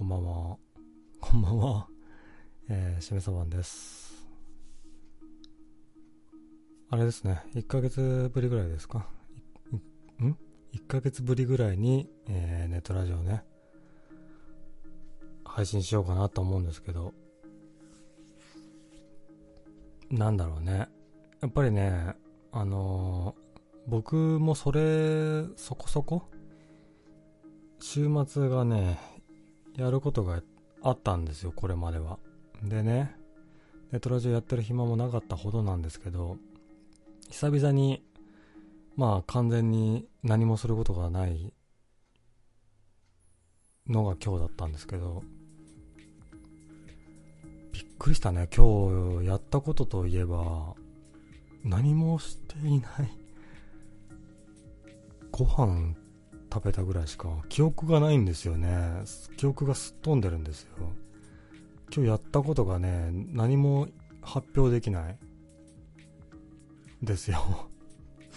こんばんは。こんばんは。えー、しめさばんです。あれですね、1ヶ月ぶりぐらいですか？ん ?1 ヶ月ぶりぐらいに、えー、ネットラジオね、配信しようかなと思うんですけど、なんだろうね。やっぱりね、あのー僕もそれ、そこそこ、週末がね、やることがあったんですよ、これまでは。でね、ネットラジオやってる暇もなかったほどなんですけど、久々に、まあ完全に何もすることがないのが今日だったんですけど、びっくりしたね、今日やったことといえば、何もしていない。ご飯食べたぐらいしか記憶がないんですよね。記憶がすっ飛んでるんですよ。今日やったことがね、何も発表できない。ですよ。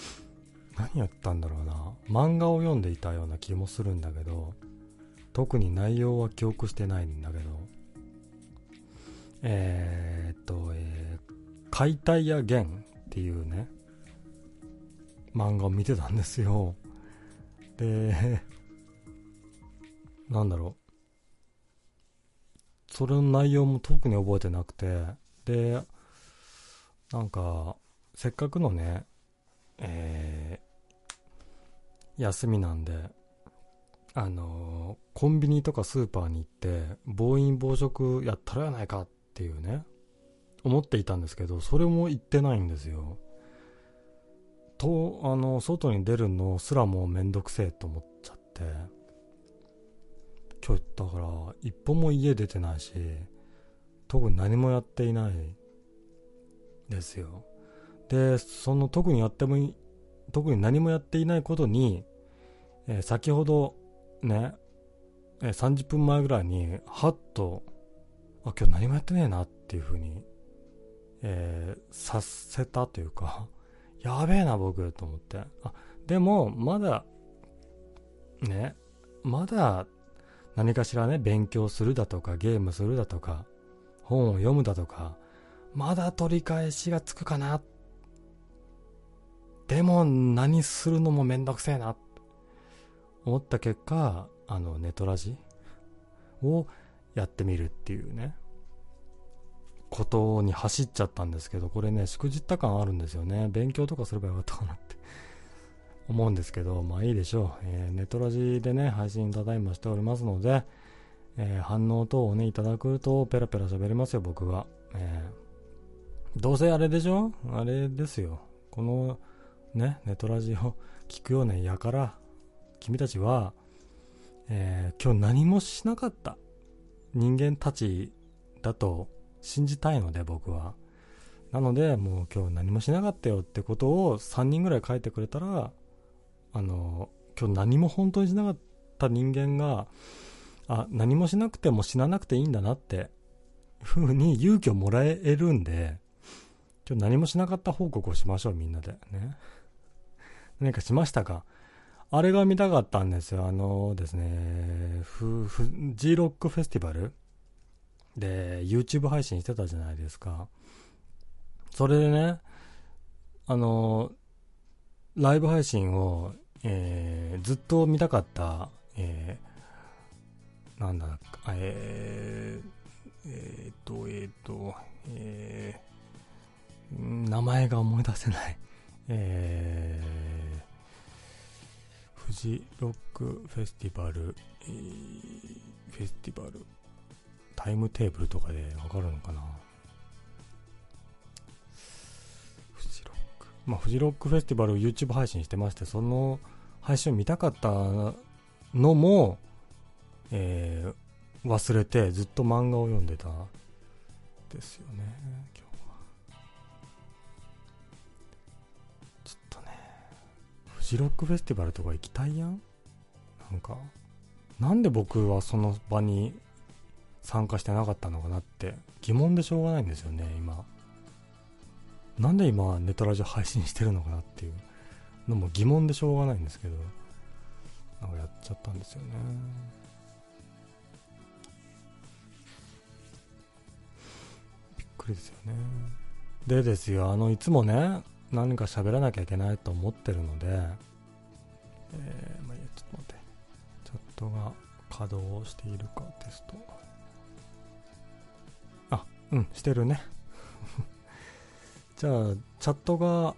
何やったんだろうな。漫画を読んでいたような気もするんだけど、特に内容は記憶してないんだけど、えー、っと、えー、解体や弦っていうね、漫画を見てたんですよ。で、なんだろう。それの内容も特に覚えてなくて、で、なんか、せっかくのね、えー、休みなんで、あのーコンビニとかスーパーに行って、暴飲暴食やったらやないかっていうね、思っていたんですけど、それも言ってないんですよ。と、あの、外に出るのすらもうめんどくせえと思っちゃって、今日だから、一歩も家出てないし、特に何もやっていない。ですよ。で、その特にやってもい、特に何もやっていないことに、えー先ほどね、えー30分前ぐらいに、はっと、あ、今日何もやってねえなっていうふうに、えーさせたというか、やべえな僕と思って。あ、でも、まだ、ね、まだ何かしらね、勉強するだとか、ゲームするだとか、本を読むだとか、まだ取り返しがつくかな。でも、何するのもめんどくせえな。思った結果、あの、ネトラジをやってみるっていうね。ことに走っちゃったんですけど、これね、しくじった感あるんですよね。勉強とかすればよかったかなって 思うんですけど、まあいいでしょう。えーネトラジでね、配信ただいましておりますので、えー反応等をね、いただくとペラペラ喋れますよ、僕は。えーどうせあれでしょ？あれですよ。このね、ネトラジを聞くようなやから、君たちは、えー今日何もしなかった人間たちだと信じたいので僕は。なのでもう今日何もしなかったよってことを3人ぐらい書いてくれたらあの今日何も本当にしなかった人間があ何もしなくても死ななくていいんだなってふうに勇気をもらえるんで今日何もしなかった報告をしましょうみんなで。ね。何かしましたか？あれが見たかったんですよ。あのですね、ふ、ふ、G ロックフェスティバルで YouTube 配信してたじゃないですか。それでね、あの、ライブ配信を、えーずっと見たかった、えーなんだ、えー、えーっと、えーっと、えー名前が思い出せない。えーフジロックフェスティバル、えーフェスティバル、タイムテーブルとかでわかるのかな？フジロック。まあ、フジロックフェスティバルを YouTube 配信してまして、その配信を見たかったのも、えー忘れてずっと漫画を読んでたですよね、今日は。ちょっとね、フジロックフェスティバルとか行きたいやん？なんか、なんで僕はその場に参加してなかったのかなって疑問でしょうがないんですよね今。なんで今ネトラジオ配信してるのかなっていう。のも疑問でしょうがないんですけど。なんかやっちゃったんですよね。びっくりですよね。でですよあのいつもね何か喋らなきゃいけないと思ってるのでえー、まあいいやちょっと待って。チャットが稼働しているかテストうん、してるね。じゃあ、チャットが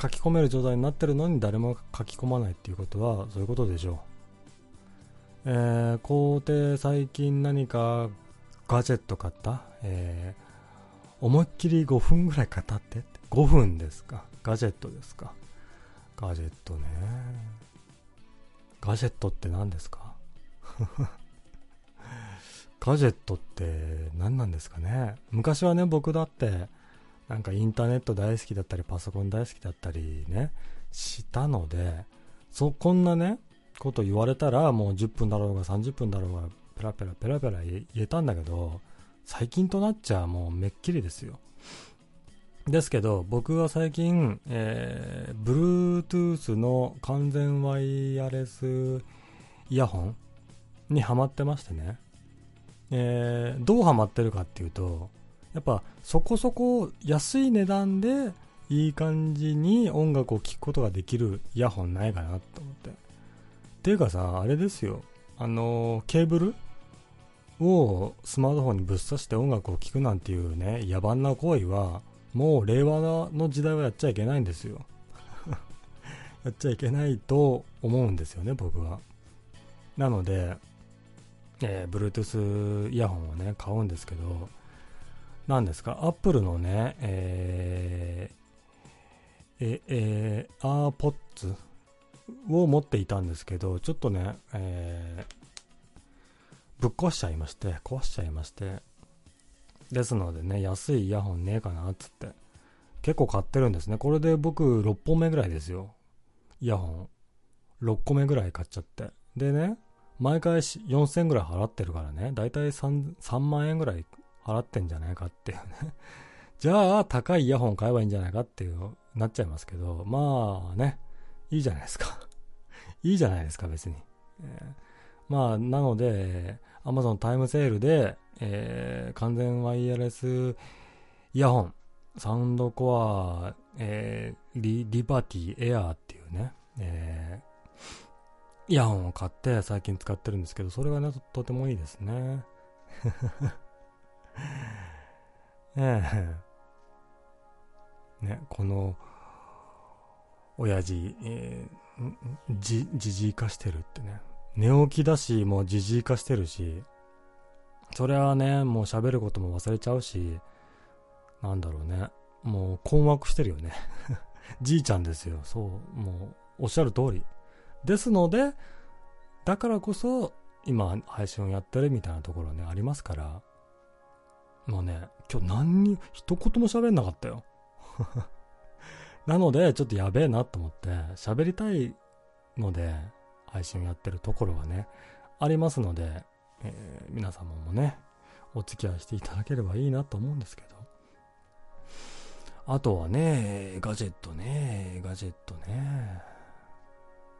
書き込める状態になってるのに誰も書き込まないっていうことは、そういうことでしょう。えー、皇帝最近何かガジェット買った？えー、思いっきり5分ぐらい語って？5分ですか？ガジェットですか？ガジェットね。ガジェットって何ですか？ガジェットって何なんですかね？昔はね、僕だって、なんかインターネット大好きだったり、パソコン大好きだったりね、したので、そ、こんなね、こと言われたらもう10分だろうが30分だろうがペラペラペラペラ言えたんだけど最近となっちゃもうめっきりですよ。ですけど僕は最近、えー、Bluetooth の完全ワイヤレスイヤホンにハマってましてね、えー、どうハマってるかっていうとやっぱそこそこ安い値段でいい感じに音楽を聴くことができるイヤホンないかなと思ってていうかさ、あれですよ。あの、ケーブルをスマートフォンにぶっ刺して音楽を聴くなんていうね、野蛮な行為は、もう令和の時代はやっちゃいけないんですよ。やっちゃいけないと思うんですよね、僕は。なので、えー、Bluetooth イヤホンをね、買うんですけど、何ですか、Apple のね、えー、え、えー、AirPods を持っていたんですけど、ちょっとね、えー、ぶっ壊しちゃいまして、壊しちゃいまして、ですのでね、安いイヤホンねえかなつって、結構買ってるんですね。これで僕6本目ぐらいですよ。イヤホン。6個目ぐらい買っちゃって。でね、毎回4000ぐらい払ってるからね、だいたい 3, 万円ぐらい払ってんじゃないかっていうね。じゃあ、高いイヤホン買えばいいんじゃないかっていう、なっちゃいますけど、まあね、いいじゃないですか いいじゃないですか、別に。えー、まあ、なので、Amazon タイムセールで、えー、完全ワイヤレスイヤホン、サウンドコア、えー、リリバティエアーっていうね、えー、イヤホンを買って最近使ってるんですけど、それがね、とてもいいですね。ええね、この、親父、えー、じ、じじい化してるってね。寝起きだし、もうじじい化してるし、それはね、もう喋ることも忘れちゃうし、なんだろうね。もう困惑してるよね。じいちゃんですよ。そう、もう、おっしゃる通り。ですので、だからこそ、今、配信をやってるみたいなところね、ありますから、もうね、今日何に、一言も喋んなかったよ。なので、ちょっとやべえなと思って、喋りたいので、配信やってるところがね、ありますので、えー、皆様もね、お付き合いしていただければいいなと思うんですけど。あとはね、ガジェットね、ガジェットね、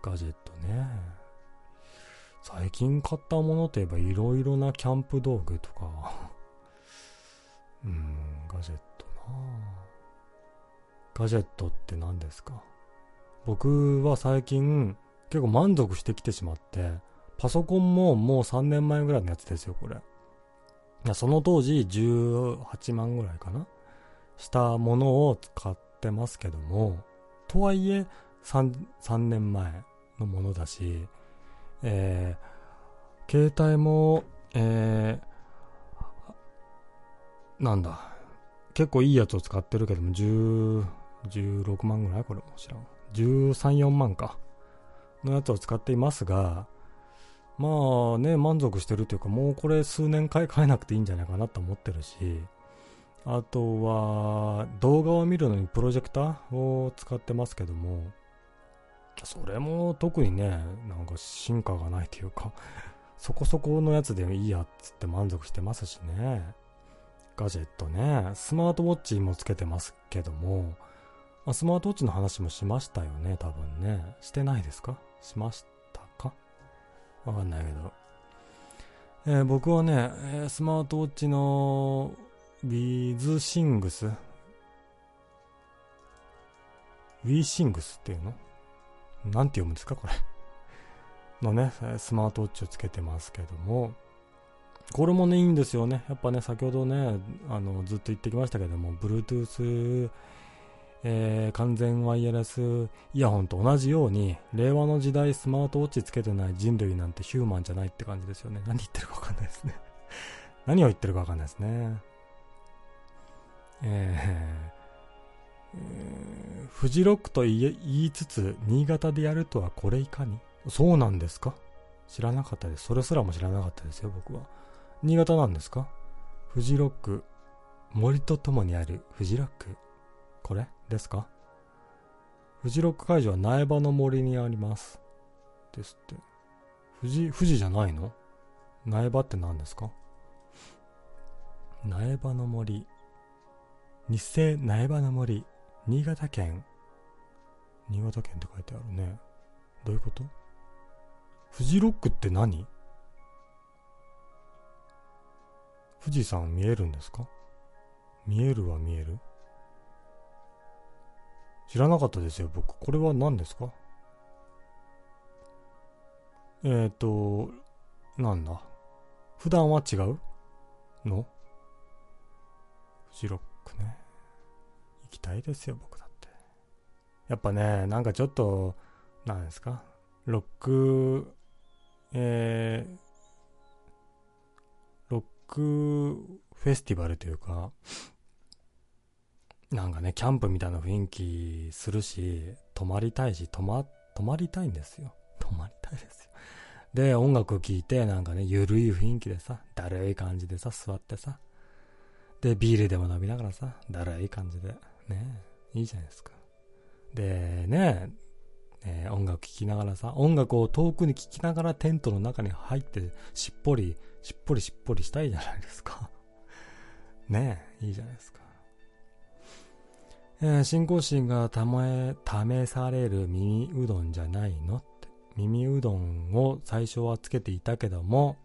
ガジェットね。最近買ったものといえばいろいろなキャンプ道具とか、うん、ガジェットな。ガジェットって何ですか？僕は最近結構満足してきてしまって、パソコンももう3年前ぐらいのやつですよ、これ。いやその当時18万ぐらいかな？したものを使ってますけども、とはいえ 3, 3年前のものだし、えー、携帯も、えー、なんだ、結構いいやつを使ってるけども、10、16万ぐらい？これも知らん。13、4万か。のやつを使っていますが、まあね、満足してるというか、もうこれ数年買い替えなくていいんじゃないかなと思ってるし、あとは、動画を見るのにプロジェクターを使ってますけども、それも特にね、なんか進化がないというか、そこそこのやつでいいやっつって満足してますしね。ガジェットね、スマートウォッチもつけてますけども、まあ、スマートウォッチの話もしましたよね、多分ね。してないですか？しましたか？わかんないけど。えー、僕はね、え、スマートウォッチのウィズシングスウィーシングスっていうの？なんて読むんですかこれ のね、スマートウォッチをつけてますけども、これもね、いいんですよね。やっぱね、先ほどね、あの、ずっと言ってきましたけども、Bluetooth、えー、完全ワイヤレスイヤホンと同じように、令和の時代スマートウォッチつけてない人類なんてヒューマンじゃないって感じですよね。何言ってるかわかんないですね 何を言ってるかわかんないですね。えー、えー、フジロックと言いつつ、新潟でやるとはこれいかに？そうなんですか？知らなかったです。それすらも知らなかったですよ、僕は。新潟なんですか？フジロック、森とともにあるフジロック。これですか？フジロック会場は苗場の森にあります。ですって。富士、富士じゃないの？苗場って何ですか？苗場の森。日生苗場の森。新潟県。新潟県って書いてあるね。どういうこと？フジロックって何？富士山見えるんですか？見えるは見える知らなかったですよ、僕。これは何ですか？えっ、ー、と、なんだ？普段は違う？の？フジロックね。きたいですよ、僕だって。やっぱね、なんかちょっと、なんですか？ロック、えー、ロックフェスティバルというか、なんかね、キャンプみたいな雰囲気するし、泊まりたいし、泊ま、泊まりたいんですよ。泊まりたいですよ。で、音楽聴いて、なんかね、ゆるい雰囲気でさ、だるい感じでさ、座ってさ、で、ビールでも飲みながらさ、だるい感じで、ね、いいじゃないですか。で、ね、えー、音楽聴きながらさ、音楽を遠くに聴きながらテントの中に入って、しっぽり、しっぽりしっぽりしたいじゃないですか。ね、いいじゃないですか。えー、信仰心がため、試される耳うどんじゃないの？って。耳うどんを最初はつけていたけども、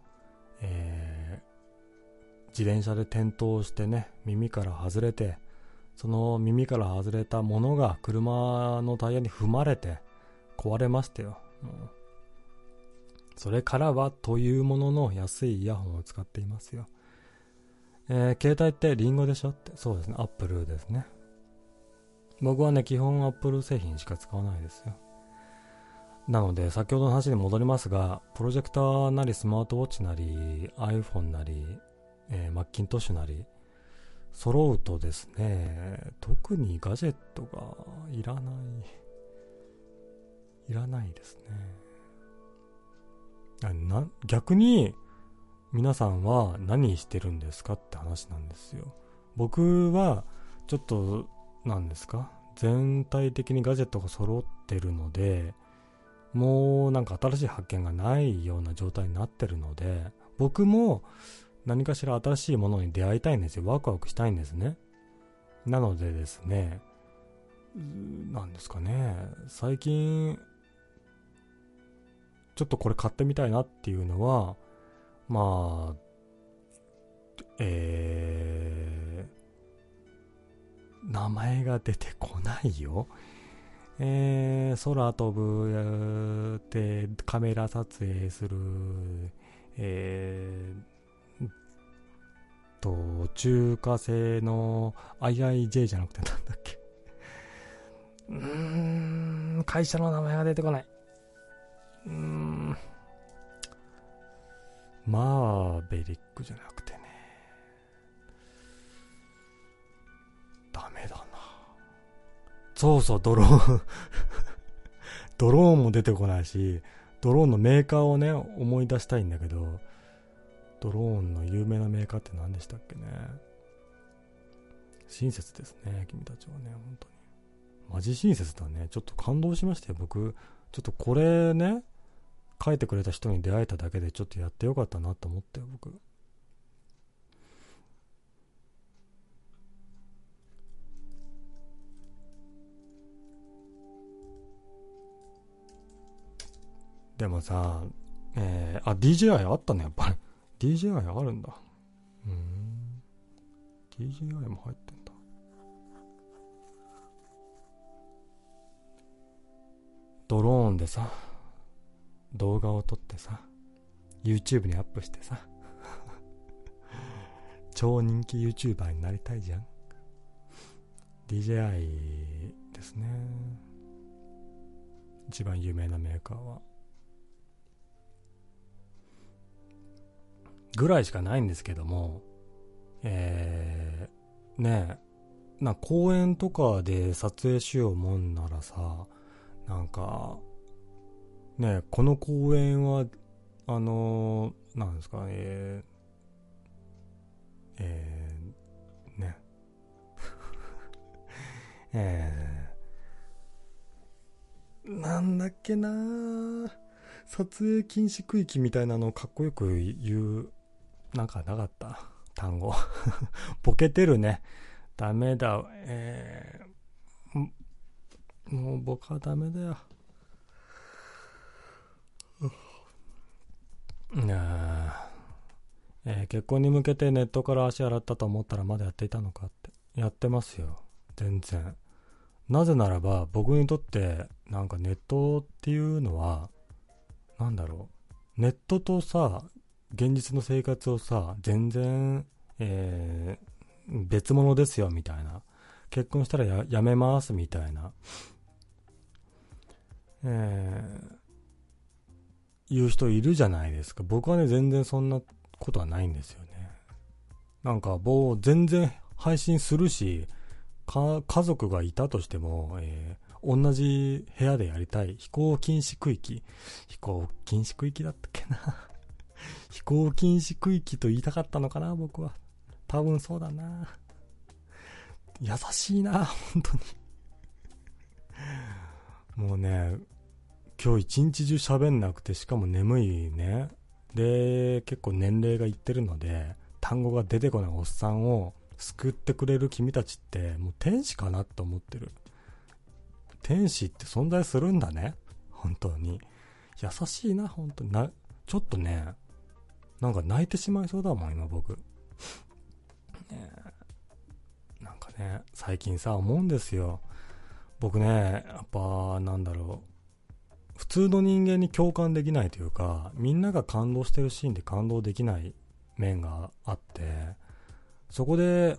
えー、自転車で転倒してね、耳から外れて、その耳から外れたものが車のタイヤに踏まれて壊れましたよ。それからはというものの安いイヤホンを使っていますよ。えー、携帯ってリンゴでしょ？って。そうですね。アップルですね。僕はね、基本 Apple 製品しか使わないですよ。なので、先ほどの話に戻りますが、プロジェクターなりスマートウォッチなり、iPhone なり、えー、マッキントッシュなり、揃うとですね、特にガジェットがいらない、いらないですね。な逆に、皆さんは何してるんですかって話なんですよ。僕は、ちょっとなんですか？全体的にガジェットが揃ってるので、もうなんか新しい発見がないような状態になってるので、僕も何かしら新しいものに出会いたいんですよ。ワクワクしたいんですね。なのでですね、なんですかね、最近、ちょっとこれ買ってみたいなっていうのは、まあ、えー、名前が出てこないよ。えー、空飛ぶでカメラ撮影する、えー、と、中華製の IIJ じゃなくてなんだっけ。うーん、会社の名前が出てこない。うーん、マーベリックじゃなくてね。ダメだな。そうそう、ドローンドローンも出てこないし、ドローンのメーカーをね、思い出したいんだけど、ドローンの有名なメーカーって何でしたっけね。親切ですね、君たちはね、本当に。マジ親切だね。ちょっと感動しましたよ、僕。ちょっとこれね、書いてくれた人に出会えただけでちょっとやってよかったなと思ったよ、僕。でもさ、えー、あ、DJI あったね、やっぱり。DJI あるんだ。うん。DJI も入ってんだ。ドローンでさ、動画を撮ってさ、YouTube にアップしてさ、超人気 YouTuber になりたいじゃん。DJI ですね。一番有名なメーカーは。ぐらいしかないんですけども、えー、ねえ、な、公園とかで撮影しようもんならさ、なんか、ねえ、この公園は、あのー、なんですか、えー、えー、ね。えー、なんだっけな撮影禁止区域みたいなのをかっこよく言う、なんかなかった？単語。ボケてるね。ダメだ。えー、もう僕はダメだよ。あえー、結婚に向けてネットから足洗ったと思ったらまだやっていたのかって。やってますよ。全然。なぜならば僕にとってなんかネットっていうのはなんだろう。ネットとさ、現実の生活をさ、全然、えー、別物ですよみたいな。結婚したらややめますみたいな。えー、言う人いるじゃないですか。僕はね、全然そんなことはないんですよね。なんか、もう全然配信するし、か、家族がいたとしても、えー、同じ部屋でやりたい。飛行禁止区域。飛行禁止区域だったっけな。飛行禁止区域と言いたかったのかな、僕は。多分そうだな。優しいな、本当に。もうね、今日一日中喋んなくて、しかも眠いね。で、結構年齢がいってるので、単語が出てこないおっさんを救ってくれる君たちって、もう天使かなと思ってる。天使って存在するんだね。本当に。優しいな、本当に。な、ちょっとね、なんか泣いてしまいそうだもん、今僕。ねなんかね、最近さ、思うんですよ。僕ね、やっぱ、なんだろう。普通の人間に共感できないというか、みんなが感動してるシーンで感動できない面があって、そこで、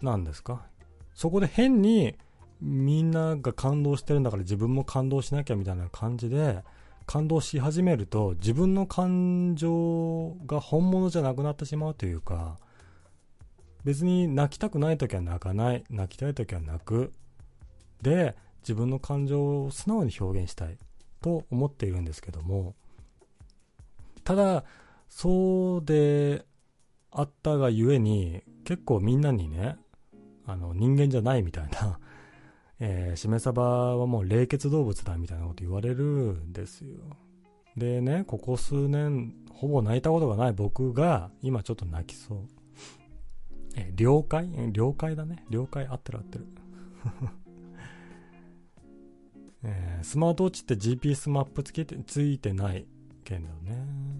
何ですか？そこで変にみんなが感動してるんだから自分も感動しなきゃみたいな感じで、感動し始めると自分の感情が本物じゃなくなってしまうというか、別に泣きたくない時は泣かない、泣きたい時は泣く。で、自分の感情を素直に表現したい。と思っているんですけども、ただ、そうであったがゆえに、結構みんなにね、あの、人間じゃないみたいな、えー、しめ鯖はもう冷血動物だみたいなこと言われるんですよ。でね、ここ数年、ほぼ泣いたことがない僕が、今ちょっと泣きそう。え、了解？了解だね。了解合ってる合ってる。えー、スマートウォッチって GPS マップつけて、ついてないけどね。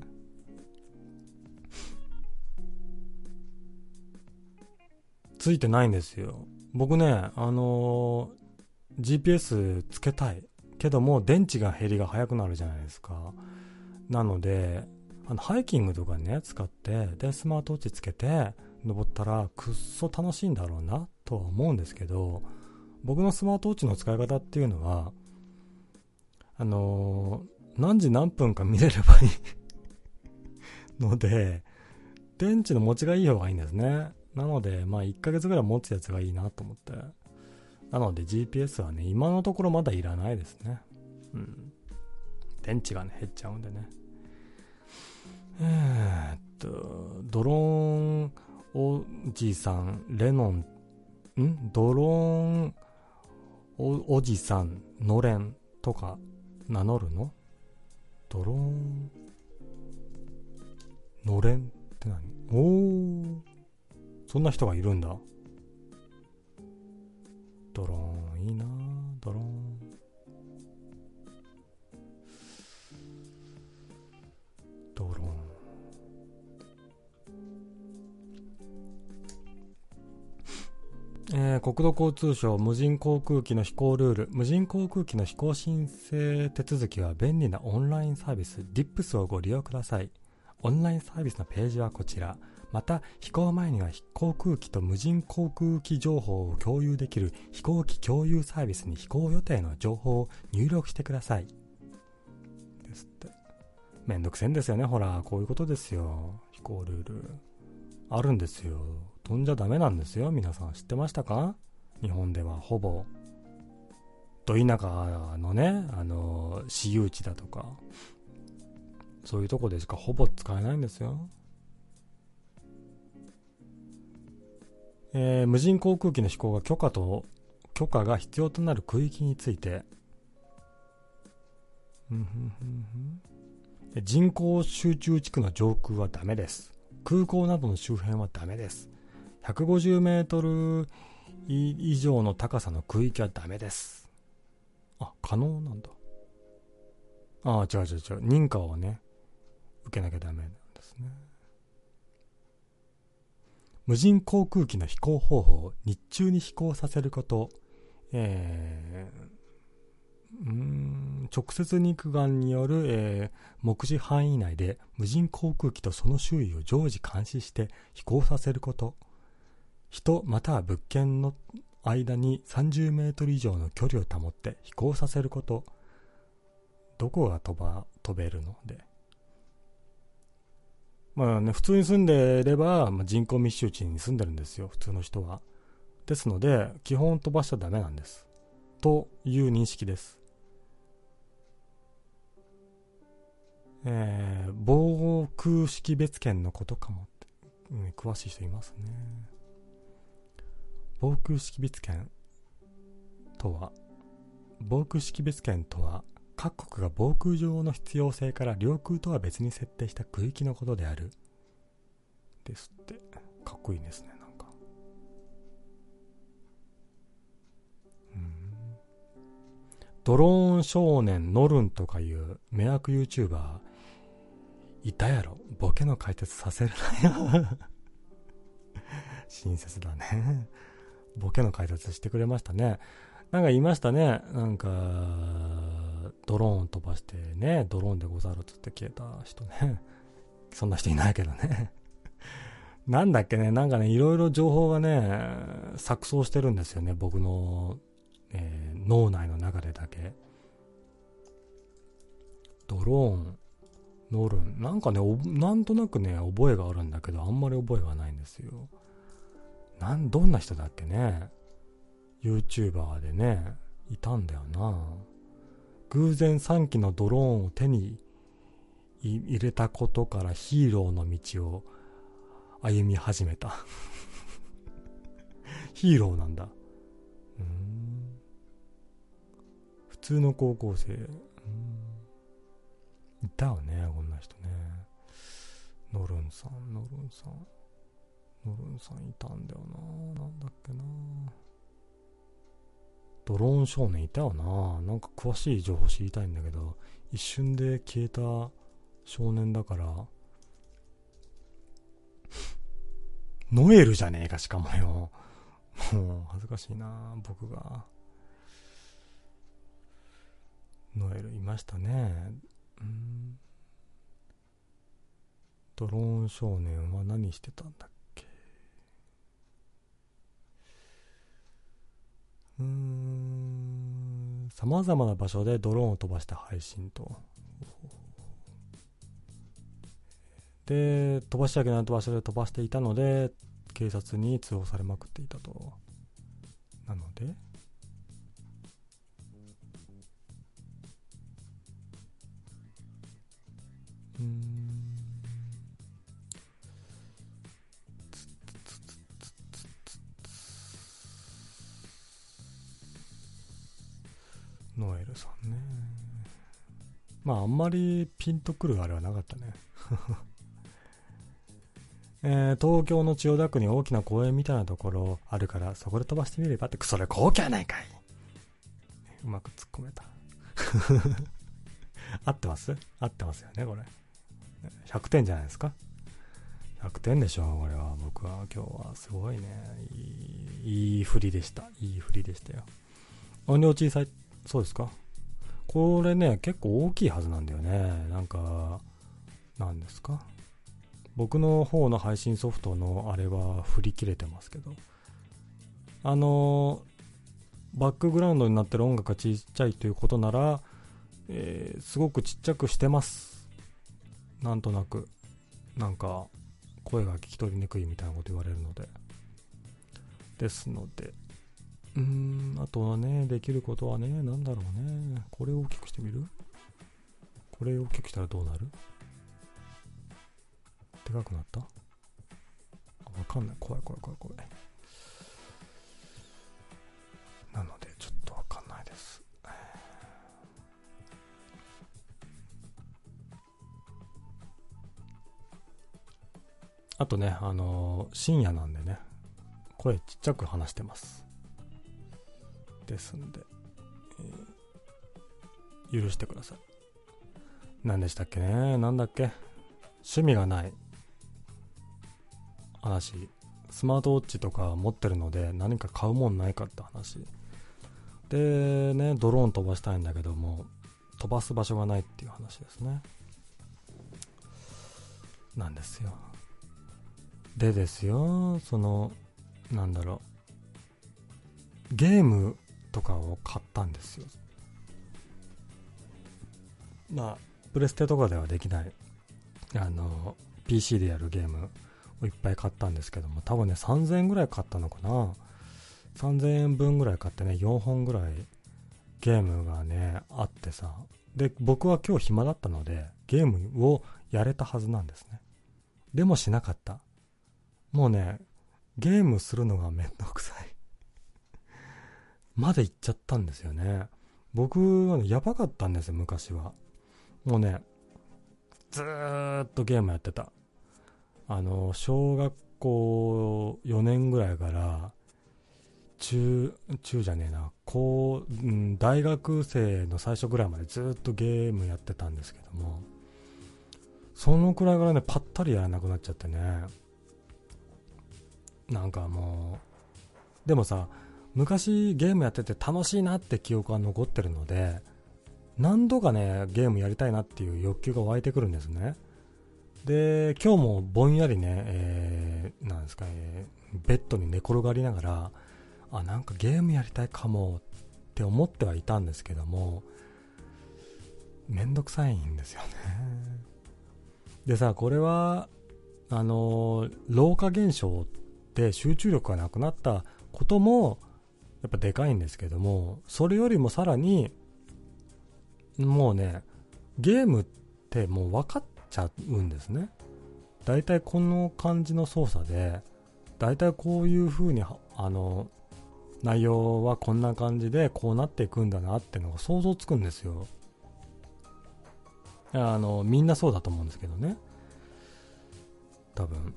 ついてないんですよ。僕ね、あのー、GPS つけたい。けども、電池が減りが早くなるじゃないですか。なので、あの、ハイキングとかね、使って、で、スマートウォッチつけて、登ったら、くっそ楽しいんだろうな、とは思うんですけど、僕のスマートウォッチの使い方っていうのは、あのー、何時何分か見れればいい ので、電池の持ちがいい方がいいんですね。なので、まあ1ヶ月ぐらい持つやつがいいなと思って。なので GPS はね、今のところまだいらないですね。うん。電池がね、減っちゃうんでね。えー、っと、ドローンおじさん、レノン、ん？ドローンおおじさん、のれんとか名乗るの？ドローン、のれんって何？おー、そんな人がいるんだ。ドローンいいなドローン。ドローン。えー国土交通省無人航空機の飛行ルール無人航空機の飛行申請手続きは便利なオンラインサービス DIPS をご利用くださいオンラインサービスのページはこちらまた飛行前には航空機と無人航空機情報を共有できる飛行機共有サービスに飛行予定の情報を入力してください。ですって。めんどくせんですよねほらこういうことですよ。飛行ルール。あるんですよ。飛んじゃダメなんですよ。皆さん知ってましたか？日本ではほぼ。ど田舎のねあの私有地だとか。そういうとこでしかほぼ使えないんですよ。えー無人航空機の飛行が許可と許可が必要となる区域について。人口集中地区の上空はダメです。空港などの周辺はダメです。150メートル以上の高さの区域はダメです。あ可能なんだ。ああ違う違う違う。認可をね受けなきゃダメなんですね。無人航空機の飛行方法を日中に飛行させること。えー、うん直接肉眼による、えー目視範囲内で無人航空機とその周囲を常時監視して飛行させること。人または物件の間に30メートル以上の距離を保って飛行させること。どこが飛ば飛べるので。まあね普通に住んでれば、まあ、人口密集地に住んでるんですよ普通の人は。ですので基本飛ばしちゃダメなんです。という認識です。えー、防空識別圏のことかも。って、うん、詳しい人いますね。防空識別圏とは？防空識別圏とは？各国が防空上の必要性から領空とは別に設定した区域のことである。ですって。かっこいいですねなんか。うん。ドローン少年ノルンとかいう迷惑 YouTuber いたやろ。ボケの解説させるなよ。親切だね。ボケの解説してくれましたね。なんか言いましたね。なんかドローン飛ばしてねドローンでござるっつって消えた人ね。そんな人いないけどね。なんだっけねなんかねいろいろ情報がね錯綜してるんですよね。僕の、えー脳内の中でだけ。ドローン乗る。んなんかねなんとなくね覚えがあるんだけどあんまり覚えがないんですよ。なんどんな人だっけね。YouTuber でねいたんだよな。偶然3機のドローンを手に入れたことからヒーローの道を歩み始めた。ヒーローなんだ。うん。普通の高校生。うーん。いたよねこんな人ね。ノルンさんノルンさん。ノルンさんいたんだよな。なんだっけな。ドローン少年いたよな。なんか詳しい情報知りたいんだけど一瞬で消えた少年だからノエルじゃねえかしかもよ。もう恥ずかしいな僕が。ノエルいましたね。ドローン少年は何してたんだっけ。うーん。さまざまな場所でドローンを飛ばして配信と。で飛ばしちゃいけない場所で飛ばしていたので警察に通報されまくっていたと。なのでうーん。ノエルさんね。まああんまりピンとくるあれはなかったね。えー東京の千代田区に大きな公園みたいなところあるからそこで飛ばしてみればってそれ皇居やないかい。うまく突っ込めた。合ってます？合ってますよねこれ。100点じゃないですか。100点でしょこれは。僕は今日はすごいね。いい振りでした。いい振りでしたよ。音量小さい。そうですか。これね結構大きいはずなんだよね。なんか何ですか。僕の方の配信ソフトのあれは振り切れてますけど。あのバックグラウンドになってる音楽がちっちゃいということなら、えー、すごくちっちゃくしてます。なんとなく。なんか声が聞き取りにくいみたいなこと言われるので。ですので。うんあとはねできることはね何だろうね。これを大きくしてみる？これを大きくしたらどうなる？でかくなった？わかんない。怖い怖い怖い怖い。なのでちょっとわかんないです。あとねあのー深夜なんでね声ちっちゃく話してます。ですんで、えー許してください。何でしたっけね？なんだっけ？趣味がない。話。スマートウォッチとか持ってるので何か買うもんないかって話。でねドローン飛ばしたいんだけども飛ばす場所がないっていう話ですね。なんですよ。でですよそのなんだろう。ゲームとかを買ったんですよ。まあプレステとかではできない。あの PC でやるゲームをいっぱい買ったんですけども多分ね3000円ぐらい買ったのかな。3000円分ぐらい買ってね4本ぐらいゲームがねあってさ。で僕は今日暇だったのでゲームをやれたはずなんですね。でもしなかった。もうねゲームするのがめんどくさい。まで行っちゃったんですよね。僕はねやばかったんですよ昔は。もうねずーっとゲームやってた。あの小学校4年ぐらいから中中じゃねえな高、うん、大学生の最初ぐらいまでずっとゲームやってたんですけどもそのくらいからねぱったりやらなくなっちゃってね。なんかもうでもさ昔ゲームやってて楽しいなって記憶が残ってるので何度かねゲームやりたいなっていう欲求が湧いてくるんですね。で今日もぼんやりね、えー、なんですか、えー、ベッドに寝転がりながらあなんかゲームやりたいかもって思ってはいたんですけどもめんどくさいんですよね。でさこれはあの老化現象って集中力がなくなったこともやっぱでかいんですけどもそれよりもさらにもうねゲームってもう分かっちゃうんですね。だいたいこの感じの操作でだいたいこういう風にあの内容はこんな感じでこうなっていくんだなってのが想像つくんですよ。あのみんなそうだと思うんですけどね。多分。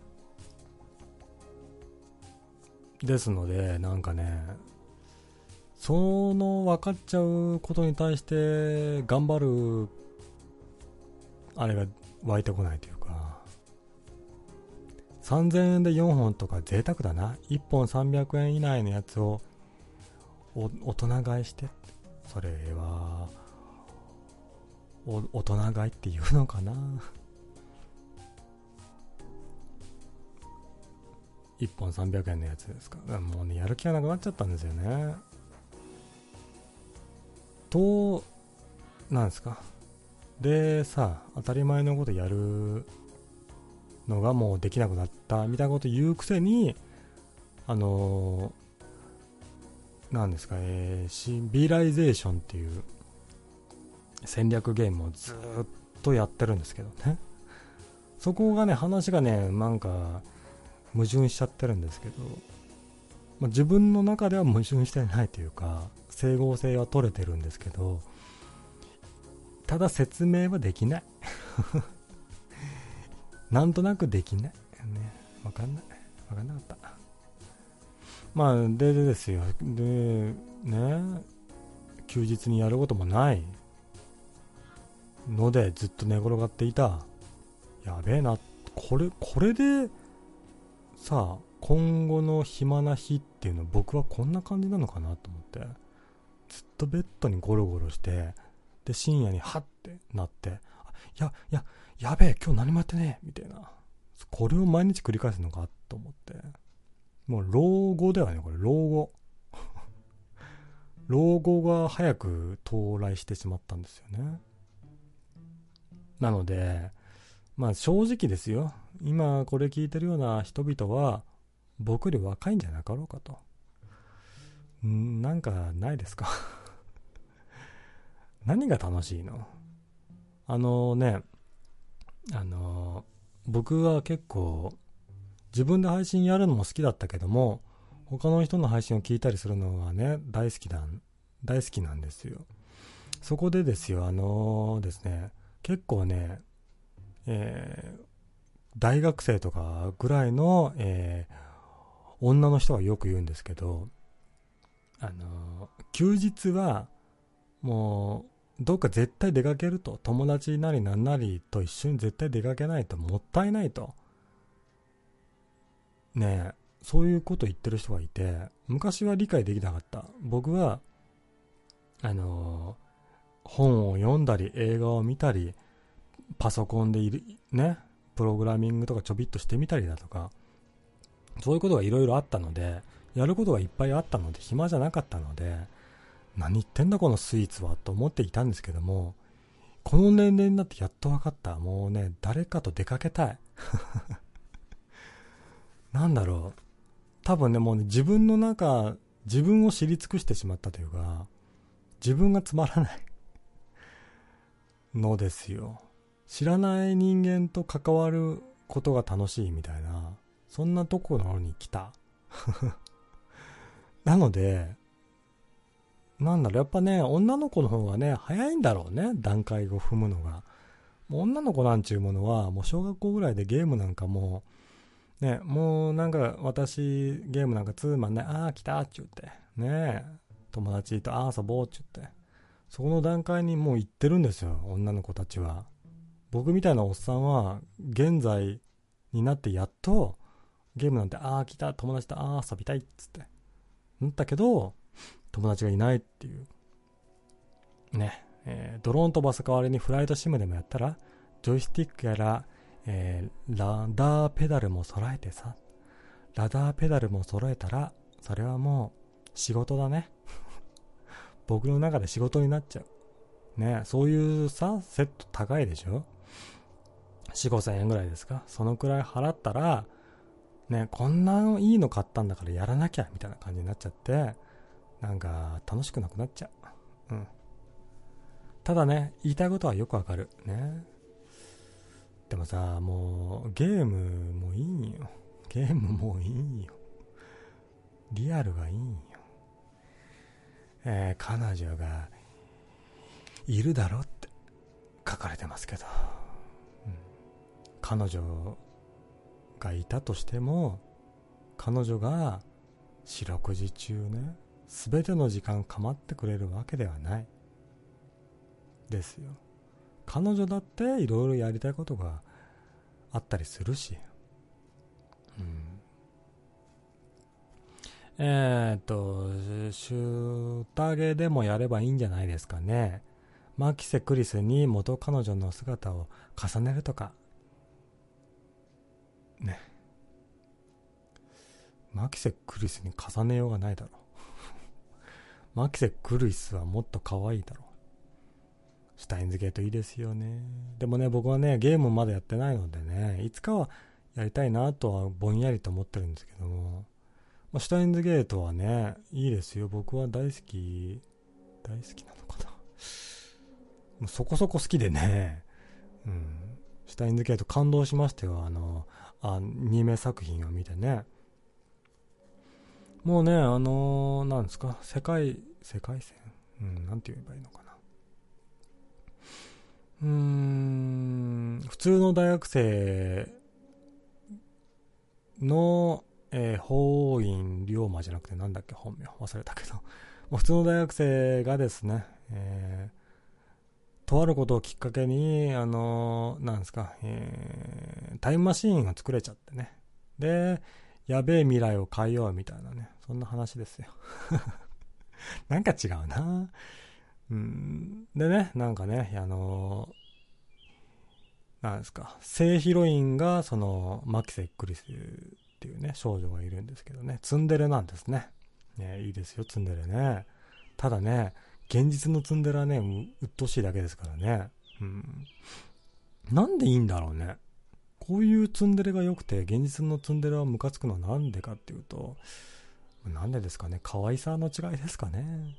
ですのでなんかねその分かっちゃうことに対して頑張るあれが湧いてこないというか。3000円で4本とか贅沢だな。1本300円以内のやつを大人買いして。それは大人買いっていうのかな。1本300円のやつですか。もうねやる気がなくなっちゃったんですよね。となんですか？でさ当たり前のことやるのがもうできなくなったみたいなこと言うくせにあのー、なんですかえー、シビライゼーションっていう戦略ゲームをずっとやってるんですけどね。そこがね話がねなんか矛盾しちゃってるんですけど、まあ、自分の中では矛盾してないというか整合性は取れてるんですけどただ説明はできない なんとなくできない。ね。わかんない。わかんなかった。まあ、で、でですよ。で、ね、休日にやることもないので、ずっと寝転がっていた。やべえな、これ、これで、さあ、今後の暇な日っていうの僕はこんな感じなのかなと思って、ずっとベッドにゴロゴロして、で、深夜にハッてなって、いや、いや、やべえ、今日何もやってねえみたいな。これを毎日繰り返すのかと思って。もう老後だよね、これ、老後。老後が早く到来してしまったんですよね。なので、まあ正直ですよ。今これ聞いてるような人々は、僕より若いんじゃなかろうかと。んなんかないですか？何が楽しいの？あのね、あの、僕は結構、自分で配信やるのも好きだったけども、他の人の配信を聞いたりするのがね、大好きだ、大好きなんですよ。そこでですよ、あのー、ですね、結構ね、えー、大学生とかぐらいの、えー、女の人はよく言うんですけど、あの、休日は、もう、どっか絶対出かけると。友達なりなんなりと一緒に絶対出かけないともったいないと。ねえ、そういうこと言ってる人がいて、昔は理解できなかった。僕は、あの、本を読んだり、映画を見たり、パソコンでいる、ね、プログラミングとかちょびっとしてみたりだとか、そういうことがいろいろあったので、やることがいっぱいあったので、暇じゃなかったので、何言ってんだこのスイーツはと思っていたんですけども、この年齢になってやっと分かった。もうね、誰かと出かけたい。なんだろう。多分ね、もうね、自分の中、自分を知り尽くしてしまったというか、自分がつまらないのですよ。知らない人間と関わることが楽しいみたいな、そんなところに来た。なので、なんだろう、やっぱね、女の子の方がね、早いんだろうね、段階を踏むのが。もう女の子なんちゅうものは、もう小学校ぐらいでゲームなんかもう、ね、もうなんか私、ゲームなんかツーマンね、ああ、来たっちゅうて、ね友達とああ、遊ぼうっちゅって、そこの段階にもう行ってるんですよ、女の子たちは。僕みたいなおっさんは、現在になってやっと、ゲームなんて、ああ、来た、友達とああ、遊びたいっつって。なったけど、友達がいないっていう。ね。えー、ドローン飛ばす代わりにフライトシムでもやったら、ジョイスティックやら、えー、ラダーペダルも揃えてさ、ラダーペダルも揃えたら、それはもう仕事だね。僕の中で仕事になっちゃう。ね、そういうさ、セット高いでしょ ?4、5千円ぐらいですか？そのくらい払ったら、ね、こんなのいいの買ったんだからやらなきゃ、みたいな感じになっちゃって、なんか楽しくなくなっちゃう。うん。ただね、言いたいことはよくわかる。ね。でもさ、もう、ゲームもいいよ。ゲームもいいよ。リアルがいいよ。えー、彼女がいるだろって書かれてますけど、うん、彼女がいたとしても、彼女が四六時中ね、全ての時間構ってくれるわけではない。ですよ。彼女だっていろいろやりたいことがあったりするし、うん、えー、っとシュタゲでもやればいいんじゃないですかね。マキセ・クリスに元彼女の姿を重ねるとか。ねマキセ・クリスに重ねようがないだろ マキセ・クルイスはもっと可愛いだろ。シュタインズゲートいいですよね。でもね、僕はね、ゲームまだやってないのでね、いつかはやりたいなとはぼんやりと思ってるんですけども、まあ、シュタインズゲートはね、いいですよ。僕は大好き、大好きなのかな。もうそこそこ好きでね、うん。シュタインズゲート感動しましたよ。あの、アニメ作品を見てね。もうね、あのー、なんですか、世界、世界線？うん、なんて言えばいいのかな。うーん、普通の大学生の、えー、法院龍馬じゃなくてなんだっけ、本名？忘れたけど、普通の大学生がですね、え、とあることをきっかけに、あのなんですか、えー、タイムマシーンが作れちゃってね。で、やべえ未来を変えようみたいなね、そんな話ですよ。なんか違うなうん。でね、なんかね、あのなんですか、正ヒロインが、その、マキセ・クリスっていうね、少女がいるんですけどね、ツンデレなんですね。ね、いいですよ、ツンデレね。ただね、現実のツンデレはね、うっとうしいだけですからね。うん。なんでいいんだろうね。こういうツンデレが良くて、現実のツンデレはムカつくのはなんでかっていうと、なんでですかね。可愛さの違いですかね。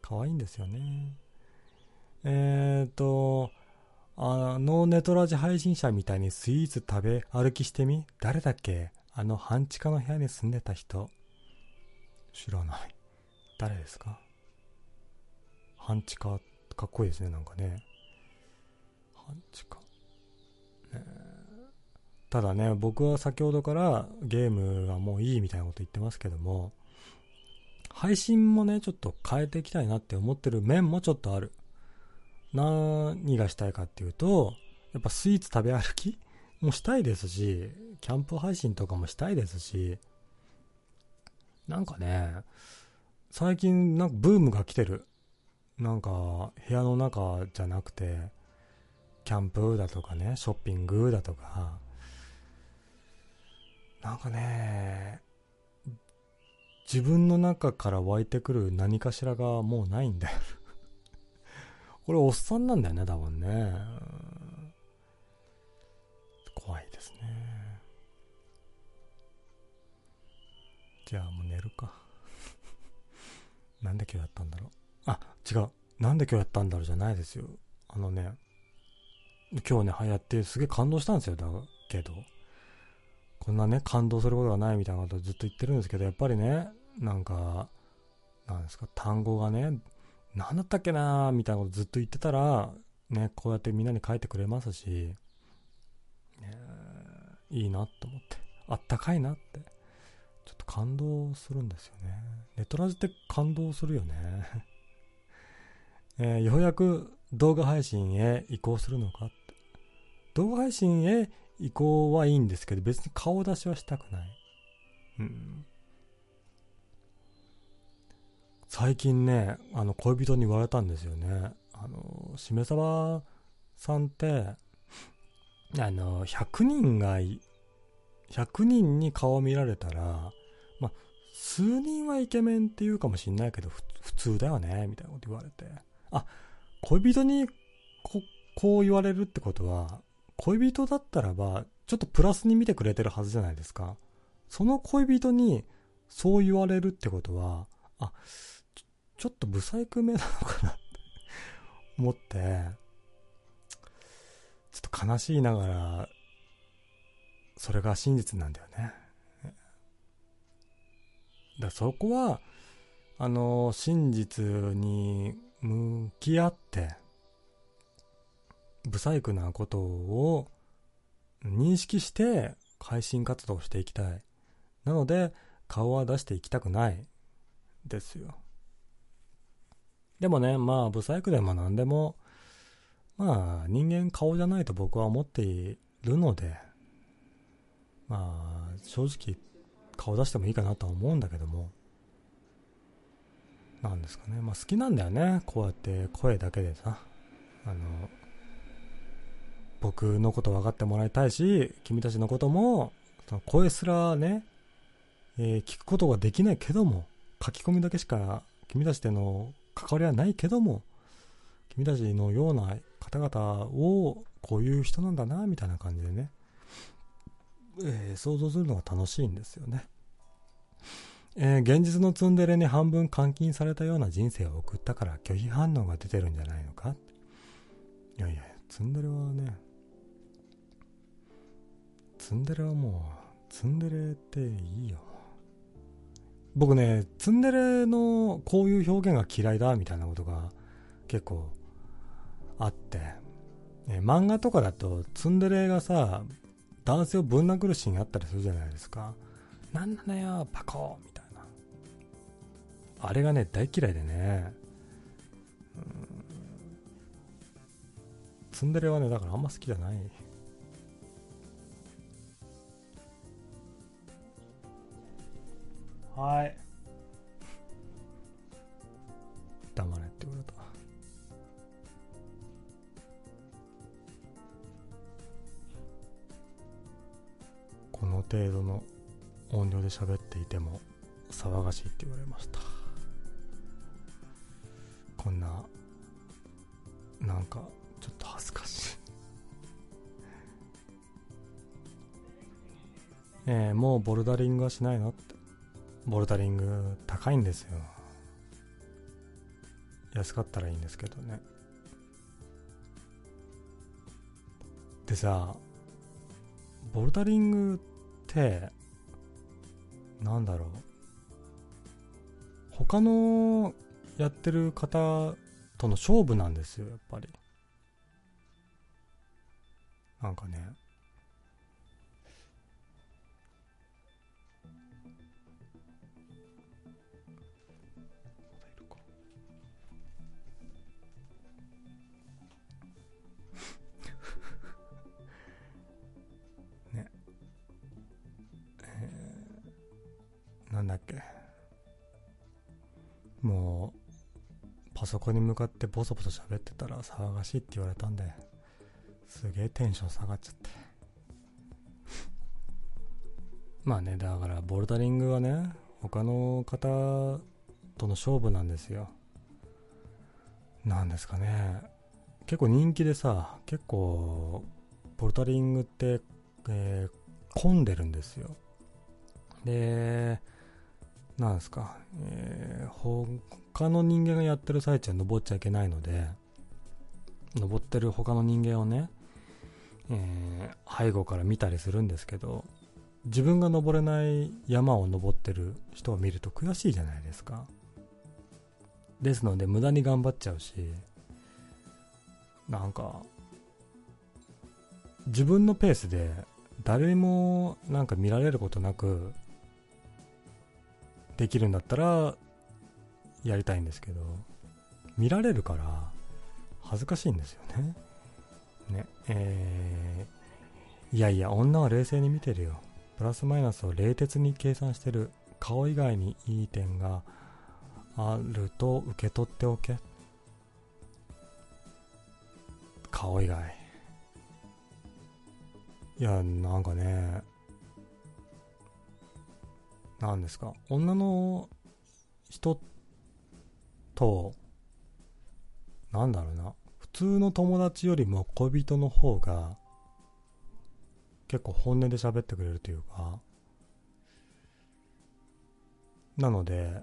可愛いんですよね。えーと、あのネトラジ配信者みたいにスイーツ食べ歩きしてみ誰だっけ？あの半地下の部屋に住んでた人。知らない。誰ですか？半地下、かっこいいですね、なんかね。半地下？ね、ただね、僕は先ほどからゲームはもういいみたいなこと言ってますけども、配信もね、ちょっと変えていきたいなって思ってる面もちょっとある。何がしたいかっていうと、やっぱスイーツ食べ歩き もしたいですし、キャンプ配信とかもしたいですし、なんかね、最近なんかブームが来てる。なんか部屋の中じゃなくて、キャンプだとかね、ショッピングだとか、なんかね、自分の中から湧いてくる何かしらがもうないんだよこれおっさんなんだよね、多分ね。怖いですね。じゃあもう寝るかなんで今日やったんだろう。違う。なんで今日やったんだろうじゃないですよ。あのね、今日ね、流行ってすげえ感動したんですよ。だけど。こんなね、感動することがないみたいなことずっと言ってるんですけど、やっぱりね、なんか、なんですか、単語がね、何だったっけなーみたいなことずっと言ってたら、ね、こうやってみんなに書いてくれますし、ね、いいなと思って、あったかいなって、ちょっと感動するんですよね。ネトラジって感動するよね。えー、ようやく動画配信へ移行するのかって。動画配信へ移行はいいんですけど、別に顔出しはしたくない。うん。最近ね、あの、恋人に言われたんですよね。あの、しめさばさんって、あの、100人が、100人に顔見られたら、まあ、数人はイケメンって言うかもしんないけど、普通だよね、みたいなこと言われて。あ、恋人にここう言われるってことは、恋人だったらば、ちょっとプラスに見てくれてるはずじゃないですか。その恋人にそう言われるってことは、あ、ちょっとブサイクめなのかなって思って、ちょっと悲しいながら、それが真実なんだよね。だそこは、あの、真実に向き合って、ブサイクなことを認識して配信活動していきたい。なので、顔は出していきたくないですよ。でもね、まあ、ブサイクでも何でも、まあ、人間顔じゃないと僕は思っているので、まあ、正直、顔出してもいいかなとは思うんだけども、なんですかね。まあ、好きなんだよね。こうやって声だけでさ、あの、僕のこと分かってもらいたいし、君たちのことも、その声すらね、えー、聞くことができないけども、書き込みだけしか君たちでの関わりはないけども、君たちのような方々をこういう人なんだな、みたいな感じでね、えー、想像するのが楽しいんですよね。えー、現実のツンデレに半分監禁されたような人生を送ったから拒否反応が出てるんじゃないのか？いやいや、ツンデレはね、ツンデレはもう、ツンデレっていいよ。僕ね、ツンデレのこういう表現が嫌いだみたいなことが結構あって、え漫画とかだとツンデレがさ、男性をぶん殴るシーンあったりするじゃないですか。なんなのよ、パコみたいな。あれがね、大嫌いでね。ツンデレはね、だからあんま好きじゃない。はい。黙れって言われた。この程度の音量で喋っていても騒がしいって言われましたこんななんかちょっと恥ずかしい。えー、もうボルダリングはしないの？って。ボルダリング高いんですよ。安かったらいいんですけどね。でさボルダリングってなんだろう。他のやってる方との勝負なんですよやっぱり。なんかねパソコンに向かってボソボソ喋ってたら騒がしいって言われたんですげえテンション下がっちゃって。まあねだからボルダリングはね他の方との勝負なんですよ。なんですかね。結構人気でさ結構ボルダリングって、えー、混んでるんですよ。でなんですか、えー、他の人間がやってる最中は登っちゃいけないので、登ってる他の人間をね、えー、背後から見たりするんですけど、自分が登れない山を登ってる人を見ると悔しいじゃないですか。ですので無駄に頑張っちゃうし、なんか、自分のペースで誰もなんか見られることなくできるんだったらやりたいんですけど見られるから恥ずかしいんですよね。ねえー、いやいや女は冷静に見てるよ。プラスマイナスを冷徹に計算してる顔以外にいい点があると受け取っておけ。顔以外。いやなんかね何ですか。女の人ってとなんだろうな。普通の友達よりも恋人の方が結構本音で喋ってくれるというか。なので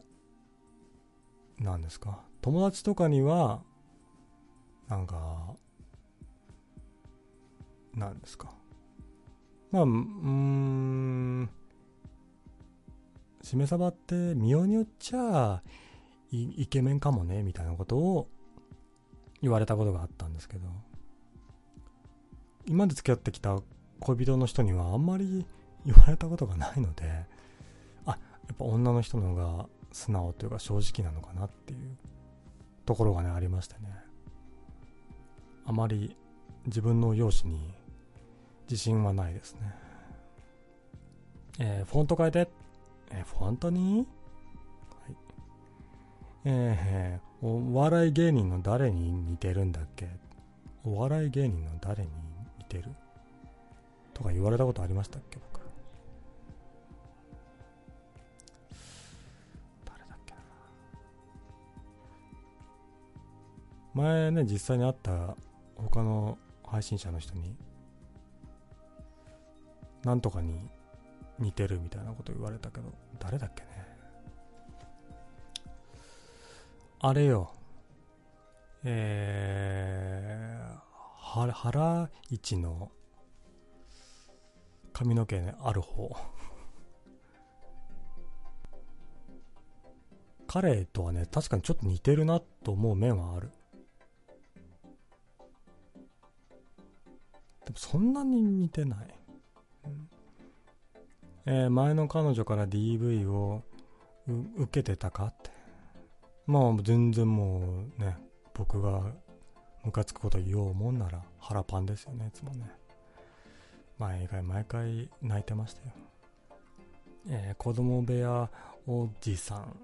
何ですか。友達とかにはなんかなんですか。まあうんしめ鯖って見ようによっちゃイケメンかもねみたいなことを言われたことがあったんですけど。今まで付き合ってきた恋人の人にはあんまり言われたことがないのであやっぱ女の人の方が素直というか正直なのかなっていうところがねありましてね。あまり自分の容姿に自信はないですね。えー、フォント変えて。えーフォントに、えー、お笑い芸人の誰に似てるんだっけ？お笑い芸人の誰に似てる？とか言われたことありましたっけ？僕。誰だっけな？前ね実際に会った他の配信者の人になんとかに似てるみたいなこと言われたけど、誰だっけね？あれよ。えー、原市の髪の毛、ね、ある方。彼とはね、確かにちょっと似てるなと思う面はある。でもそんなに似てない。うんえー、前の彼女から DV を受けてたかって。まあ全然もうね、僕がムカつくこと言おうもんなら腹パンですよねいつもね。毎回毎回泣いてましたよ。えー、子供部屋おじさん。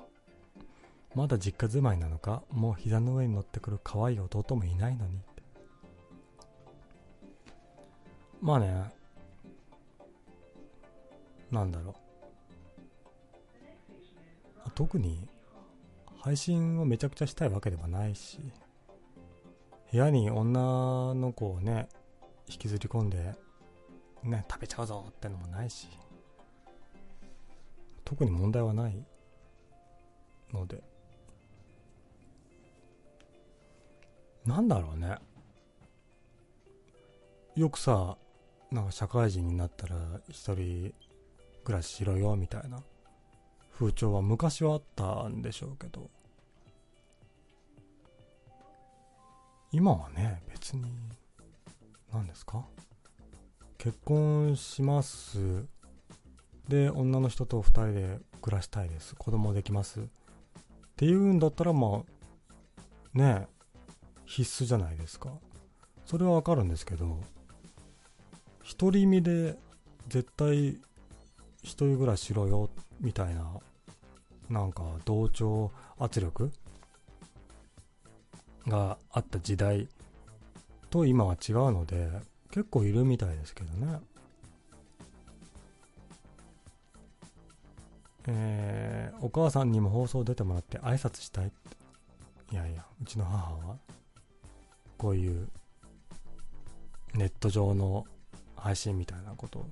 まだ実家住まいなのか？もう膝の上に乗ってくる可愛い弟もいないのにまあねなんだろう。特に配信をめちゃくちゃしたいわけではないし部屋に女の子をね引きずり込んでね食べちゃうぞってのもないし特に問題はないので。なんだろうね。よくさなんか社会人になったら一人暮らししろよみたいな風潮は昔はあったんでしょうけど。今はね別に何ですか？結婚します。で女の人と2人で暮らしたいです。子供できます。っていうんだったらまあね必須じゃないですか。それはわかるんですけど独り身で絶対一人暮らししろよみたいななんか同調圧力があった時代と今は違うので結構いるみたいですけどねえー、お母さんにも放送出てもらって挨拶したいって。いやいや、うちの母は、こういうネット上の配信みたいなこと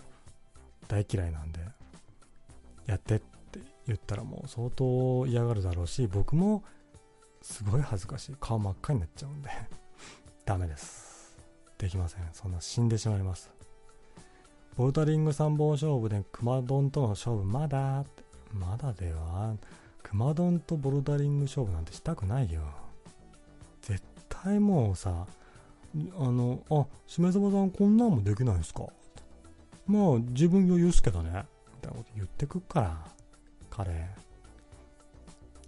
大嫌いなんで、やってって言ったらもう相当嫌がるだろうし、僕もすごい恥ずかしい。顔真っ赤になっちゃうんで ダメです。できません。そんな死んでしまいます。ボルタリング3本勝負で熊丼との勝負まだってまだでは、熊丼とボルダリング勝負なんてしたくないよ。絶対もうさ、あの、あ、しめさばさんこんなんもできないんすか？まあ、自分余裕っすけどね。みたいなこと言ってくっから、彼。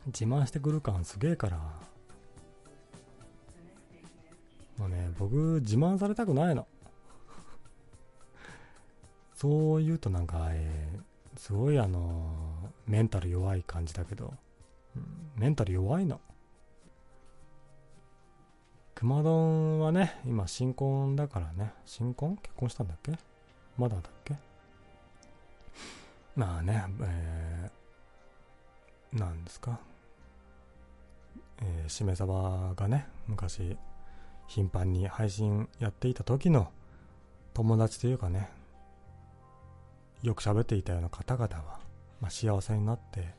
自慢してくる感すげえから。もうね、僕、自慢されたくないの。そう言うとなんか、えー、すごいあのメンタル弱い感じだけど、うん、メンタル弱いの。熊丼はね、今新婚だからね、新婚？結婚したんだっけ？まだだっけ？まあね、えー、なんですか？えー、しめ鯖がね、昔、頻繁に配信やっていた時の友達というかね、よく喋っていたような方々は、まあ、幸せになって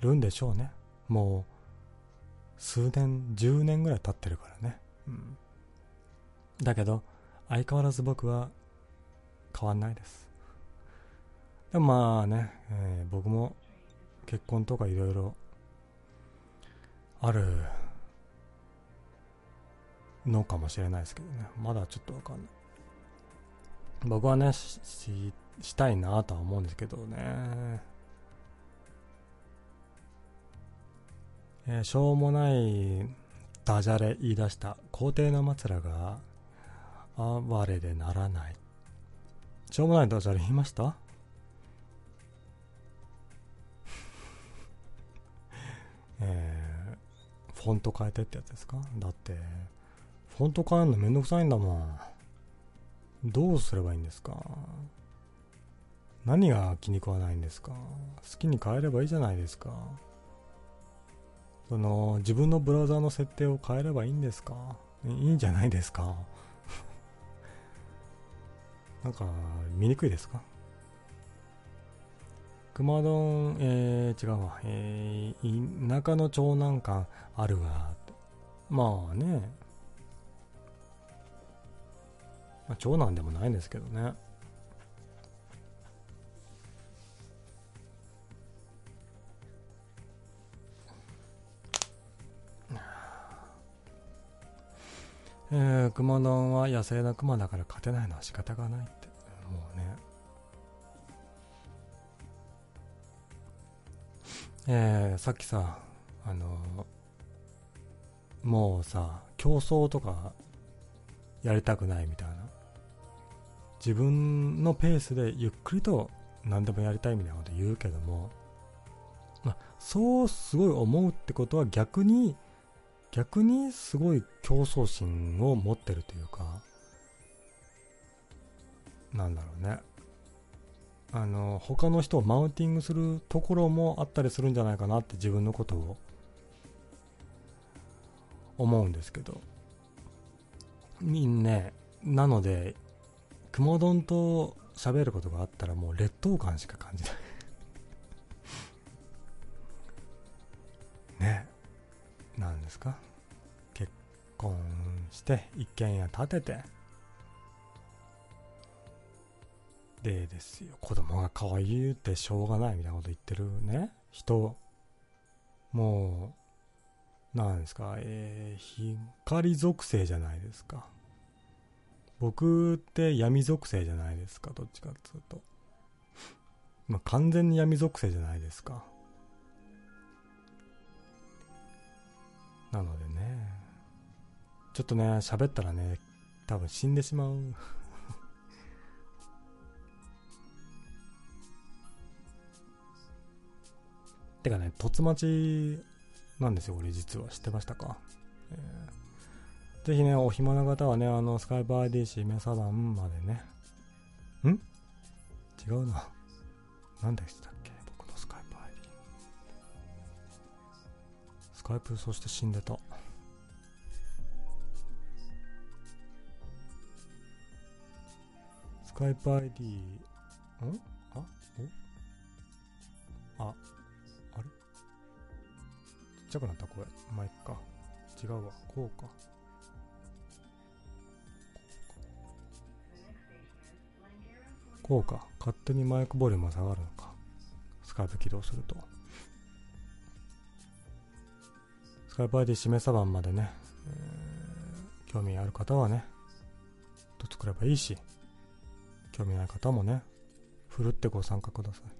るんでしょうね。もう、数年、10年ぐらい経ってるからね。うん。だけど、相変わらず僕は変わんないです。でもまあね、えー、僕も結婚とかいろいろあるのかもしれないですけどね。まだちょっとわかんない。僕はね、し、したいなとは思うんですけどね。えー、しょうもないダジャレ言い出した皇帝の末らが哀れでならないしょうもないダジャレ言いました？えー、フォント変えてってやつですか？だってフォント変えるのめんどくさいんだもん。どうすればいいんですか？何が気に食わないんですか？好きに変えればいいじゃないですか。その自分のブラウザーの設定を変えればいいんですか？いいんじゃないですか？なんか見にくいですか？熊丼、えー、違うわ、えー、田舎の長男感あるわ。まあね、まあ、長男でもないんですけどね。えー、熊丼は野生の熊だから勝てないのは仕方がないって。もうね。えー、さっきさ、あのもうさ、競争とかやりたくないみたいな。自分のペースでゆっくりと何でもやりたいみたいなこと言うけども、ま、そうすごい思うってことは逆に逆にすごい競争心を持ってるというかなんだろうね。あの他の人をマウンティングするところもあったりするんじゃないかなって自分のことを思うんですけど。みん、ね、なので熊丼と喋ることがあったらもう劣等感しか感じない。ね。なんですか。結婚して一軒家建てて。でですよ。子供が可愛いってしょうがないみたいなこと言ってるね。人もうなんですか？えー、光属性じゃないですか。僕って闇属性じゃないですか？どっちかっていうと。まあ完全に闇属性じゃないですか。なのでね。ちょっとね喋ったらね多分死んでしまう。てかね、凸町なんですよ、俺実は。知ってましたか、えー、ぜひね、お暇な方はね、あの、スカイプ IDC メサダンまでね。ん？違うな。何でしたっけ？僕のスカイプ ID。スカイプ、そして死んでた。スカイプ ID、ん？あ？お？あ、ちゃくなった？声。マイクか。違うわ。こうか。こうか。勝手にマイクボリュームが下がるのか。スカイプ起動すると。スカイプ ID 示さ番までね、えー、興味ある方はね、と作ればいいし、興味ない方もね、ふるってご参加ください。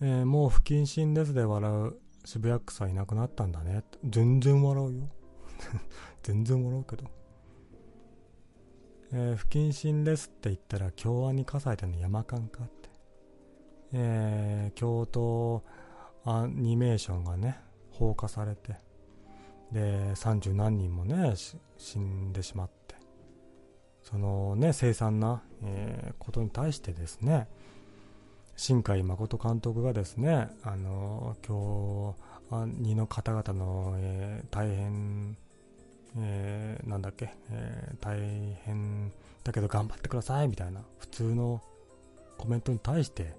えー、もう不謹慎ですで笑う渋谷区さんいなくなったんだね。全然笑うよ。全然笑うけど。えー、不謹慎ですって言ったら京アニ火災での山間かって。えー、京都アニメーションがね、放火されて、で、30何人もね、死んでしまって、そのね、凄惨な、えー、ことに対してですね、新海誠監督がですね、あの今日、二の方々の、えー、大変、えー、なんだっけ、えー、大変だけど頑張ってくださいみたいな普通のコメントに対して、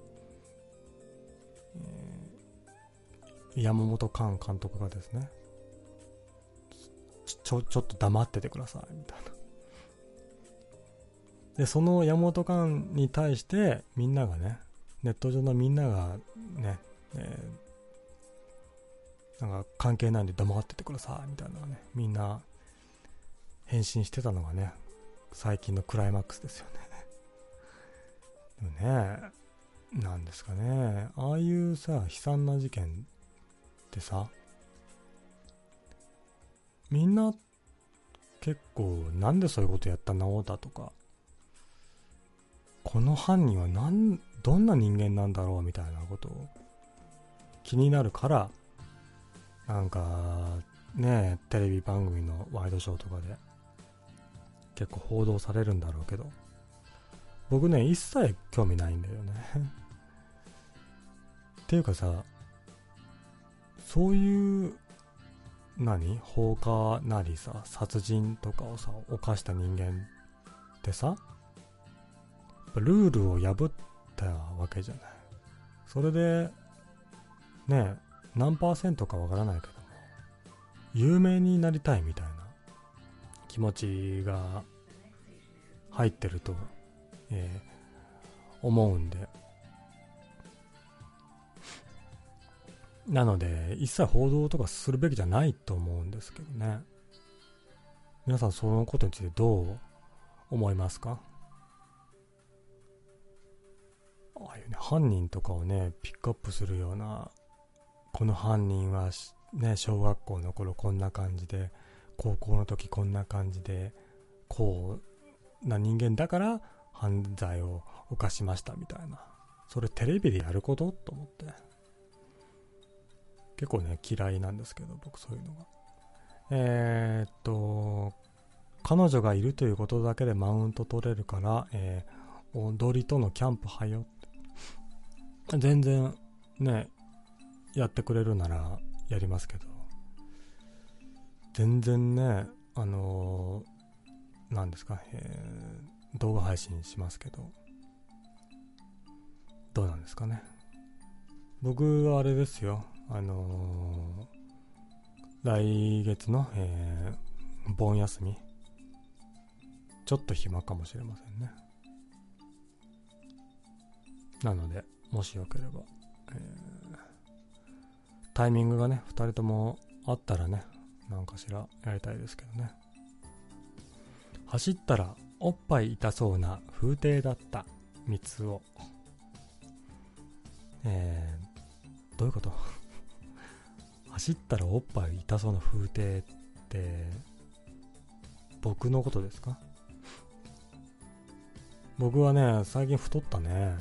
えー、山本寛監督がですねちょ、ちょっと黙っててくださいみたいな。で、その山本寛に対してみんながね、ネット上のみんながね、えー、なんか関係ないんで黙っててくださいみたいなね、みんな返信してたのがね、最近のクライマックスですよね。でもね、なんですかね、ああいうさ、悲惨な事件ってさ、みんな結構なんでそういうことやったの？だとか、この犯人は何どんな人間なんだろうみたいなことを気になるからなんかねテレビ番組のワイドショーとかで結構報道されるんだろうけど僕ね一切興味ないんだよね。っていうかさそういう何放火なりさ殺人とかをさ犯した人間ってさルールを破ったわけじゃない。それで、ね、何パーセントかわからないけども、有名になりたいみたいな気持ちが入ってると、えー、思うんで。なので、一切報道とかするべきじゃないと思うんですけどね。皆さんそのことについてどう思いますか？ああいうね、犯人とかをね、ピックアップするような、この犯人はね、小学校の頃こんな感じで、高校の時こんな感じでこうな人間だから犯罪を犯しましたみたいな。それテレビでやること？と思って。結構ね嫌いなんですけど僕そういうのが。えー、っと彼女がいるということだけでマウント取れるから、えー、踊りとのキャンプはよって全然ねやってくれるならやりますけど。全然ねあのー、ですか、えー、動画配信しますけど。どうなんですかね。僕はあれですよ。あのー、来月の、えー、盆休み。ちょっと暇かもしれませんね。なのでもしよければ、えー、タイミングがね2人ともあったらね何かしらやりたいですけどね。走ったらおっぱい痛そうな風景だった三つを。えー、どういうこと？走ったらおっぱい痛そうな風景って僕のことですか？僕はね最近太ったね、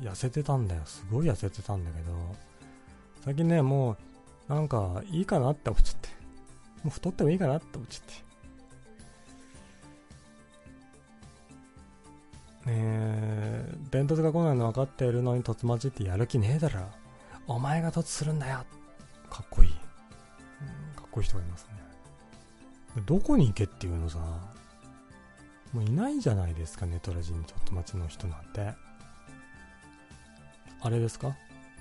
痩せてたんだよすごい痩せてたんだけど最近ねもうなんかいいかなって思っちゃってもう太ってもいいかなって思っちゃってえ、伝突が来ないの分かっているのに突待ちってやる気ねえだろ。お前が突するんだよ。かっこいい。うん、かっこいい人がいますね。どこに行けっていうのさ、もういないじゃないですか、ネトラジにちょっと待ちの人なんて。あれですか？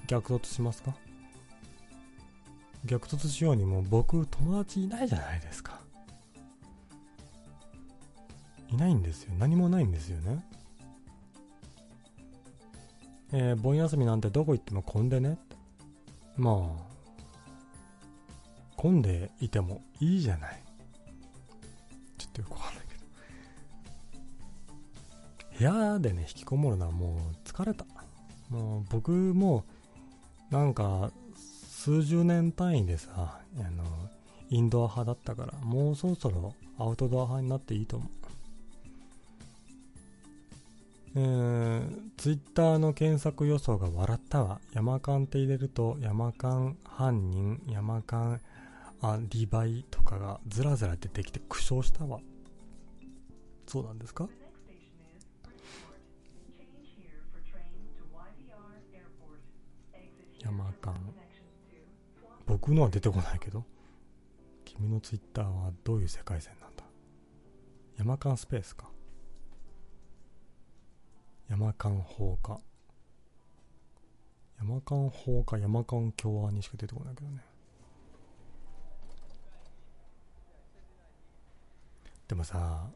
逆突しますか？逆突しようにも僕友達いないじゃないですか。いないんですよ。何もないんですよね。えー、盆休みなんてどこ行っても混んでねまあ混んでいてもいいじゃないちょっとよくわかんないけど部屋でね引きこもるのはもう疲れたもう僕もなんか数十年単位でさあのインドア派だったからもうそろそろアウトドア派になっていいと思うえー、ツイッターの検索予想が笑ったわ。山間って入れると、山間犯人、山間アリバイとかがずらずら出てきて苦笑したわ。そうなんですか？山間。僕のは出てこないけど。君のツイッターはどういう世界線なんだ？山間スペースか。山間放火山間放火山間共和にしか出てこないけどねでもさ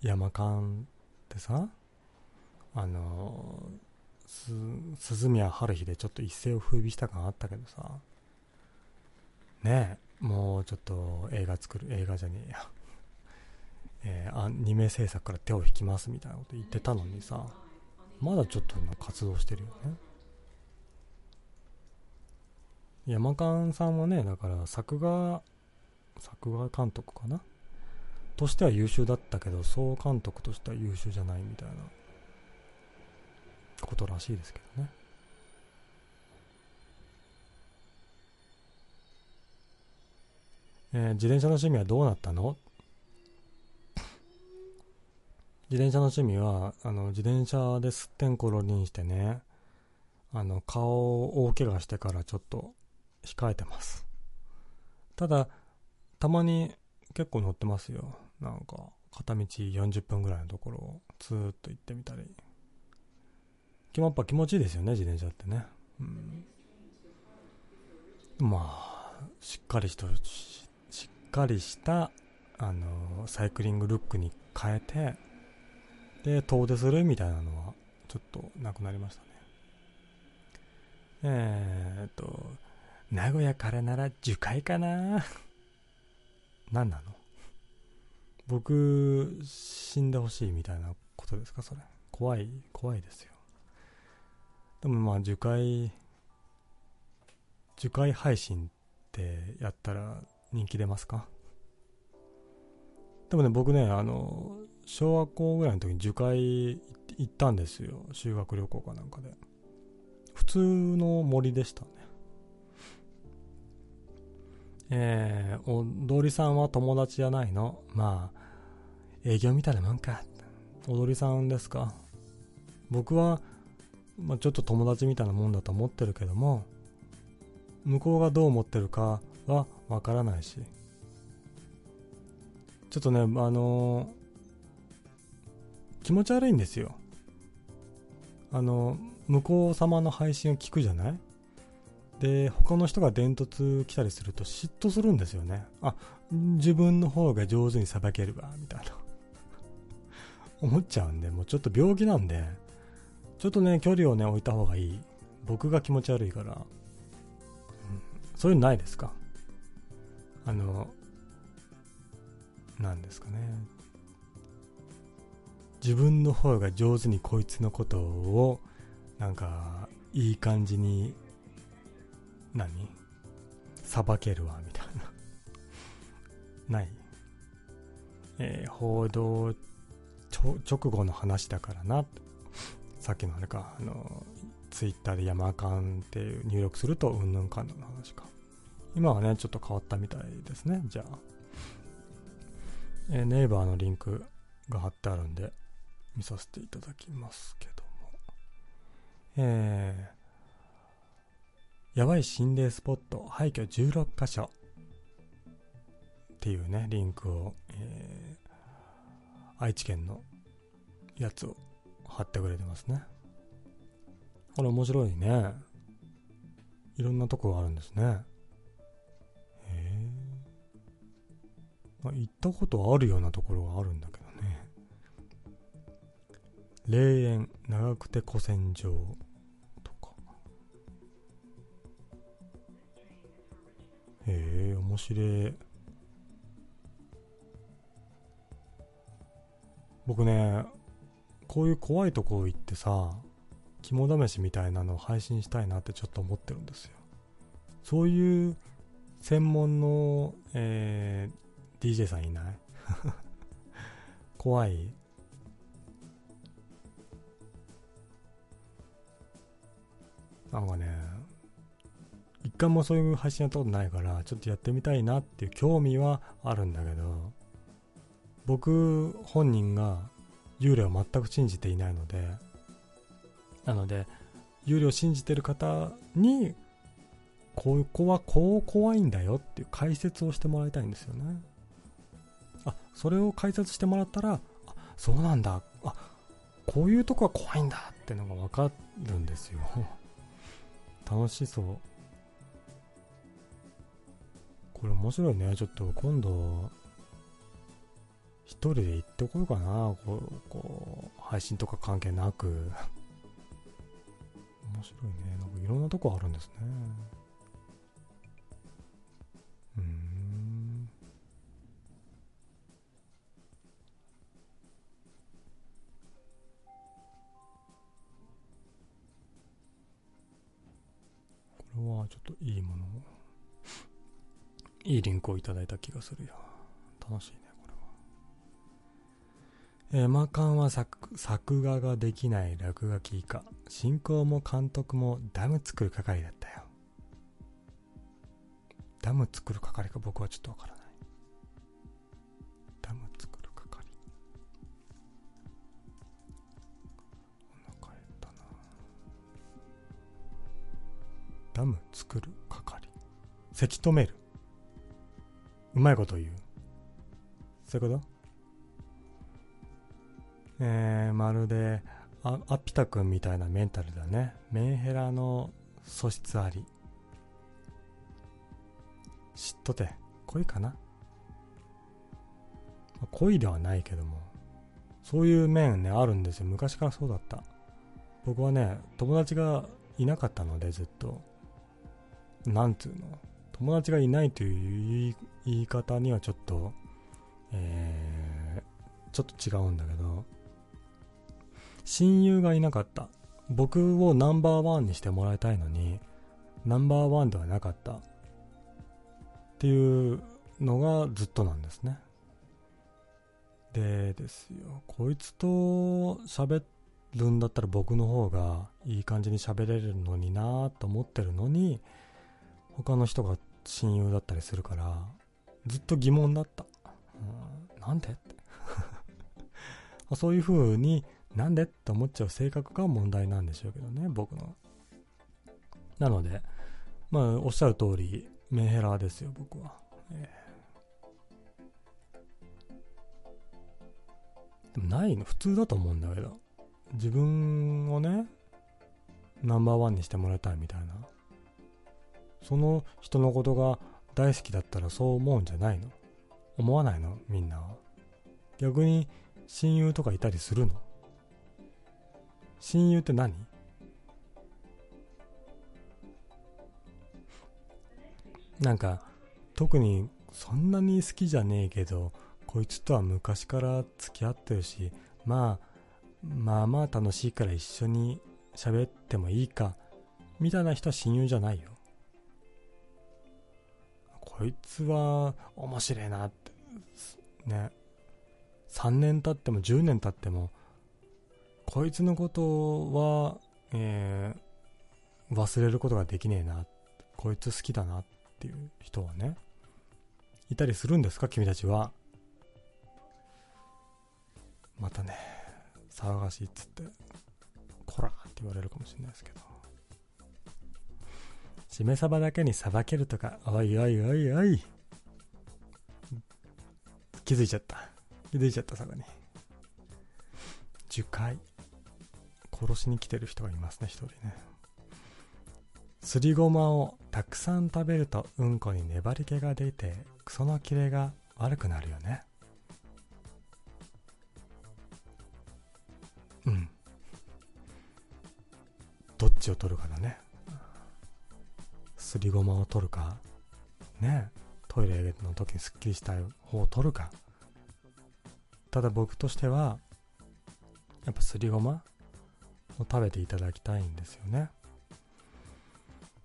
山間ってさあのす鈴宮春日でちょっと一世を風靡した感あったけどさ。ねえもうちょっと映画作る映画じゃねえや。えー、アニメ制作から手を引きますみたいなこと言ってたのにさ。まだちょっと活動してるよね。山勘さんはねだから作画作画監督かな？としては優秀だったけど総監督としては優秀じゃないみたいな。ことらしいですけどねえー、自転車の趣味はどうなったの？自転車の趣味は、あの、自転車ですってんころりんしてね、あの、顔を大怪我してからちょっと控えてます。ただ、たまに結構乗ってますよ。なんか、片道40分ぐらいのところをずーっと行ってみたり。やっぱ気持ちいいですよね、自転車ってね。うん。まあ、しっかりしたし、しっかりした、あの、サイクリングルックに変えて、で、遠出するみたいなのは、ちょっとなくなりましたね。えー、っと、名古屋からなら樹海かな何なの？僕、死んでほしいみたいなことですか、それ。怖い、怖いですよ。でもまあ、樹海、樹海配信ってやったら人気出ますか？でもね、僕ね、あの、小学校ぐらいの時に樹海行ったんですよ。修学旅行かなんかで。普通の森でしたね。えー、踊りさんは友達じゃないの？まあ、営業みたいなもんか。踊りさんですか？僕は、まあ、ちょっと友達みたいなもんだと思ってるけども、向こうがどう思ってるかはわからないし。ちょっとね、あのー、気持ち悪いんですよ。あの、向こう様の配信を聞くじゃない？で、他の人が伝突来たりすると嫉妬するんですよね。あ、自分の方が上手にさばけるわ、みたいな。思っちゃうんで、もうちょっと病気なんで、ちょっとね、距離をね、置いた方がいい。僕が気持ち悪いから。うん、そういうのないですか？あの、なんですかね。自分の方が上手にこいつのことを、なんか、いい感じに何？さばけるわ、みたいな。ないえー、報道直後の話だからな。さっきのあれか、あの、ツイッターで山間って入力すると、うんぬんかんぬんの話か。今はね、ちょっと変わったみたいですね。じゃあ。えー、ネイバーのリンクが貼ってあるんで、見させていただきますけども。えー、やばい心霊スポット、廃墟16箇所っていうね、リンクを、えー、愛知県のやつを貼ってくれてますね。これ面白いね。いろんなとこがあるんですね。へえ。まあ、行ったことあるようなところがあるんだけどね。霊園長久手古戦場とかへえ、面白い。僕ね、こういう怖いとこ行ってさ、肝試しみたいなのを配信したいなってちょっと思ってるんですよ。そういう専門の、えー、DJ さんいない？怖い？なんかね、一回もそういう配信やったことないから、ちょっとやってみたいなっていう興味はあるんだけど、僕本人が幽霊を全く信じていないので、なので、幽霊を信じてる方に、ここはこう怖いんだよっていう解説をしてもらいたいんですよね。あ、それを解説してもらったら、あ、そうなんだ。あ、こういうとこは怖いんだってのがわかるんですよ。楽しそう。これ面白いね。ちょっと今度、一人で行ってこようかな。こう、こう配信とか関係なく。面白いね。なんかいろんなとこあるんですね。うん。これはちょっといいものを。いいリンクをいただいた気がするよ。楽しい、えー、マカンは作作画ができない落書き以下。進行も監督もダム作る係だったよ。ダム作る係か僕はちょっとわからない。ダム作る係。お腹減ったな。ダム作る係。せき止める。うまいこと言う。そういうこと？えー、まるで、あ、アピタ君みたいなメンタルだね。メンヘラの素質あり。嫉妬て恋かな、恋ではないけども。そういう面ね、あるんですよ。昔からそうだった。僕はね、友達がいなかったので、ずっと。なんつうの？友達がいないという言い方にはちょっと、えー、ちょっと違うんだけど、親友がいなかった。僕をナンバーワンにしてもらいたいのに、ナンバーワンではなかった。っていうのがずっとなんですね。でですよ、こいつと喋るんだったら僕の方がいい感じに喋れるのになと思ってるのに、他の人が親友だったりするから、ずっと疑問だった。うん、なんでって そういう風になんで？って思っちゃう性格が問題なんでしょうけどね、僕の。なので、まあ、おっしゃる通り、メンヘラですよ、僕は。えー、でもないの、普通だと思うんだけど。自分をね、ナンバーワンにしてもらいたいみたいな。その人のことが大好きだったらそう思うんじゃないの？思わないの？みんなは。逆に親友とかいたりするの？親友って何？なんか特にそんなに好きじゃねえけどこいつとは昔から付き合ってるしまあまあまあ楽しいから一緒に喋ってもいいかみたいな人は親友じゃないよ。こいつは面白いなってね。3年経っても10年経ってもこいつのことは、えー、忘れることができねえな。こいつ好きだなっていう人はね、いたりするんですか？君たちは。またね、騒がしいっつって、こらって言われるかもしれないですけど。しめ鯖だけにさばけるとか、おいおいおいおい。気づいちゃった。気づいちゃった、そこに。樹海。殺しに来てる人がいますね、一人ね。すりごまをたくさん食べるとうんこに粘り気が出てクソのキレが悪くなるよね。うん。どっちを取るかだね。すりごまを取るか、ね、トイレの時にすっきりしたい方を取るか。ただ僕としては、やっぱすりごまを食べていただきたいんですよね。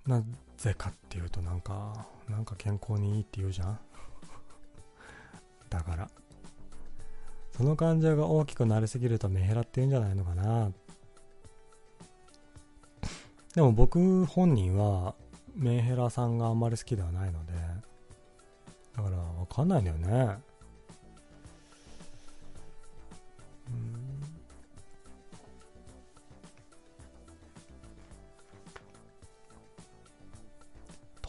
なぜかっていうとなんか、なんか健康にいいって言うじゃん だから。その感情が大きくなりすぎるとメヘラって言うんじゃないのかな。でも僕本人はメンヘラさんがあんまり好きではないので、だからわかんないんだよね。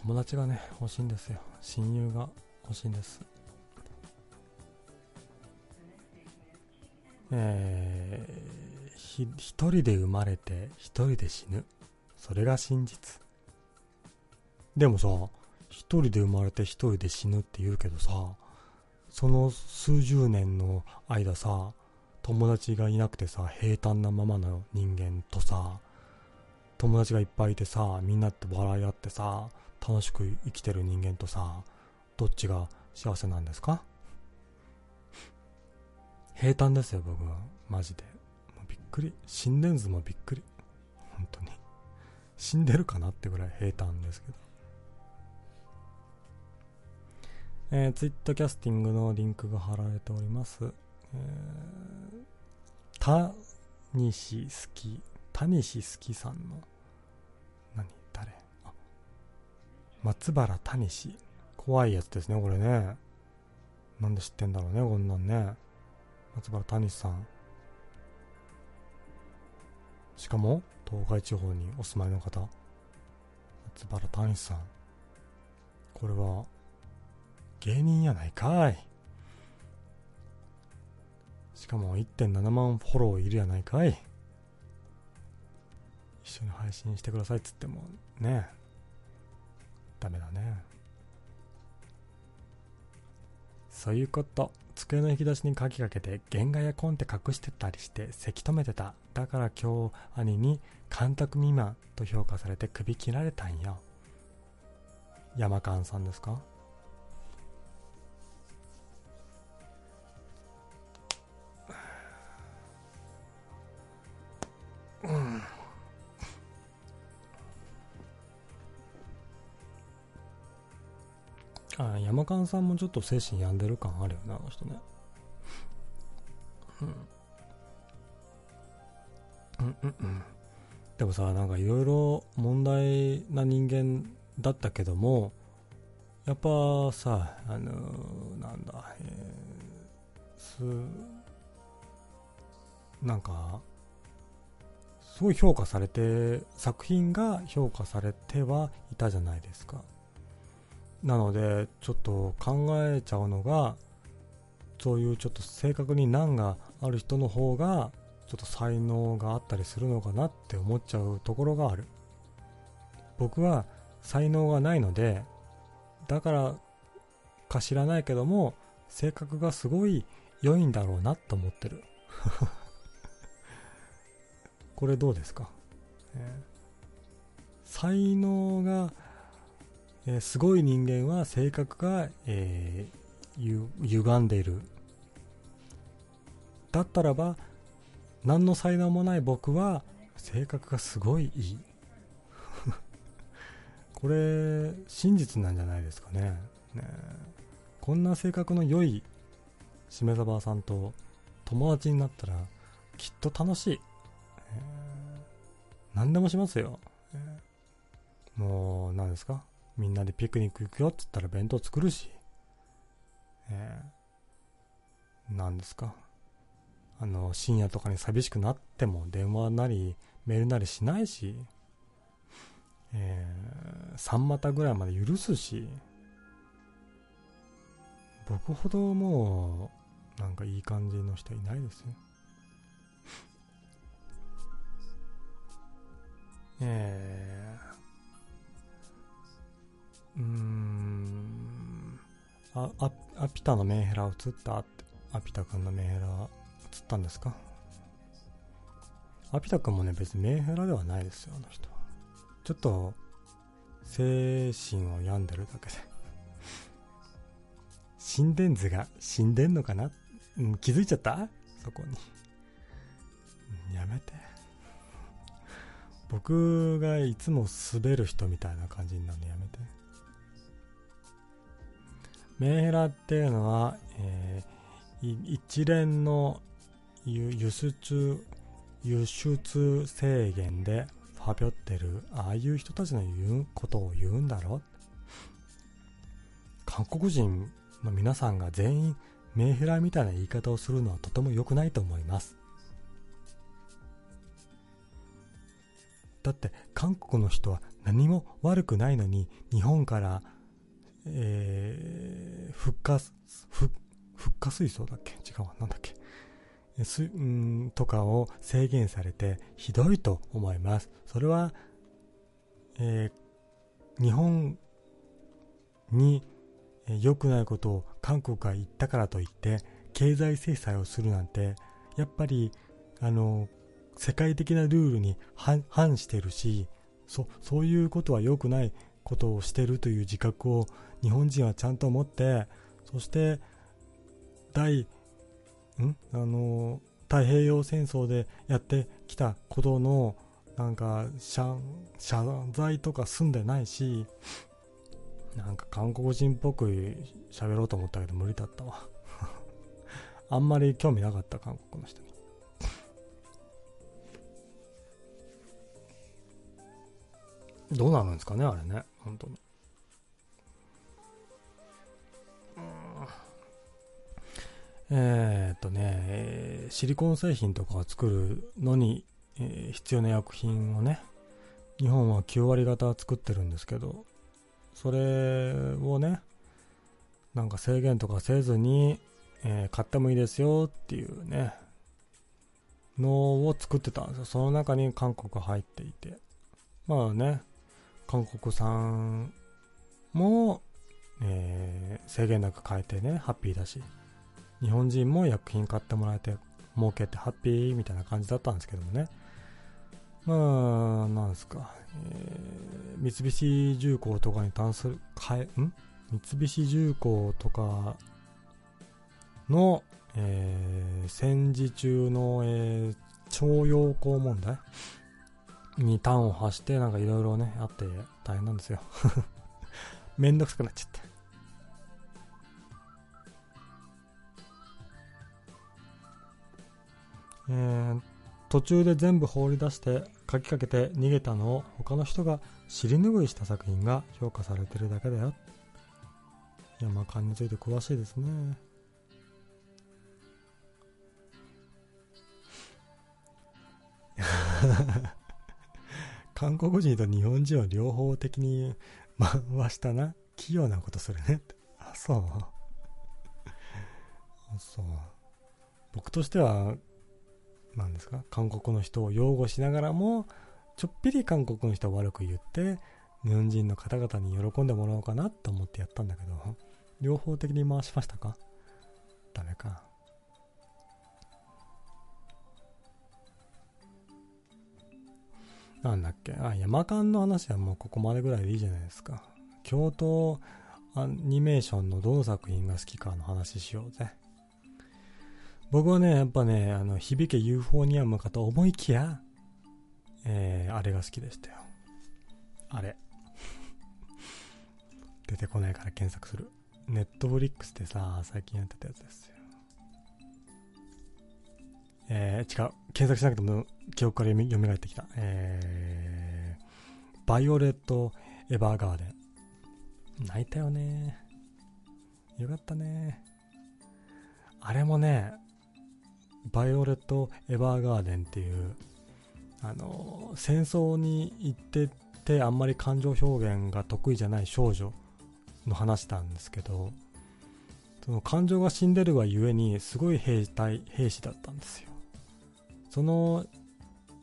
友達がね、欲しいんですよ。親友が欲しいんです。えー、ひ、一人で生まれて一人で死ぬ。それが真実。でもさ、一人で生まれて一人で死ぬって言うけどさ、その数十年の間さ、友達がいなくてさ、平坦なままの人間とさ、友達がいっぱいいてさ、みんなって笑い合ってさ、楽しく生きてる人間とさ、どっちが幸せなんですか？平坦ですよ、僕は。マジで。もうびっくり。心電図もびっくり。本当に。死んでるかなってぐらい平坦ですけど。えー、ツイッターキャスティングのリンクが貼られております。えー、たにしすき、たにしすきさんの何？誰？松原谷氏。怖いやつですね、これね。なんで知ってんだろうね、こんなんね。松原谷さん。しかも、東海地方にお住まいの方。松原谷さん。これは、芸人やないかい。しかも1.7万フォローいるやないかい。一緒に配信してくださいっつってもね。ダメだね。そういうこと。机の引き出しに鍵かけて原画やコンテ隠してたりしてせき止めてた。だから今日兄に監督未満と評価されて首切られたんよ。山勘さんですか？さんもちょっと精神病んでる感あるよね、あの人ね。うん。うんうんうん。でもさなんかいろいろ問題な人間だったけどもやっぱさあのー、なんだ、えー、すなんかすごい評価されて作品が評価されてはいたじゃないですか。なのでちょっと考えちゃうのがそういうちょっと性格に難がある人の方がちょっと才能があったりするのかなって思っちゃうところがある。僕は才能がないのでだからか知らないけども性格がすごい良いんだろうなと思ってる。これどうですか、えー、才能が、えー、すごい人間は性格が、えー、歪んでいる。だったらば何の才能もない僕は性格がすごいいい。これ真実なんじゃないですかね。ねこんな性格の良いしめ鯖さんと友達になったらきっと楽しい、えー、何でもしますよ、えー、もう何ですか？みんなでピクニック行くよって言ったら弁当作るし、えー、何ですか。あの深夜とかに寂しくなっても電話なりメールなりしないし、えー、3股ぐらいまで許すし。僕ほどもうなんかいい感じの人いないですよ。えー、うーんああアピタのメンヘラ映ったってアピタ君のメンヘラつったんですか？アピタ君もね、別にメンヘラではないですよ、あの人は。ちょっと、精神を病んでるだけで心電図が死んでんのかな、うん、気づいちゃった？そこに。やめて。僕がいつも滑る人みたいな感じになるのやめて。メンヘラっていうのは、えー、一連の輸出輸出制限でファビョってるああいう人たちの言うことを言うんだろ？韓国人の皆さんが全員メンヘラみたいな言い方をするのはとても良くないと思います。だって韓国の人は何も悪くないのに日本から、えー、復活復活水素だっけ？違うわ。なんだっけ？すんとかを制限されてひどいと思います。それは、えー、日本に良くないことを韓国が言ったからといって経済制裁をするなんてやっぱりあの世界的なルールに反してるしそそういうことは良くないことをしてるという自覚を日本人はちゃんと持ってそして第ん？あの太平洋戦争でやってきたことのなんか謝謝罪とか済んでないしなんか韓国人っぽく喋ろうと思ったけど無理だったわ。あんまり興味なかった韓国の人に。どうなるんですかねあれね本当にえ、っとね、シリコン製品とかを作るのに、えー、必要な薬品をね、日本は9割方作ってるんですけど、それをね、なんか制限とかせずに、え、買ってもいいですよっていうね、のを作ってたんですよ。その中に韓国入っていて。まあね、韓国産も、えー、制限なく買えてね、ハッピーだし。日本人も薬品買ってもらえて儲けてハッピーみたいな感じだったんですけどもね。まあなんですか、えー、三菱重工とかに関するかえん？三菱重工とかの、えー、戦時中の、えー、徴用工問題？に端を発してなんかいろいろねあって大変なんですよ。めんどくさくなっちゃって。えー途中で全部放り出して書きかけて逃げたのを他の人が尻拭いした作品が評価されてるだけだよ。山間について詳しいですね。韓国人と日本人を両方的に回したな。器用なことするね。ってあそう。そう。僕としては何ですか？韓国の人を擁護しながらもちょっぴり韓国の人を悪く言って日本人の方々に喜んでもらおうかなと思ってやったんだけど両方的に回しましたか？ダメか。なんだっけ？あ山間の話はもうここまでぐらいでいいじゃないですか京都アニメーションのどの作品が好きかの話しようぜ僕はね、やっぱね、あの、響けユーフォニアムかと思いきや、えー、あれが好きでしたよ。あれ。出てこないから検索する。ネットフリックスでさ、最近やってたやつですよ。えー、違う。検索しなくても記憶から読み返ってきた。えー、バイオレット・エヴァーガーデン。泣いたよね。よかったね。あれもね、バイオレット・エヴァーガーデンっていうあの戦争に行っててあんまり感情表現が得意じゃない少女の話なんですけどその感情が死んでるがゆえにすごい兵隊兵士だったんですよその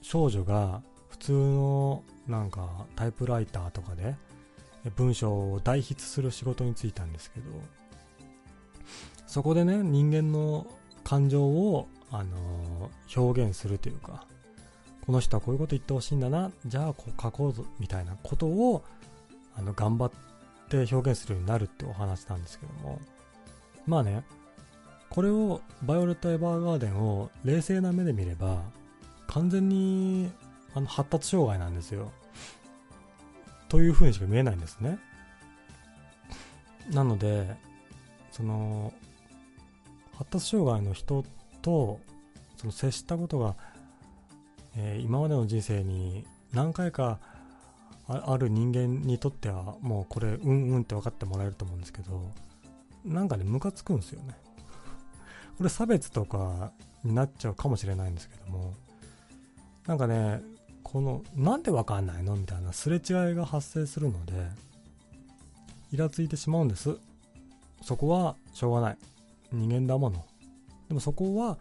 少女が普通のなんかタイプライターとかで文章を代筆する仕事に就いたんですけどそこでね人間の感情をあの、表現するというか、この人はこういうこと言ってほしいんだな、じゃあこう書こうぞみたいなことをあの頑張って表現するようになるってお話なんですけども、まあね、これを、バイオレット・エヴァーガーデンを冷静な目で見れば、完全にあの発達障害なんですよ。という風にしか見えないんですね。なので、その、発達障害の人とその接したことが、えー、今までの人生に何回かある人間にとってはもうこれうんうんって分かってもらえると思うんですけどなんかねムカつくんですよねこれ差別とかになっちゃうかもしれないんですけどもなんかねこのなんで分かんないのみたいなすれ違いが発生するのでイラついてしまうんです。そこはしょうがない。人間だもの。でもそこは、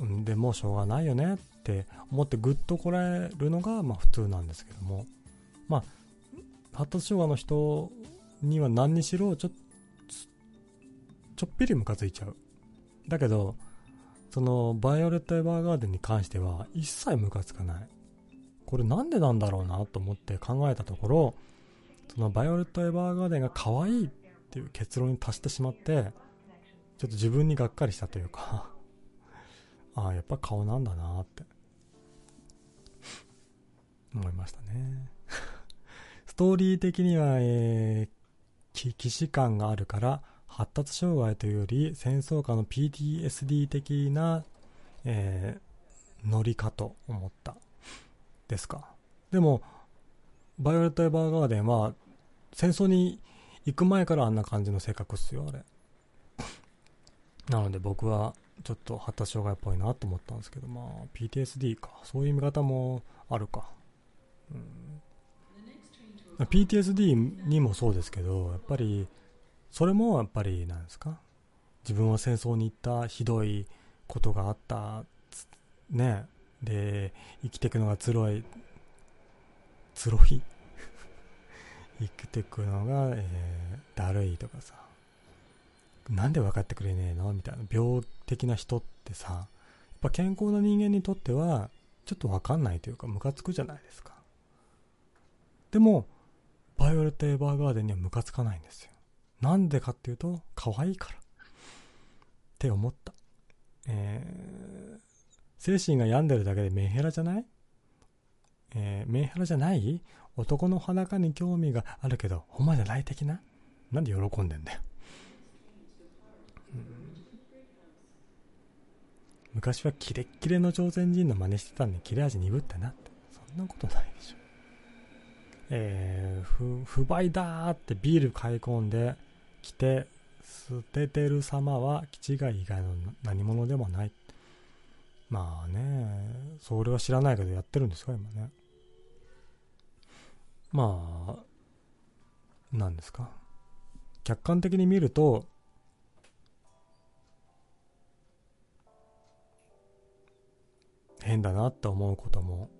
うん、でもしょうがないよねって思ってぐっとこらえるのがまあ普通なんですけども。まあ発達障害の人には何にしろちょちょっぴりムカついちゃう。だけどそのバイオレット・エヴァーガーデンに関しては一切ムカつかないこれなんでなんだろうなと思って考えたところそのバイオレット・エヴァーガーデンが可愛いっていう結論に達してしまってちょっと自分にがっかりしたというか ああ、やっぱ顔なんだなって思いましたね。ストーリー的には、えー、既視感があるから、発達障害というより戦争下の PTSD 的な、えー、ノリかと思った。ですか。でも、バイオレット・エヴァーガーデンは戦争に行く前からあんな感じの性格っすよ、あれ。なので僕はちょっと発達障害っぽいなと思ったんですけど、まあ PTSD か。そういう見方もあるか。うん、PTSD にもそうですけど、やっぱり、それもやっぱりなんですか？自分は戦争に行ったひどいことがあった、ね。で、生きていくのがつろい、つろい？生きていくのが、えー、だるいとかさ。なんで分かってくれねえの？みたいな。病的な人ってさやっぱ健康な人間にとってはちょっと分かんないというかムカつくじゃないですか。でもバイオレット・エヴァーガーデンにはムカつかないんですよ。なんでかっていうと可愛いから。って思った。えー、精神が病んでるだけでメンヘラじゃない？えー、メンヘラじゃない？男の裸に興味があるけど、ほんまじゃない的な？なんで喜んでんだよ。昔はキレッキレの朝鮮人の真似してたんで切れ味鈍ったなって。そんなことないでしょ。えー、不不買だーってビール買い込んできて捨ててる様は気違い以外の何者でもない。まあねそれは知らないけどやってるんですか今ね。まあ何ですか。客観的に見ると変だなって思うことも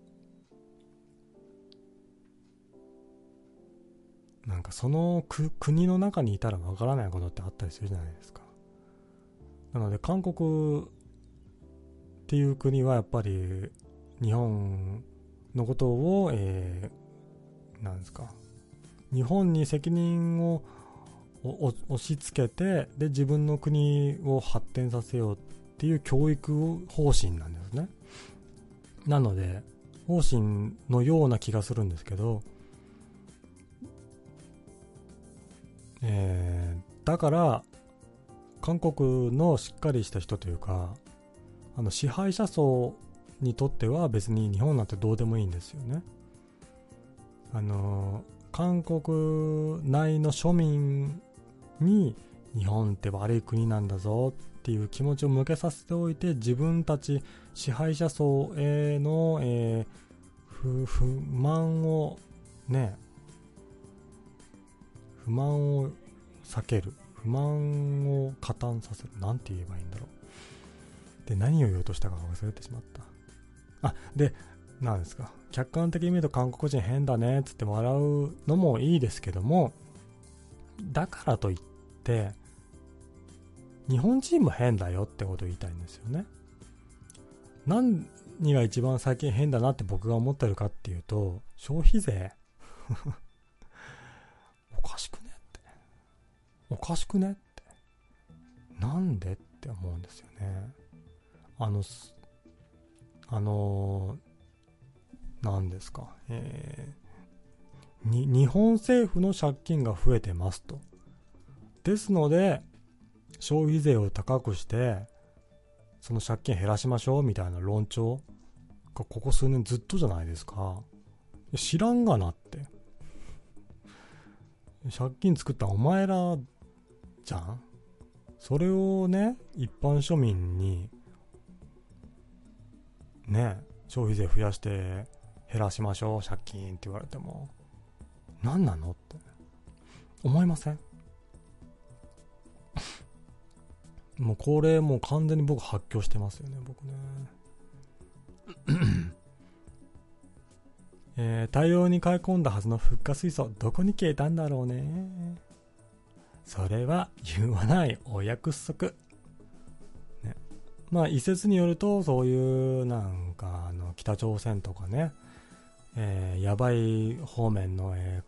なんかその国の中にいたらわからないことってあったりするじゃないですか。なので韓国っていう国はやっぱり日本のことを、えー、なんですか。日本に責任を押し付けてで自分の国を発展させようっていう教育方針なんですね。なので方針のような気がするんですけど、えー、だから韓国のしっかりした人というかあの支配者層にとっては別に日本なんてどうでもいいんですよね。あの韓国内の庶民に日本って悪い国なんだぞっていう気持ちを向けさせておいて自分たち支配者層への、えー、不満をね不満を避ける。不満を加担させる。何て言えばいいんだろう。で何を言おうとしたか忘れてしまった。あで何ですか。客観的に見ると韓国人変だねっつって笑うのもいいですけどもだからといって日本人も変だよってことを言いたいんですよね。何が一番最近変だなって僕が思ってるかっていうと消費税。おかしくねっておかしくねってなんでって思うんですよねあのあの何ですか、えー、に日本政府の借金が増えてますと。ですので、消費税を高くして、その借金減らしましょうみたいな論調がここ数年ずっとじゃないですか。知らんがなって。借金作ったお前らじゃん？それをね、一般庶民に、ね、消費税増やして減らしましょう、借金って言われても、何なのって。思いません？もうこれもう完全に僕発狂してますよね、僕ね。えー、大量に買い込んだはずの復活水素、どこに消えたんだろうね。それは言わないお約束。ね。まあ一説によると、そういうなんかあの北朝鮮とかね、えー、やばい方面の、え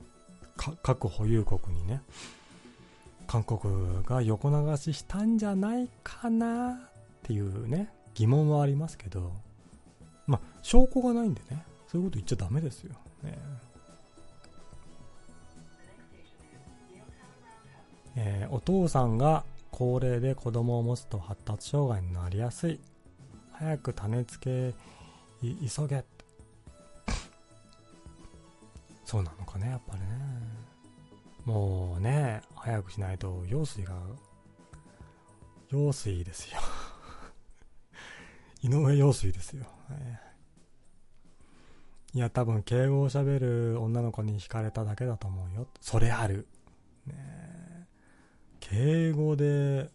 ー、核保有国にね、韓国が横流ししたんじゃないかなっていうね、疑問はありますけど、まあ、証拠がないんでね、そういうこと言っちゃダメですよ。ねえー、お父さんが高齢で子供を持つと発達障害になりやすい。早く種付け急げそうなのかね、やっぱりね。もうね、早くしないと用水が、用水ですよ 井上陽水ですよ。いや、多分敬語を喋る女の子に惹かれただけだと思うよ。それある。ね敬語で、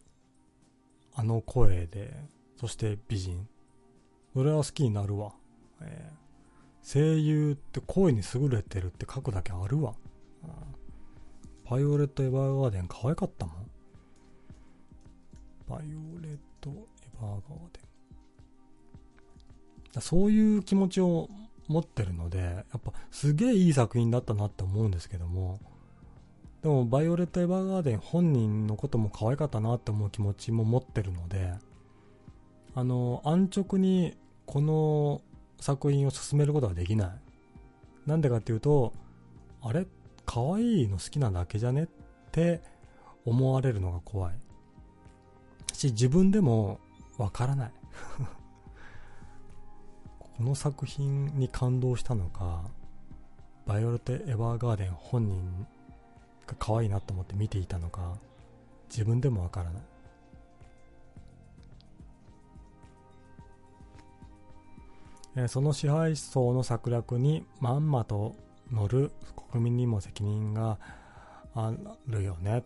あの声で、そして美人。それは好きになるわ。えー声優って声に優れてるって書くだけあるわ。バイオレット・エヴァーガーデン可愛かったもん。バイオレット・エヴァーガーデン。そういう気持ちを持ってるので、やっぱすげえいい作品だったなって思うんですけども、でもバイオレット・エヴァーガーデン本人のことも可愛かったなって思う気持ちも持ってるので、あの、安直にこの作品を進めることはできない。なんでかっていうと、あれ？可愛いの好きなだけじゃね？って思われるのが怖い。し、自分でもわからない。この作品に感動したのかバイオレット・エヴァーガーデン本人が可愛いなと思って見ていたのか自分でもわからない。えその支配層の策略にまんまと乗る国民にも責任があるよね。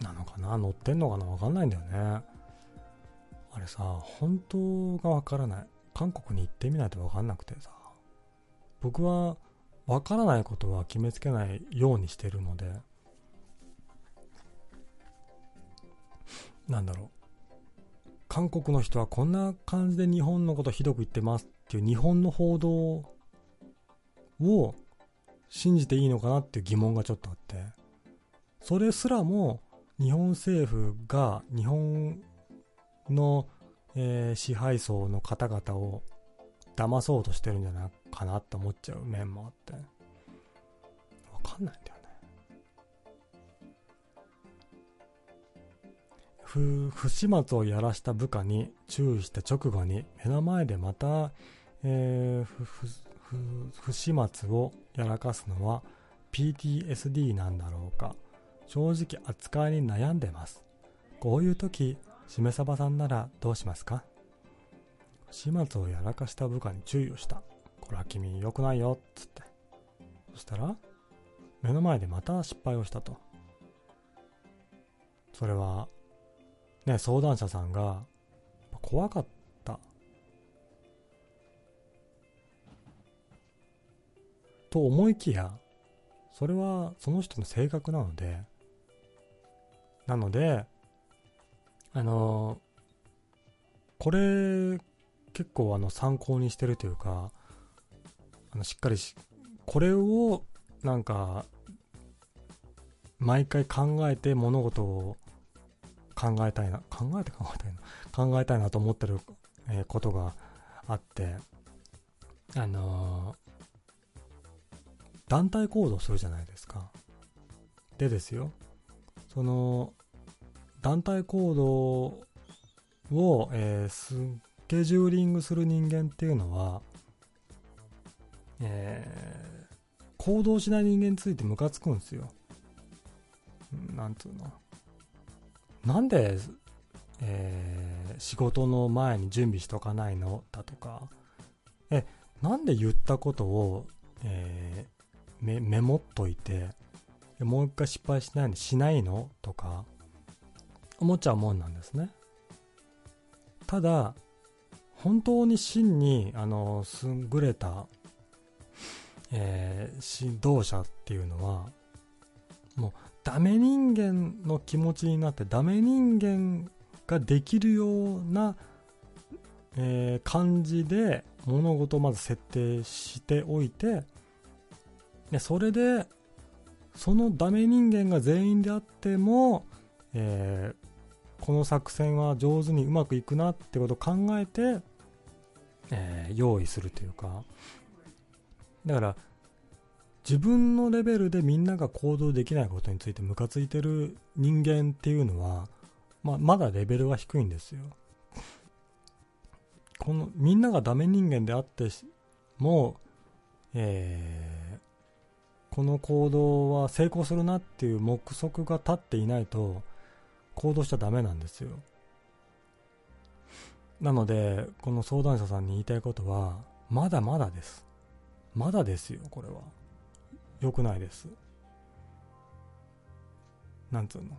なのかな？乗ってんのかな？わかんないんだよね。あれさ本当がわからない。韓国に行ってみないとわかんなくてさ。僕はわからないことは決めつけないようにしてるので。なんだろう。韓国の人はこんな感じで日本のことひどく言ってますっていう日本の報道を信じていいのかなっていう疑問がちょっとあって。それすらも日本政府が日本の、えー、支配層の方々を騙そうとしてるんじゃないかなって思っちゃう面もあって。わかんないんだよね。不不始末をやらした部下に注意した直後に目の前でまた、えー、不始末をやらかすのは PTSD なんだろうか。正直扱いに悩んでます。こういう時しめさばさんならどうしますか？始末をやらかした部下に注意をした。これは君良くないよつって。そしたら目の前でまた失敗をしたと。それはね、相談者さんが怖かった。と思いきやそれはその人の性格なのでなのであのこれ結構あの参考にしてるというかあのしっかりしこれをなんか毎回考えて物事を考えたいな、考えて考えたいな、考えたいなと思ってる、えことがあって、あの、団体行動するじゃないですか。でですよ、その、団体行動を、えー、スケジューリングする人間っていうのは、えー、行動しない人間についてムカつくんですよ。なんつうの。なんで、えー、仕事の前に準備しとかないの？だとか、え、なんで言ったことを、えー、メモっといて、もう一回失敗しないのしないの？とか、思っちゃうもんなんですね。ただ、本当に真に、あの、優れた、えー、指導者っていうのは、もうダメ人間の気持ちになってダメ人間ができるような、えー、感じで物事をまず設定しておいてでそれでそのダメ人間が全員であっても、えー、この作戦は上手にうまくいくなってことを考えて、えー、用意するというかだから自分のレベルでみんなが行動できないことについてムカついてる人間っていうのは、まあ、まだレベルは低いんですよ。このみんながダメ人間であっても、えー、この行動は成功するなっていう目測が立っていないと行動しちゃダメなんですよ。なので、この相談者さんに言いたいことは、まだまだです。まだですよ、これは。良くないです。なんつうの。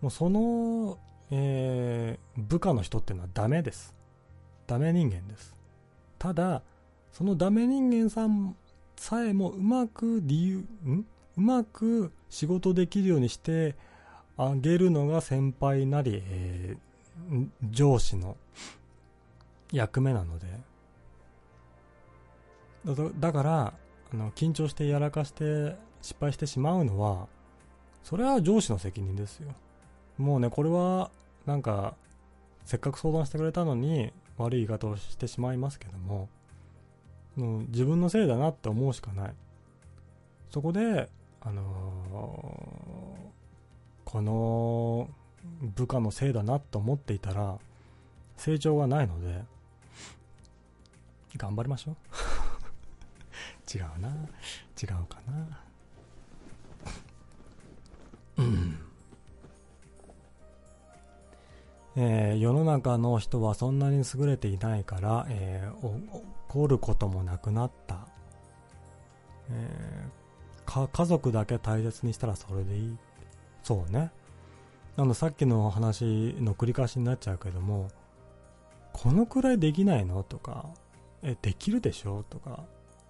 もうその、えー、部下の人っていうのはダメです。ダメ人間です。ただ、そのダメ人間さんさえもうまく理由、ん？うまく仕事できるようにしてあげるのが先輩なり、えー、上司の役目なので。だから、あの緊張してやらかして失敗してしまうのはそれは上司の責任ですよもうねこれはなんかせっかく相談してくれたのに悪い言い方をしてしまいますけどももう自分のせいだなって思うしかないそこであの、この部下のせいだなと思っていたら成長がないので頑張りましょう。違うな。違うかな。うん。えー、世の中の人はそんなに優れていないから、えー、怒ることもなくなった、えー、家族だけ大切にしたらそれでいい。そうね。あのさっきの話の繰り返しになっちゃうけどもこのくらいできないの？とかえできるでしょ？とか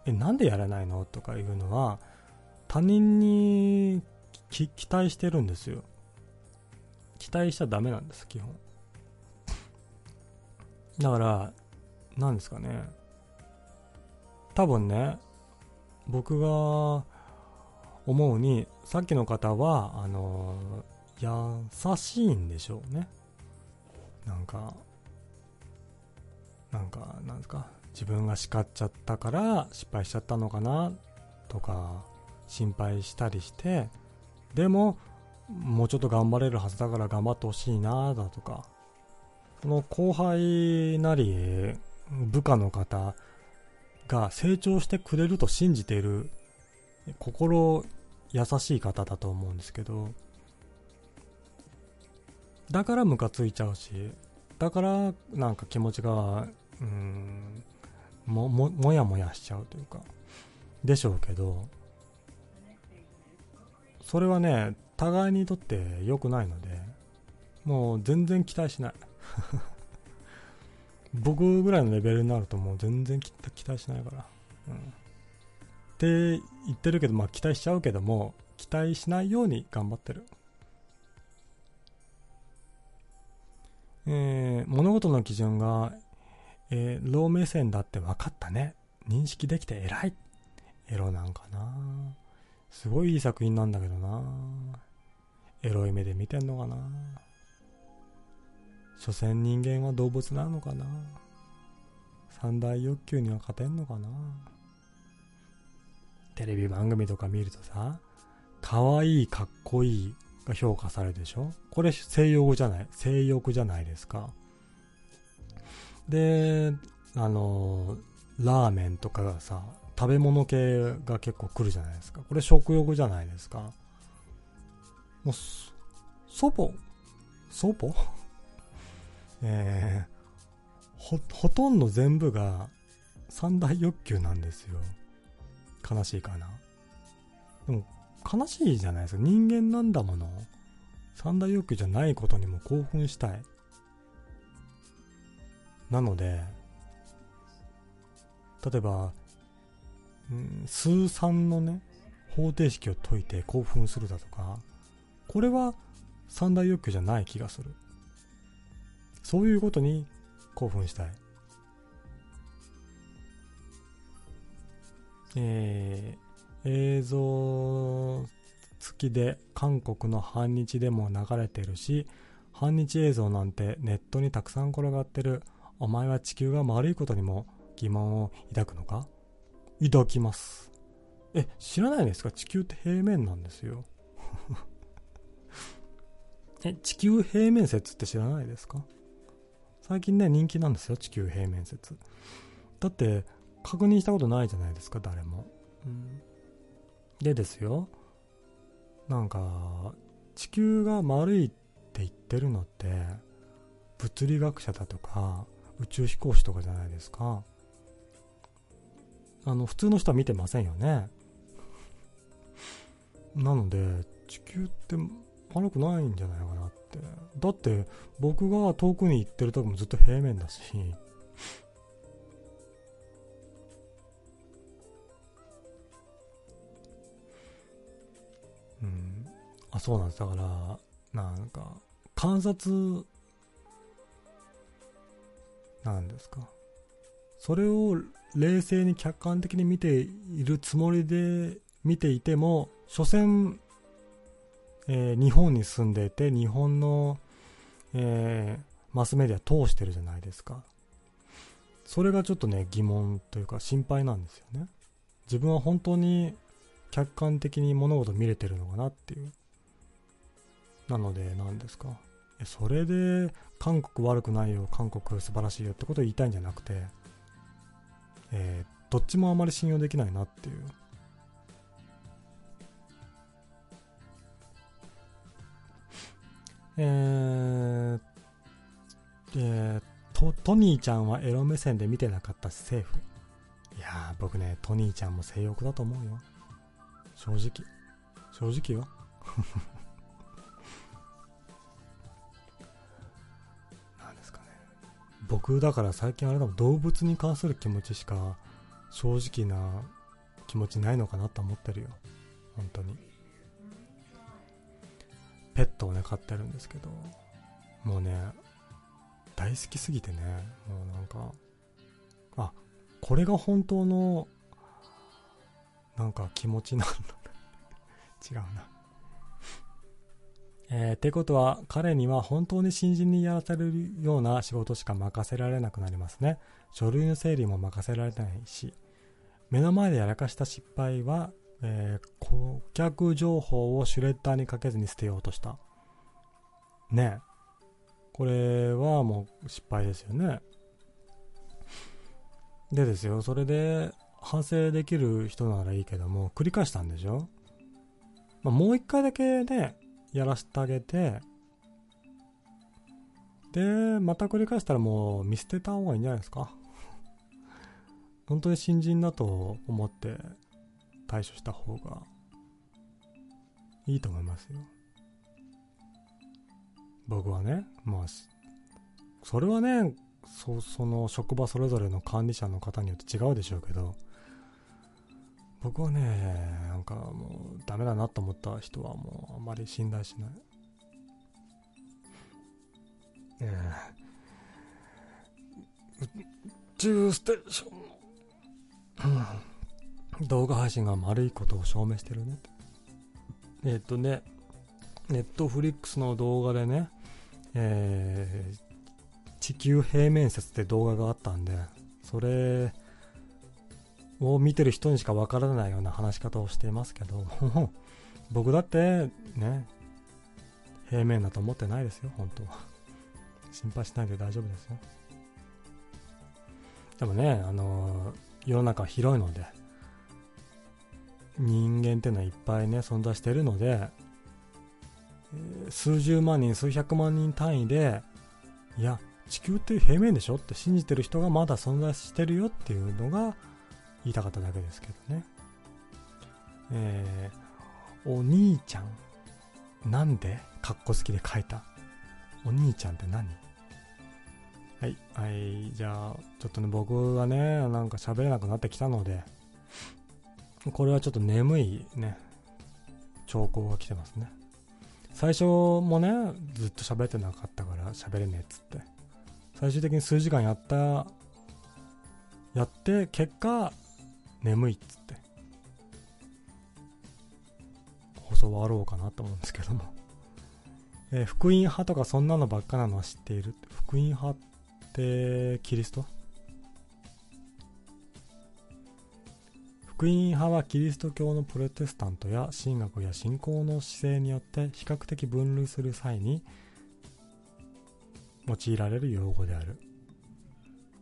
えなんでやらないの？とかいうのは他人に期待してるんですよ。期待しちゃダメなんです基本。だから何ですかね。多分ね僕が思うにさっきの方はあの優しいんでしょうね。なんかなんかなんですか自分が叱っちゃったから失敗しちゃったのかなとか心配したりしてでももうちょっと頑張れるはずだから頑張ってほしいなだとかこの後輩なり部下の方が成長してくれると信じている心優しい方だと思うんですけどだからムカついちゃうしだからなんか気持ちがうんもももやもやしちゃうというかでしょうけどそれはね互いにとって良くないのでもう全然期待しない。僕ぐらいのレベルになるともう全然期待しないから、うん、って言ってるけどまあ期待しちゃうけども期待しないように頑張ってる。えー、物事の基準がえー、ロー目線だって分かったね。認識できて偉い。エロなんかな。すごいいい作品なんだけどな。エロい目で見てんのかな。所詮人間は動物なのかな。三大欲求には勝てんのかな。テレビ番組とか見るとさ、可愛いいかっこいいが評価されるでしょ？これ性欲じゃない？性欲じゃないですか？で、あの、ラーメンとかがさ、食べ物系が結構来るじゃないですか。これ食欲じゃないですか？もう、祖母祖母えー、ほ、ほとんど全部が三大欲求なんですよ。悲しいかな。でも、悲しいじゃないですか。人間なんだもの。三大欲求じゃないことにも興奮したい。なので、例えば、うん、数3のね、方程式を解いて興奮するだとか、これは三大欲求じゃない気がする。そういうことに興奮したい。えー、映像付きで韓国の反日でも流れてるし、反日映像なんてネットにたくさん転がってる。お前は地球が丸いことにも疑問を抱くのか？抱きます。え、知らないですか？地球って平面なんですよ。え、地球平面説って知らないですか？最近ね、人気なんですよ、地球平面説。だって、確認したことないじゃないですか、誰も。うん、でですよ、なんか、地球が丸いって言ってるのって、物理学者だとか、宇宙飛行士とかじゃないですか。あの、普通の人は見てませんよね。なので、地球って悪くないんじゃないかなって。だって、僕が遠くに行ってるとこもずっと平面だし、うん。あ、そうなんです。だから、なんか、観察なんですかそれを冷静に客観的に見ているつもりで見ていても所詮、えー、日本に住んでいて日本の、えー、マスメディア通してるじゃないですかそれがちょっとね疑問というか心配なんですよね自分は本当に客観的に物事見れてるのかなっていうなので何ですかそれで韓国悪くないよ韓国素晴らしいよってことを言いたいんじゃなくてえー、どっちもあまり信用できないなっていう。えー、えー、トトニーちゃんはエロ目線で見てなかったしセーフ。いや、僕ね、トニーちゃんも性欲だと思うよ。正直？正直よ。なんですかね。僕、だから最近あれだもん、動物に関する気持ちしか、正直な気持ちないのかなと思ってるよ。本当に。ペットをね、飼ってるんですけど、もうね、大好きすぎてね、もうなんか、あ、これが本当の、なんか気持ちなんだ。違うな。えー、ってことは、彼には本当に新人にやらせるような仕事しか任せられなくなりますね。書類の整理も任せられないし、目の前でやらかした失敗は、えー、顧客情報をシュレッダーにかけずに捨てようとした。ねこれはもう失敗ですよね。でですよ、それで反省できる人ならいいけども、繰り返したんでしょ？まあ、もう一回だけね、やらせてあげて、で、また繰り返したらもう見捨てた方がいいんじゃないですか？本当に新人だと思って対処した方がいいと思いますよ。僕はね、まあ、それはね、そその職場それぞれの管理者の方によって違うでしょうけど、僕はね、なんかもうダメだなと思った人はもうあまり信頼しない。えー、宇宙ステーションの、動画配信が悪いことを証明してるね。えっ、とね、ネットフリックスの動画でね、えー、地球平面説って動画があったんで、それを見てる人にしかわからないような話し方をしていますけど、僕だってね、平面だと思ってないですよ、本当は。心配しないで大丈夫ですよ。でもね、あの世の中広いので、人間っていうのはいっぱいね、存在してるので、数十万人、数百万人単位で、いや、地球って平面でしょって信じてる人がまだ存在してるよっていうのが言いたかっただけですけどね。えー、お兄ちゃん。なんでカッコ好きで書いた？お兄ちゃんって何？はい、はい、じゃあ、ちょっとね、僕はね、なんか喋れなくなってきたので、これはちょっと眠いね、兆候が来てますね。最初もね、ずっと喋ってなかったから喋れねえっつって。最終的に数時間やった、やって、結果、眠いっつって。放送終わろうかなと思うんですけども。え、福音派とかそんなのばっかなのは知っている？福音派ってキリスト？福音派はキリスト教のプロテスタントや神学や信仰の姿勢によって比較的分類する際に用いられる用語である。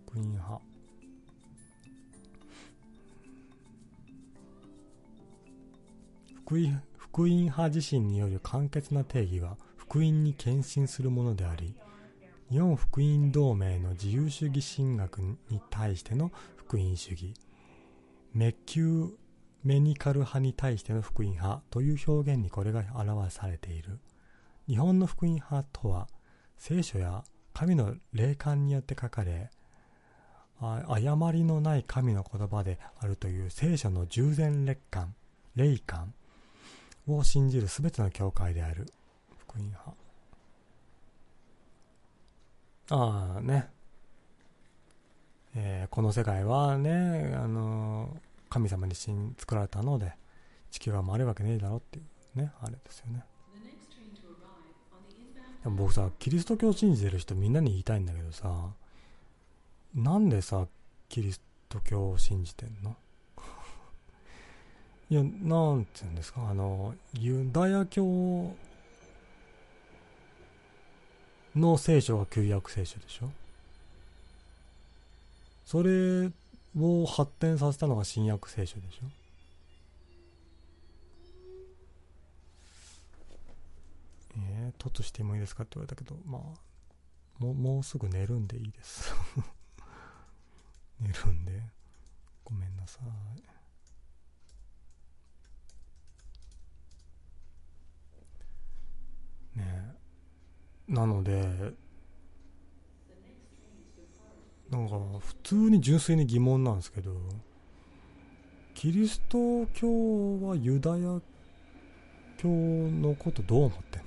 福音派。福音福音派自身による簡潔な定義は福音に献身するものであり、日本福音同盟の自由主義神学に対しての福音主義、メキューメニカル派に対しての福音派という表現にこれが表されている。日本の福音派とは、聖書や神の霊感によって書かれ、誤りのない神の言葉であるという聖書の従前霊感、霊感を信じるすべての教会である。福音派。ああね。えー、この世界はね、あのー、神様に作られたので、地球が回るわけねえだろっていうね、あれですよね。でも僕さ、キリスト教を信じてる人みんなに言いたいんだけどさ、なんでさ、キリスト教を信じてんの？いや、なんて言うんですか、あの、ユダヤ教の聖書が旧約聖書でしょ？それを発展させたのが新約聖書でしょ？えー、ととしてもいいですかって言われたけど、まあ、も、もうすぐ寝るんでいいです。寝るんで、ごめんなさい。ねなので、なんか普通に純粋に疑問なんですけど、キリスト教はユダヤ教のことどう思ってん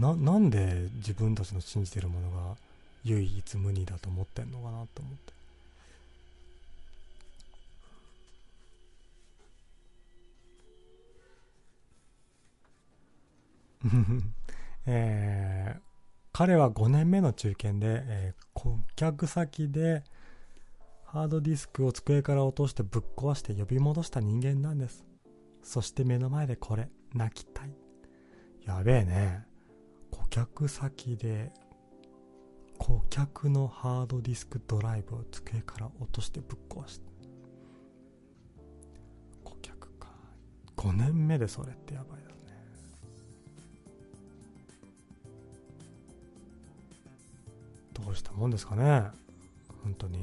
の？な、なんで自分たちの信じてるものが唯一無二だと思ってんのかなと思って。えー、彼は5年目の中堅で、えー、顧客先でハードディスクを机から落としてぶっ壊して呼び戻した人間なんです。そして目の前でこれ、泣きたい。やべえね。顧客先で顧客のハードディスクドライブを机から落としてぶっ壊した。顧客か。5年目でそれってやばいどうしたもんですかね。本当に。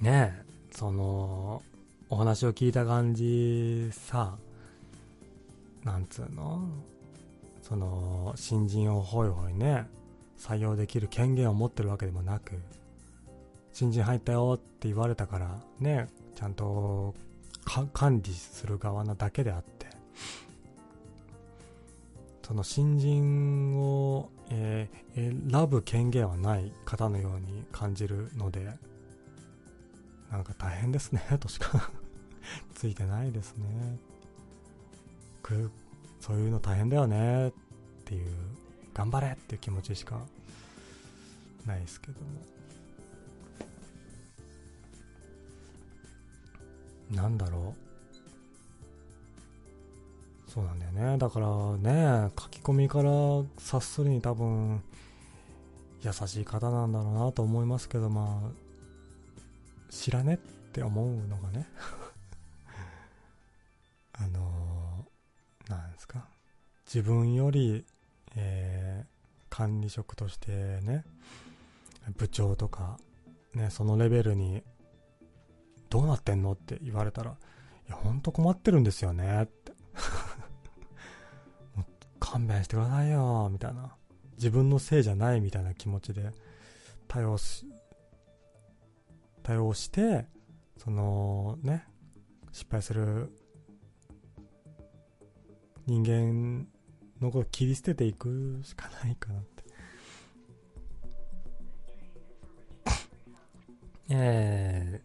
ねえ、その、お話を聞いた感じさ、なんつうの？その、新人をホイホイね、採用できる権限を持ってるわけでもなく、新人入ったよって言われたから、ね、ちゃんと管理する側なだけであって、その新人を、えー、選ぶ権限はない方のように感じるので、なんか大変ですね、としか ついてないですね。そういうの大変だよねっていう頑張れっていう気持ちしかないですけどもなんだろうそうなんだよね。だからね書き込みから察するに多分優しい方なんだろうなと思いますけどまあ知らねって思うのがね。あのー、なんですか？自分よりえー、管理職としてね、部長とか、ね、そのレベルに、どうなってんのって言われたら、いや、ほんと困ってるんですよねって。勘弁してくださいよ、みたいな。自分のせいじゃないみたいな気持ちで対応し、対応して、そのね、失敗する人間のこと切り捨てていくしかないかなって。え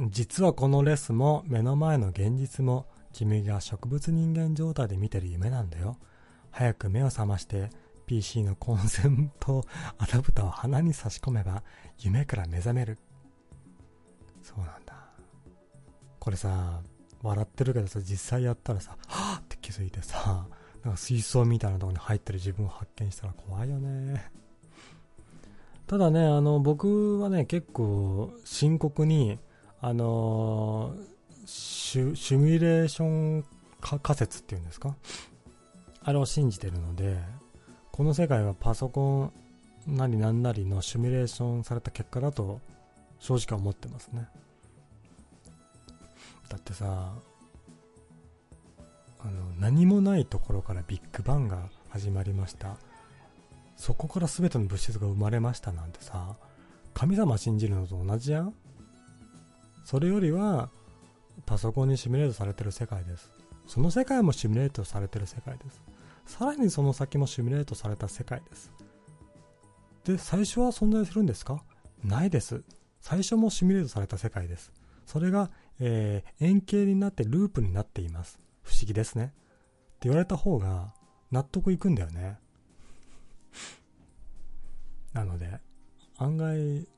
ー、実はこのレスも目の前の現実も君が植物人間状態で見てる夢なんだよ。早く目を覚まして PC のコンセントアダプターを鼻に差し込めば夢から目覚める。そうなんだ。これさ、笑ってるけどさ、実際やったらさ、はぁって気づいてさ、なんか水槽みたいなとこに入ってる自分を発見したら怖いよね。ただね、あの、僕はね、結構深刻に、あのシュ、シミュレーション仮説っていうんですか？あれを信じてるので、この世界はパソコンなりなんなりのシミュレーションされた結果だと正直思ってますね。だってさ、あの何もないところからビッグバンが始まりました。そこから全ての物質が生まれましたなんてさ神様信じるのと同じやん。それよりはパソコンにシミュレートされてる世界です。その世界もシミュレートされてる世界です。さらにその先もシミュレートされた世界ですで最初は存在するんですか？ないです最初もシミュレートされた世界ですそれが、えー、円形になってループになっています不思議ですね。って言われた方が納得いくんだよね。なので、案外、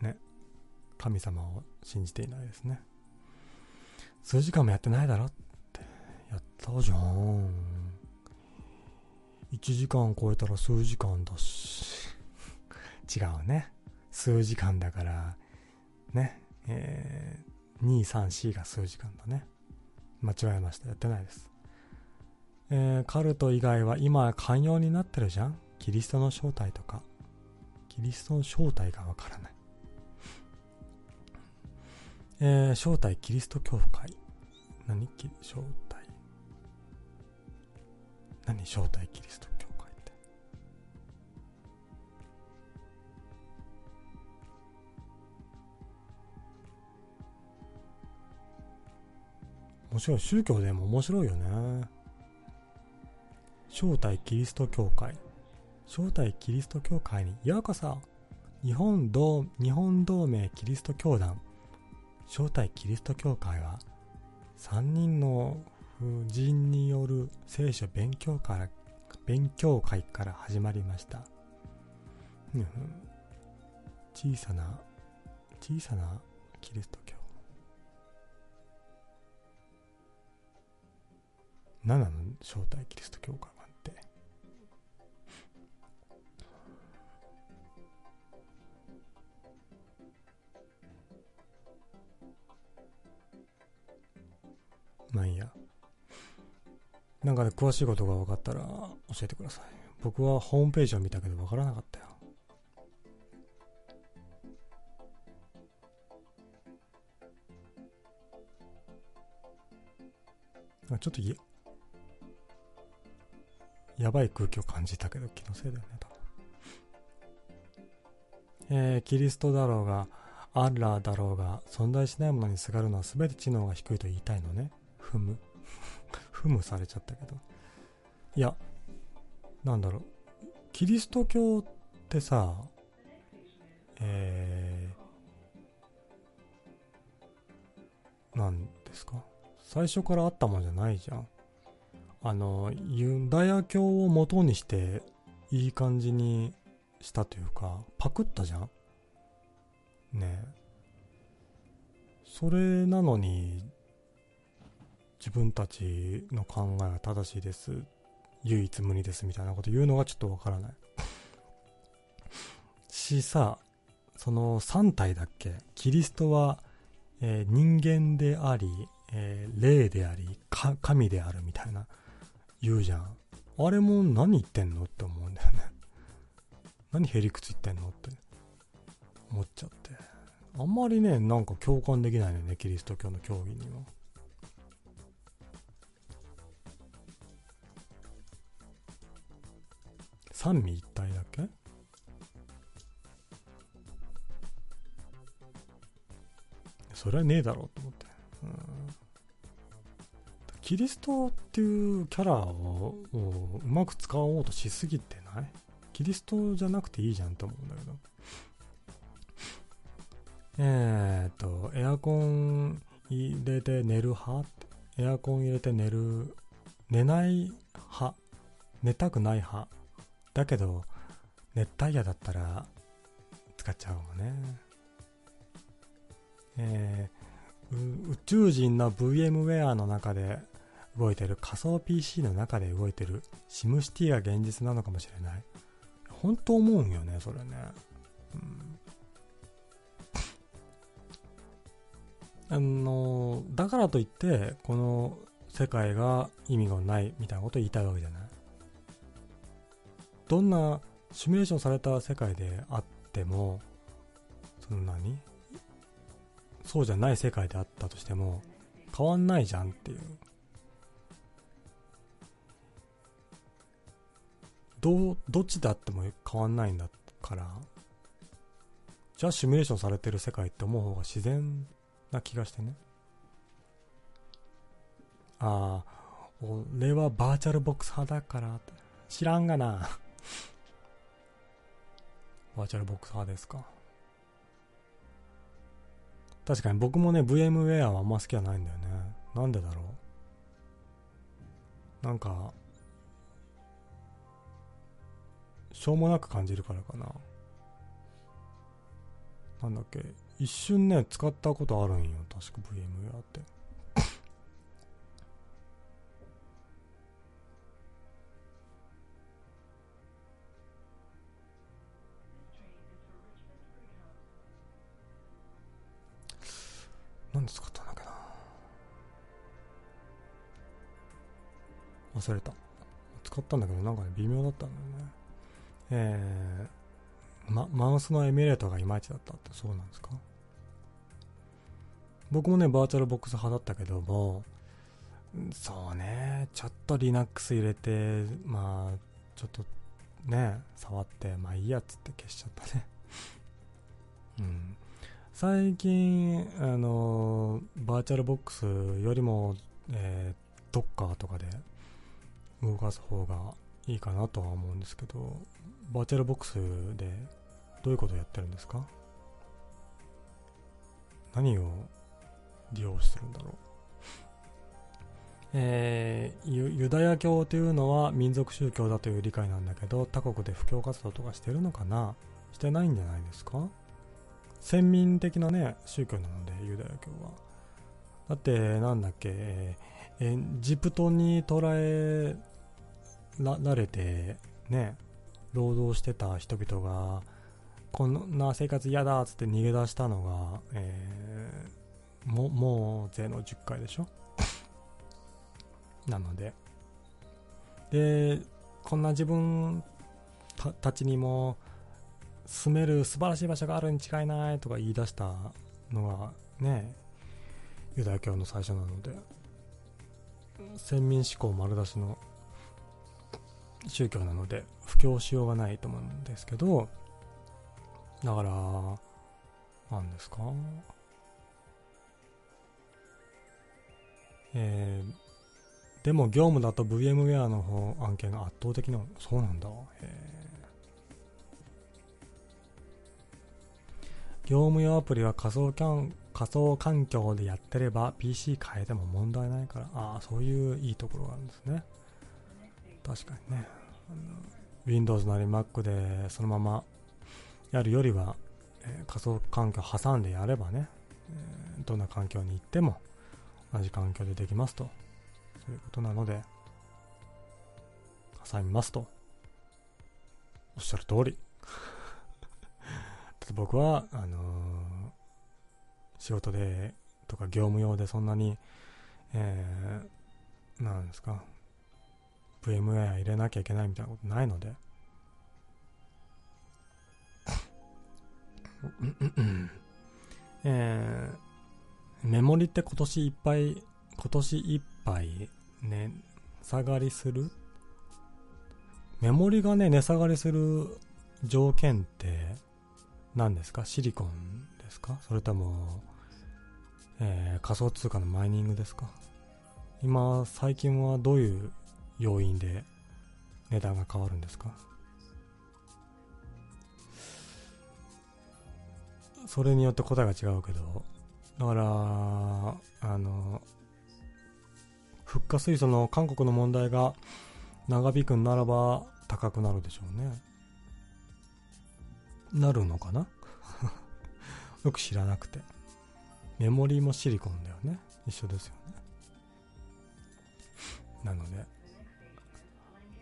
ね、神様を信じていないですね。数時間もやってないだろって。やったじゃん。1時間超えたら数時間だし。違うね。数時間だから、ね、えー、2、3、4が数時間だね。間違えました。やってないです。えー、カルト以外は今寛容になってるじゃん？キリストの正体とか。キリストの正体がわからない。えー、正体キリスト教会。何？き正体。何正体キリスト教会って。面白い。宗教でも面白いよね。正体キリスト教会。正体キリスト教会にようこそ日本同日本同盟キリスト教団正体キリスト教会は3人の人による聖書勉強から勉強会から始まりました。小さな小さなキリスト教。何なの正体キリスト教会なんて。まあいいや。なんかね、詳しいことが分かったら教えてください。僕はホームページを見たけど分からなかったよ。ちょっとや、やばい空気を感じたけど気のせいだよね、多分。えー、キリストだろうが、アッラーだろうが、存在しないものにすがるのは全て知能が低いと言いたいのね。ふむ。ふむされちゃったけど。いや、なんだろう。キリスト教ってさ、えー、なんですか？最初からあったもんじゃないじゃん。あの、ユダヤ教を元にして、いい感じにしたというか、パクったじゃんねえ。それなのに、自分たちの考えは正しいです。唯一無二ですみたいなこと言うのがちょっとわからない。しさ、その3体だっけ？キリストは、えー人間であり、えー霊であり、神であるみたいな言うじゃん。あれも何言ってんのって思うんだよね。何へりくつ言ってんのって思っちゃって。あんまりね、なんか共感できないよね、キリスト教の教義には。三位一体だっけ？それはねえだろうと思って。うん。キリストっていうキャラをうまく使おうとしすぎてない？キリストじゃなくていいじゃんと思うんだけど。えーっと、エアコン入れて寝る派？エアコン入れて寝る、寝ない派？寝たくない派？だけど、熱帯夜だったら使っちゃうもんね。えー宇宙人の VMware の中で動いてる仮想 PC の中で動いてるシムシティが現実なのかもしれない。本当思うんよね、それね。うんあのだからといってこの世界が意味がないみたいなことを言いたいわけじゃないどんなシミュレーションされた世界であってもその何？そうじゃない世界であったとしても変わんないじゃんっていうどどっちであっても変わんないんだからじゃあシミュレーションされてる世界って思う方が自然な気がしてね。ああ、俺はバーチャルボックス派だから、知らんがな。バーチャルボックス派ですか？確かに僕もね、VMware はあんま好きじゃないんだよね。なんでだろう？なんか、しょうもなく感じるからかな。なんだっけ？一瞬ね、使ったことあるんよ。確か VMware って。何で使ったんだっけな忘れた使ったんだけどなんかね微妙だったんだよねえー、ま、マウスのエミュレーターがいまいちだったってそうなんですか？僕もね、バーチャルボックス派だったけども、そうね、ちょっと Linux 入れて、まあ、ちょっとね、触って、まあいいやっつって消しちゃったね。うん。最近、あの、バーチャルボックスよりも、えー、ドッカーとかで動かす方がいいかなとは思うんですけど、バーチャルボックスでどういうことをやってるんですか？何を利用してるんだろう？えー、ユダヤ教というのは民族宗教だという理解なんだけど他国で布教活動とかしてるのかな？してないんじゃないですか？先民的なね宗教なのでユダヤ教は。だってなんだっけ、えー、エジプトに捕らえられてね労働してた人々がこんな生活嫌だっつって逃げ出したのが、えー、ももう税の10回でしょ？なので。でこんな自分たちにも住める素晴らしい場所があるに違いないとか言い出したのがねユダヤ教の最初なので。先民思考丸出しの宗教なので布教しようがないと思うんですけどだから何ですか？えー、でも業務だと VMware の方案件が圧倒的なそうなんだ。業務用アプリは仮想キャン仮想環境でやってれば PC 変えても問題ないからああそういういいところがあるんですね確かにね Windows なり Mac でそのままやるよりは、えー、仮想環境挟んでやればね、えー、どんな環境に行っても同じ環境でできますとということなので、挟みますと。おっしゃる通り。僕は、あのー、仕事で、とか業務用でそんなに、えー、なんですか、VMware 入れなきゃいけないみたいなことないので、えー、メモリって今年いっぱい、今年いっぱいね、下がりする？メモリがね、値下がりする条件って何ですか？シリコンですか？それとも、えー、仮想通貨のマイニングですか？今、最近はどういう要因で値段が変わるんですか？それによって答えが違うけど、だから、あの、フッ化水素の韓国の問題が長引くならば高くなるでしょうね。なるのかな？よく知らなくて。メモリーもシリコンだよね。一緒ですよね。なので。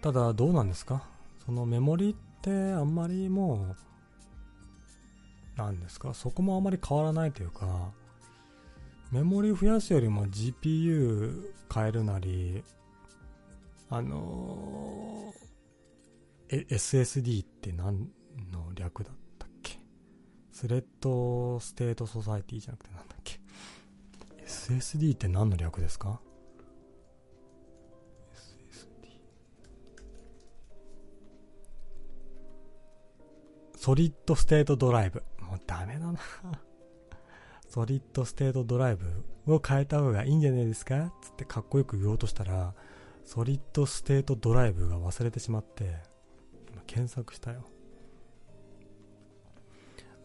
ただどうなんですか？そのメモリーってあんまりもう、なんですか？そこもあまり変わらないというか、メモリ増やすよりも GPU 変えるなり、あのー、SSD って何の略だったっけ？スレッドステートソサイティじゃなくてなんだっけ ?SSD って何の略ですか ?SSD ソリッドステートドライブ。もうダメだな ソリッドステートドライブを変えた方がいいんじゃないですか？つってかっこよく言おうとしたら、ソリッドステートドライブが忘れてしまって、今検索したよ。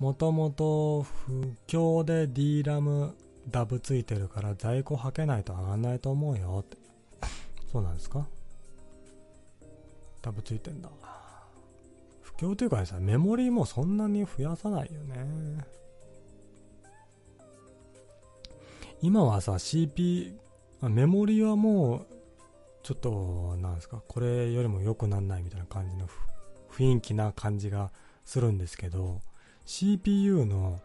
もともと不況で DRAM ダブついてるから在庫はけないと上がんないと思うよって。そうなんですか？ダブついてんだ。不況というかさ、メモリーもそんなに増やさないよね。今はさ、CP、メモリーはもう、ちょっと、なんですか、これよりも良くなんないみたいな感じの雰囲気な感じがするんですけど、CPU の、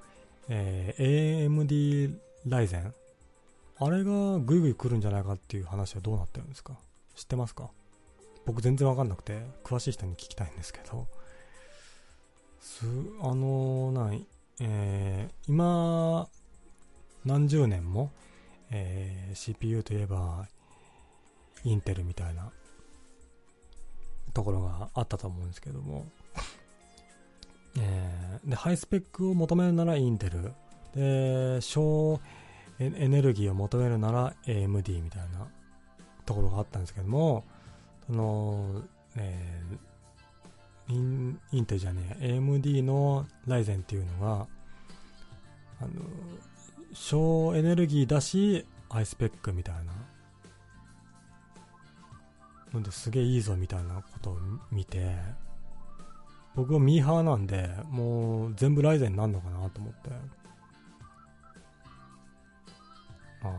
えー、AMD ライゼン。あれがグイグイ来るんじゃないかっていう話はどうなってるんですか？知ってますか？僕全然わかんなくて、詳しい人に聞きたいんですけど、す、あのない、えー、今、何十年も、えー、CPU といえば、インテルみたいなところがあったと思うんですけども、えー、で、ハイスペックを求めるならインテル、で、小エネルギーを求めるなら AMD みたいなところがあったんですけども、その、えー、インインテルじゃねえ、AMD のライゼンっていうのが、あの、小エネルギーだし、ハイスペックみたいな。のですげえいいぞみたいなことを見て、僕はミーハーなんで、もう全部ライゼンになるのかなと思って。ああ。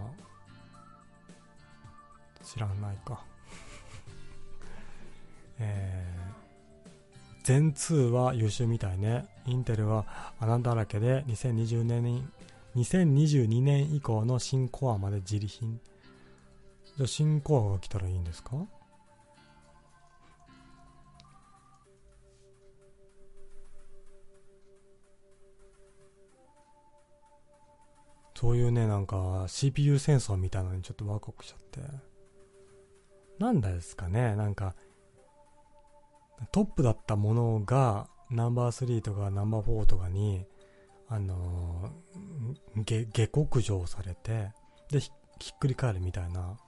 知らないか。えー、全2は優秀みたいね。インテルは穴だらけで2020年に、2022年以降の新コアまで自利品。じゃあ新コアが来たらいいんですか？そういうね、なんか CPU 戦争みたいなのにちょっとワクワクしちゃって。なんですかね、なんか、トップだったものがナンバー3とかナンバー4とかに、あのー、下克上されて、でひ、ひっくり返るみたいな、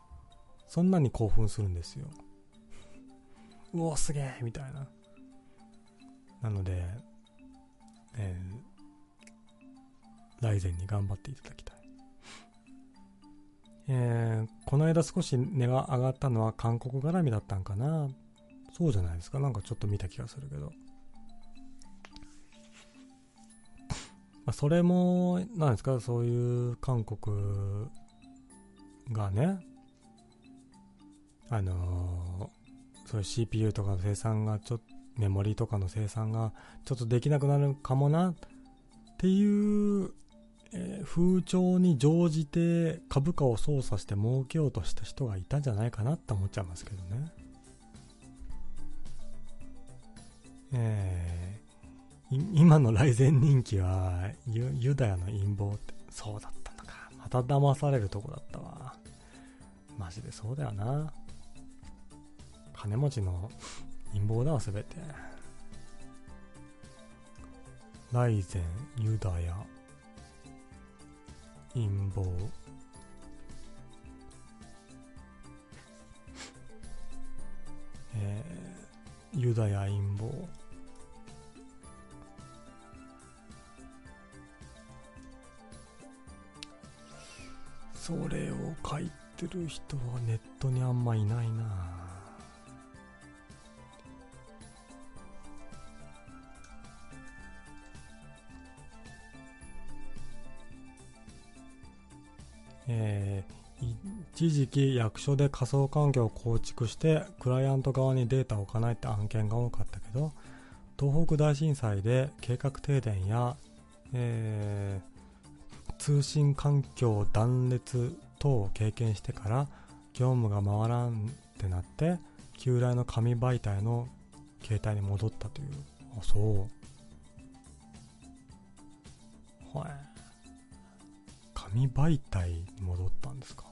そんなに興奮するんですよ。うお、すげえみたいな。なので、えー、ライゼンに頑張っていただきたい。えー、この間少し値が上がったのは韓国絡みだったんかなそうじゃないですかなんかちょっと見た気がするけど。まあ、それも、なんですかそういう韓国がね、あのー、そういう CPU とかの生産がちょっと、メモリとかの生産がちょっとできなくなるかもなっていうえー、風潮に乗じて株価を操作して儲けようとした人がいたんじゃないかなって思っちゃいますけどね。えー、今の雷電人気はユユダヤの陰謀ってそうだったのか。また騙されるとこだったわ。マジでそうだよな。金持ちの陰謀だわ、すべて。雷禅、ユダヤ、陰謀。えー、ユダヤ陰謀。それを書いてる人はネットにあんまいないな。一時期役所で仮想環境を構築してクライアント側にデータを置かないって案件が多かったけど東北大震災で計画停電や、えー、通信環境断裂等を経験してから業務が回らんってなって旧来の紙媒体の携帯に戻ったという。あそう。はい。紙媒体に戻ったんですか？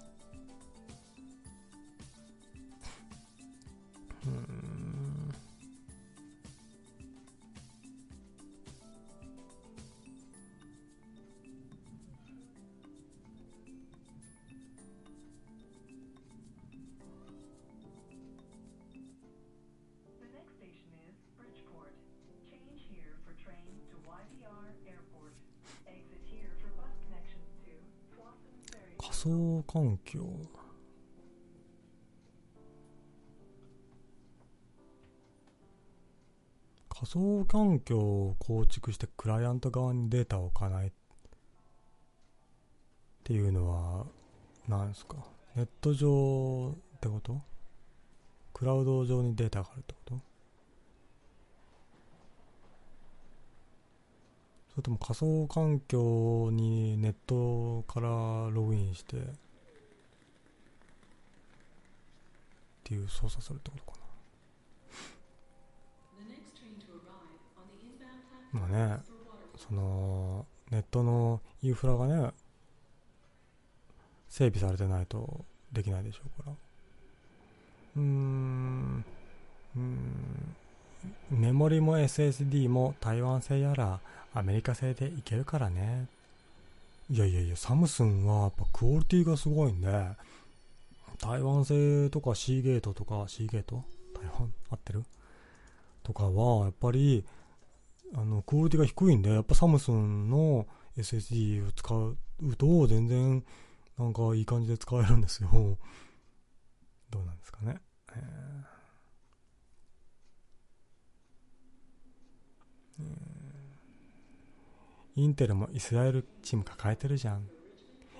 仮想環境を構築してクライアント側にデータを置かないっていうのは何ですか？ネット上ってこと？クラウド上にデータがあるってこと？それとも仮想環境にネットからログインしてっていう操作するってことかな？まあねそのネットのインフラがね整備されてないとできないでしょうから。うーんうーんメモリも SSD も台湾製やらアメリカ製でいけるからね。いやいやいやサムスンはやっぱクオリティがすごいんで台湾製とかシーゲートとかシーゲート？台湾？合ってる？とかはやっぱりあのクオリティが低いんでやっぱサムスンの SSD を使うと全然なんかいい感じで使えるんですよ。どうなんですかね、えー。インテルもイスラエルチーム抱えてるじゃん。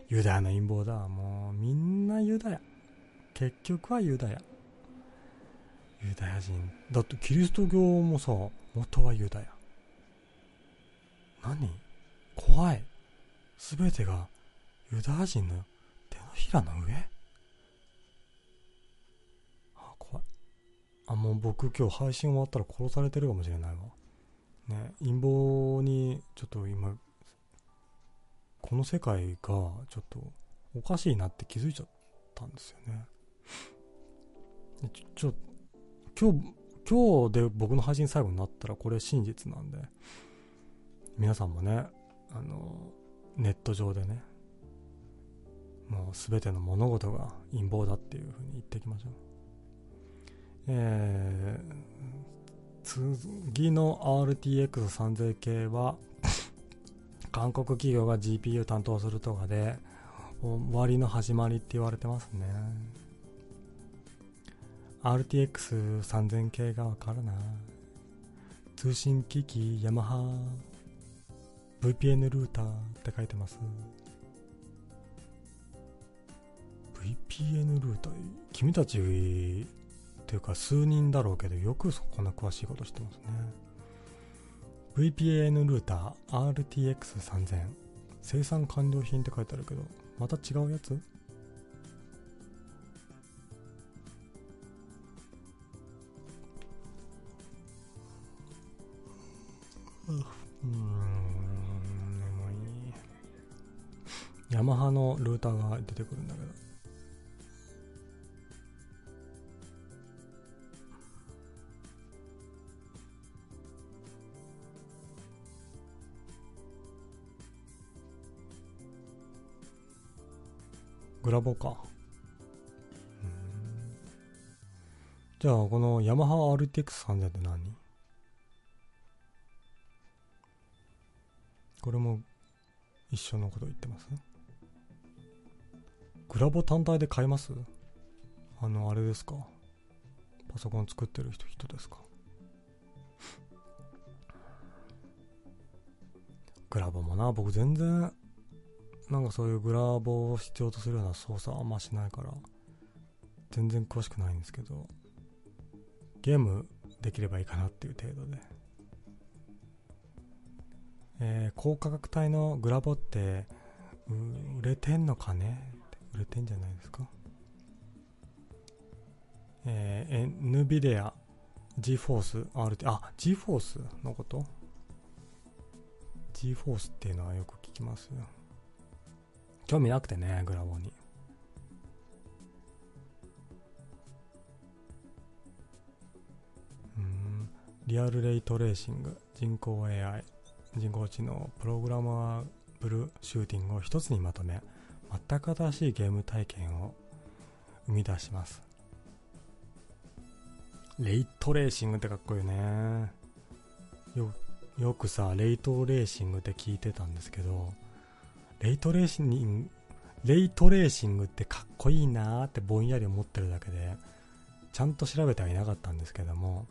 ユダヤの陰謀だ。もうみんなユダヤ。結局はユダヤ。ユダヤ人。だってキリスト教もさ元はユダヤ。何？怖い。全てがユダヤ人の手のひらの上？あ怖い。あもう僕今日配信終わったら殺されてるかもしれないわ。ね陰謀にちょっと今この世界がちょっとおかしいなって気づいちゃったんですよね。ちょ、今日、今日で僕の配信最後になったらこれ真実なんで、皆さんもね、あの、ネット上でね、もう全ての物事が陰謀だっていうふうに言っていきましょう。えー、次の RTX3000 系は 韓国企業が GPU 担当するとかで終わりの始まりって言われてますね。RTX3000 系がわかるな通信機器ヤマハ VPN ルーターって書いてます。VPN ルーター？君たちっていうか数人だろうけどよくそこんな詳しいことしてますね。VPN ルーター？RTX3000 生産完了品って書いてあるけどまた違うやつ？ヤマハのルーターが出てくるんだけど。グラボか。じゃあ、このヤマハ RTX3000 って何？これも一緒のこと言ってますグラボ単体で買います？あの、あれですか？パソコン作ってる人、人ですか？グラボもな、僕全然、なんかそういうグラボを必要とするような操作あんましないから、全然詳しくないんですけど、ゲームできればいいかなっていう程度で。えー、高価格帯のグラボって売れてんのかね？れてんじゃないですか。えー、NVIDIA GForce RT あ GForce のこと？GForce っていうのはよく聞きますよ。興味なくてねグラボに。うん。リアルレイトレーシング人工 AI 人工知能プログラマブルシューティングを一つにまとめ全く新しいゲーム体験を生み出します。レイトレーシングってかっこいいね。よよくさレイトレーシングって聞いてたんですけどレイトレーシングレイトレーシングってかっこいいなーってぼんやり思ってるだけでちゃんと調べてはいなかったんですけども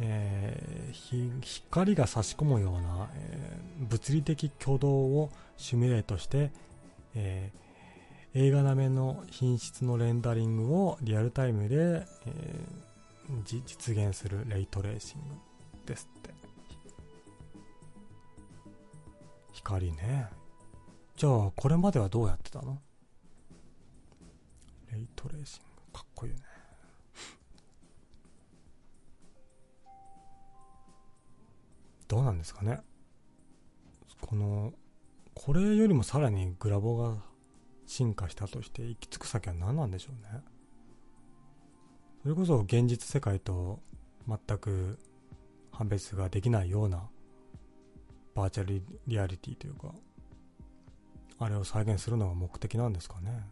えー、光が差し込むような、えー、物理的挙動をシミュレートして、えー、映画並めの品質のレンダリングをリアルタイムで、え実現するレイトレーシングですって光ねじゃあこれまではどうやってたの？レイトレーシングかっこいいね。どうなんですかね？この、これよりもさらにグラボが進化したとして行き着く先は何なんでしょうね。それこそ現実世界と全く判別ができないようなバーチャルリアリティというか、あれを再現するのが目的なんですかね。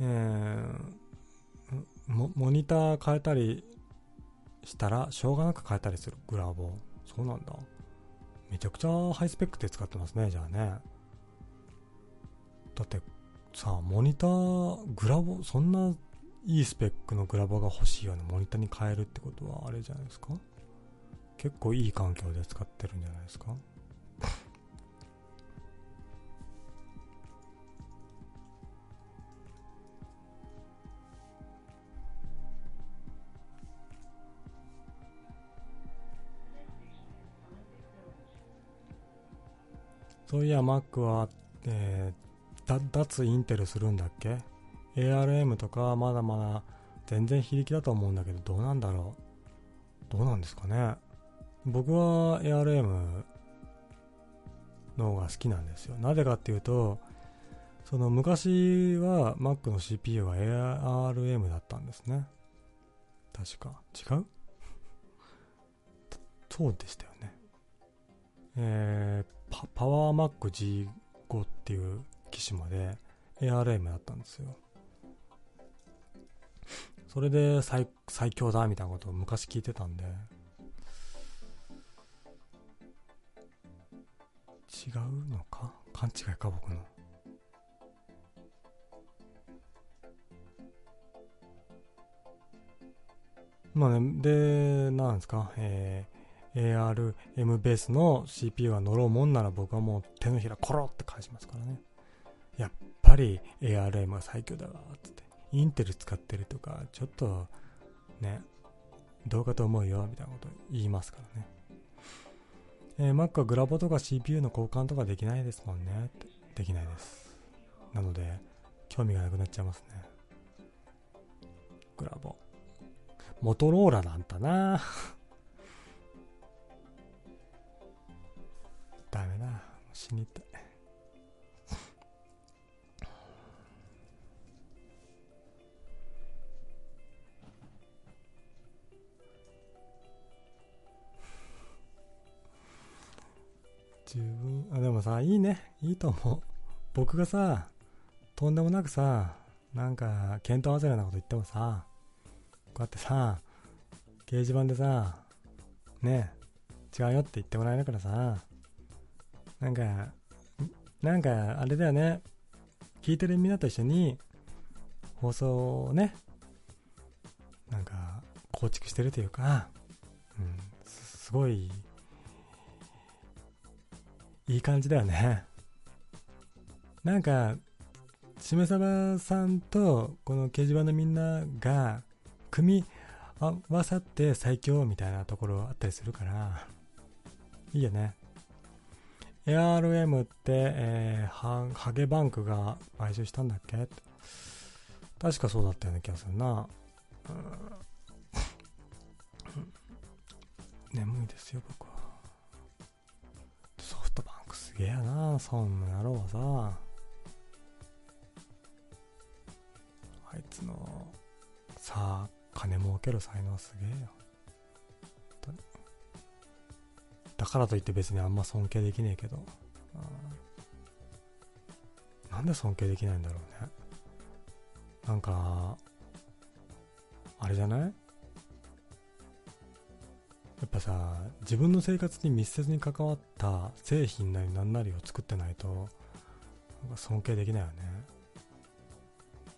えー、モモニター変えたりしたら、しょうがなく変えたりするグラボ。そうなんだ。めちゃくちゃハイスペックで使ってますね、じゃあね。だってさ、モニター、グラボ、そんないいスペックのグラボが欲しいようなモニターに変えるってことはあれじゃないですか？結構いい環境で使ってるんじゃないですか？そういや Mac は、えー、脱インテルするんだっけ？ARM とかまだまだ全然非力だと思うんだけどどうなんだろう？どうなんですかね？僕は ARM の方が好きなんですよ。なぜかっていうとその昔は Mac の CPU は ARM だったんですね。確か。違う？そうでしたよね。えー、パパワーマック G5 っていう機種まで ARM だったんですよ。それで最最強だみたいなことを昔聞いてたんで。違うのか？勘違いか僕の。まあねでなんですか？えー、ARM ベースの CPU が乗ろうもんなら僕はもう手のひらコロって返しますからねやっぱり ARM は最強だわっつってインテル使ってるとか、ちょっとね、どうかと思うよ、みたいなこと言いますからね。えー、Mac はグラボとか CPU の交換とかできないですもんね。できないです。なので、興味がなくなっちゃいますね。グラボ。モトローラなんだなダメだ。死にたい。自分、あ、でもさ、いいね。いいと思う。僕がさ、とんでもなくさ、なんか、見当外れなこと言ってもさ、こうやってさ、掲示板でさ、ねえ違うよって言ってもらえるからさ、なんか、なんか、あれだよね。聞いてるみんなと一緒に、放送をね、なんか、構築してるというか、うん、すごいいい感じだよね。なんか、しめさばさんとこの掲示板のみんなが組み合わさって最強みたいなところあったりするから、いいよね。ARM って、えー、ハゲバンクが買収したんだっけ？確かそうだったような気がするな。眠いですよ、僕は。ソフトバンクすげえやなそんな野郎はさあいつのさあ金儲ける才能すげえよだからといって別にあんま尊敬できねえけど。なんで尊敬できないんだろうね。なんかあれじゃない？やっぱさ自分の生活に密接に関わった製品なり何なりを作ってないとなんか尊敬できないよね。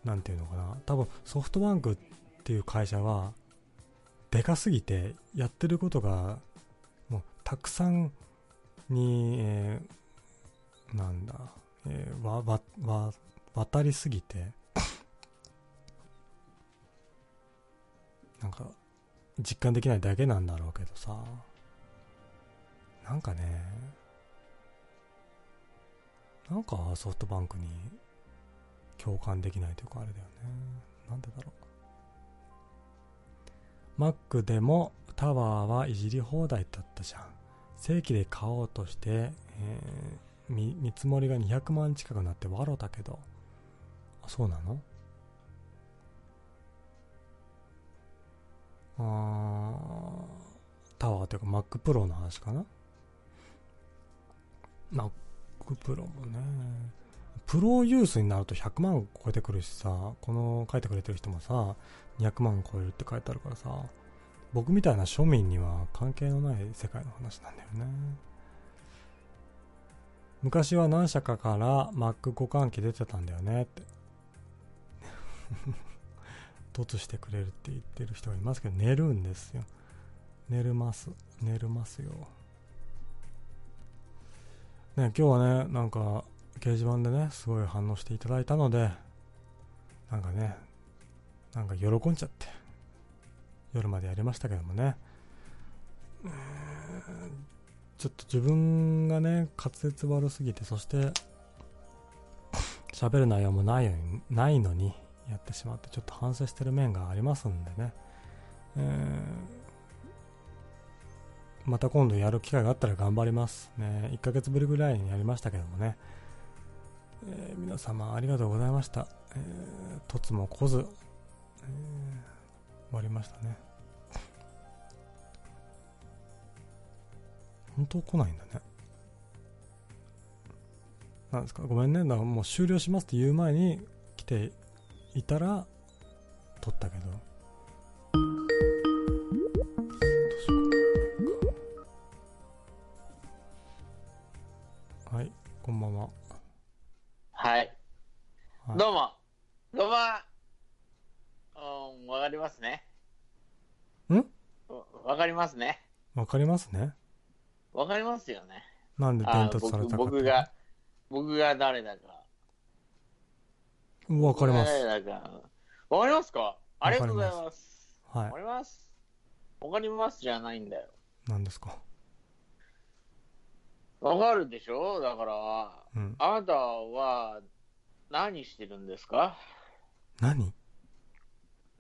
なんていうのかな。多分ソフトバンクっていう会社はでかすぎてやってることがたくさんに、えー、なんだ、えー、わわわ渡りすぎてなんか実感できないだけなんだろうけどさなんかねなんかソフトバンクに共感できないというかあれだよねなんでだろう。Mac でもタワーはいじり放題だったじゃん。正規で買おうとして、えー、見見積もりが200万近くなってわろだけど。あ、そうなの？あタワーというか Mac Pro の話かな ?Mac Pro もね。プロユースになると100万超えてくるしさ、この書いてくれてる人もさ、200万超えるって書いてあるからさ、僕みたいな庶民には関係のない世界の話なんだよね。昔は何社かから Mac 互換機出てたんだよねって。凸してくれるって言ってる人がいますけど、寝るんですよ。寝るます。寝るますよ。ね、今日はね、なんか、掲示板でね、すごい反応していただいたので、なんかね、なんか喜んじゃって、夜までやりましたけどもね、えー、ちょっと自分がね、滑舌悪すぎて、そして、喋る内容もないように、ないのにやってしまって、ちょっと反省してる面がありますんでね、えーまた今度やる機会があったら頑張ります。ね、1ヶ月ぶりぐらいにやりましたけどもね。えー、皆様ありがとうございました。えー、とつも来ず、えー、終わりましたね。本当来ないんだね。なんですか？ごめんね。だからもう終了しますって言う前に来ていたら、撮ったけど。こんばんは。はい。はい、どうも。どうも。うん、わかりますね。ん？わかりますね。わかりますね。わかりますよね。なんで伝達されたか僕が、僕が誰だか。わかります。誰だか。わかりますか？ありがとうございます。はい。わかります。わかりますじゃないんだよ。何ですか？わかるでしょ？だから、うん、あなたは何してるんですか？何？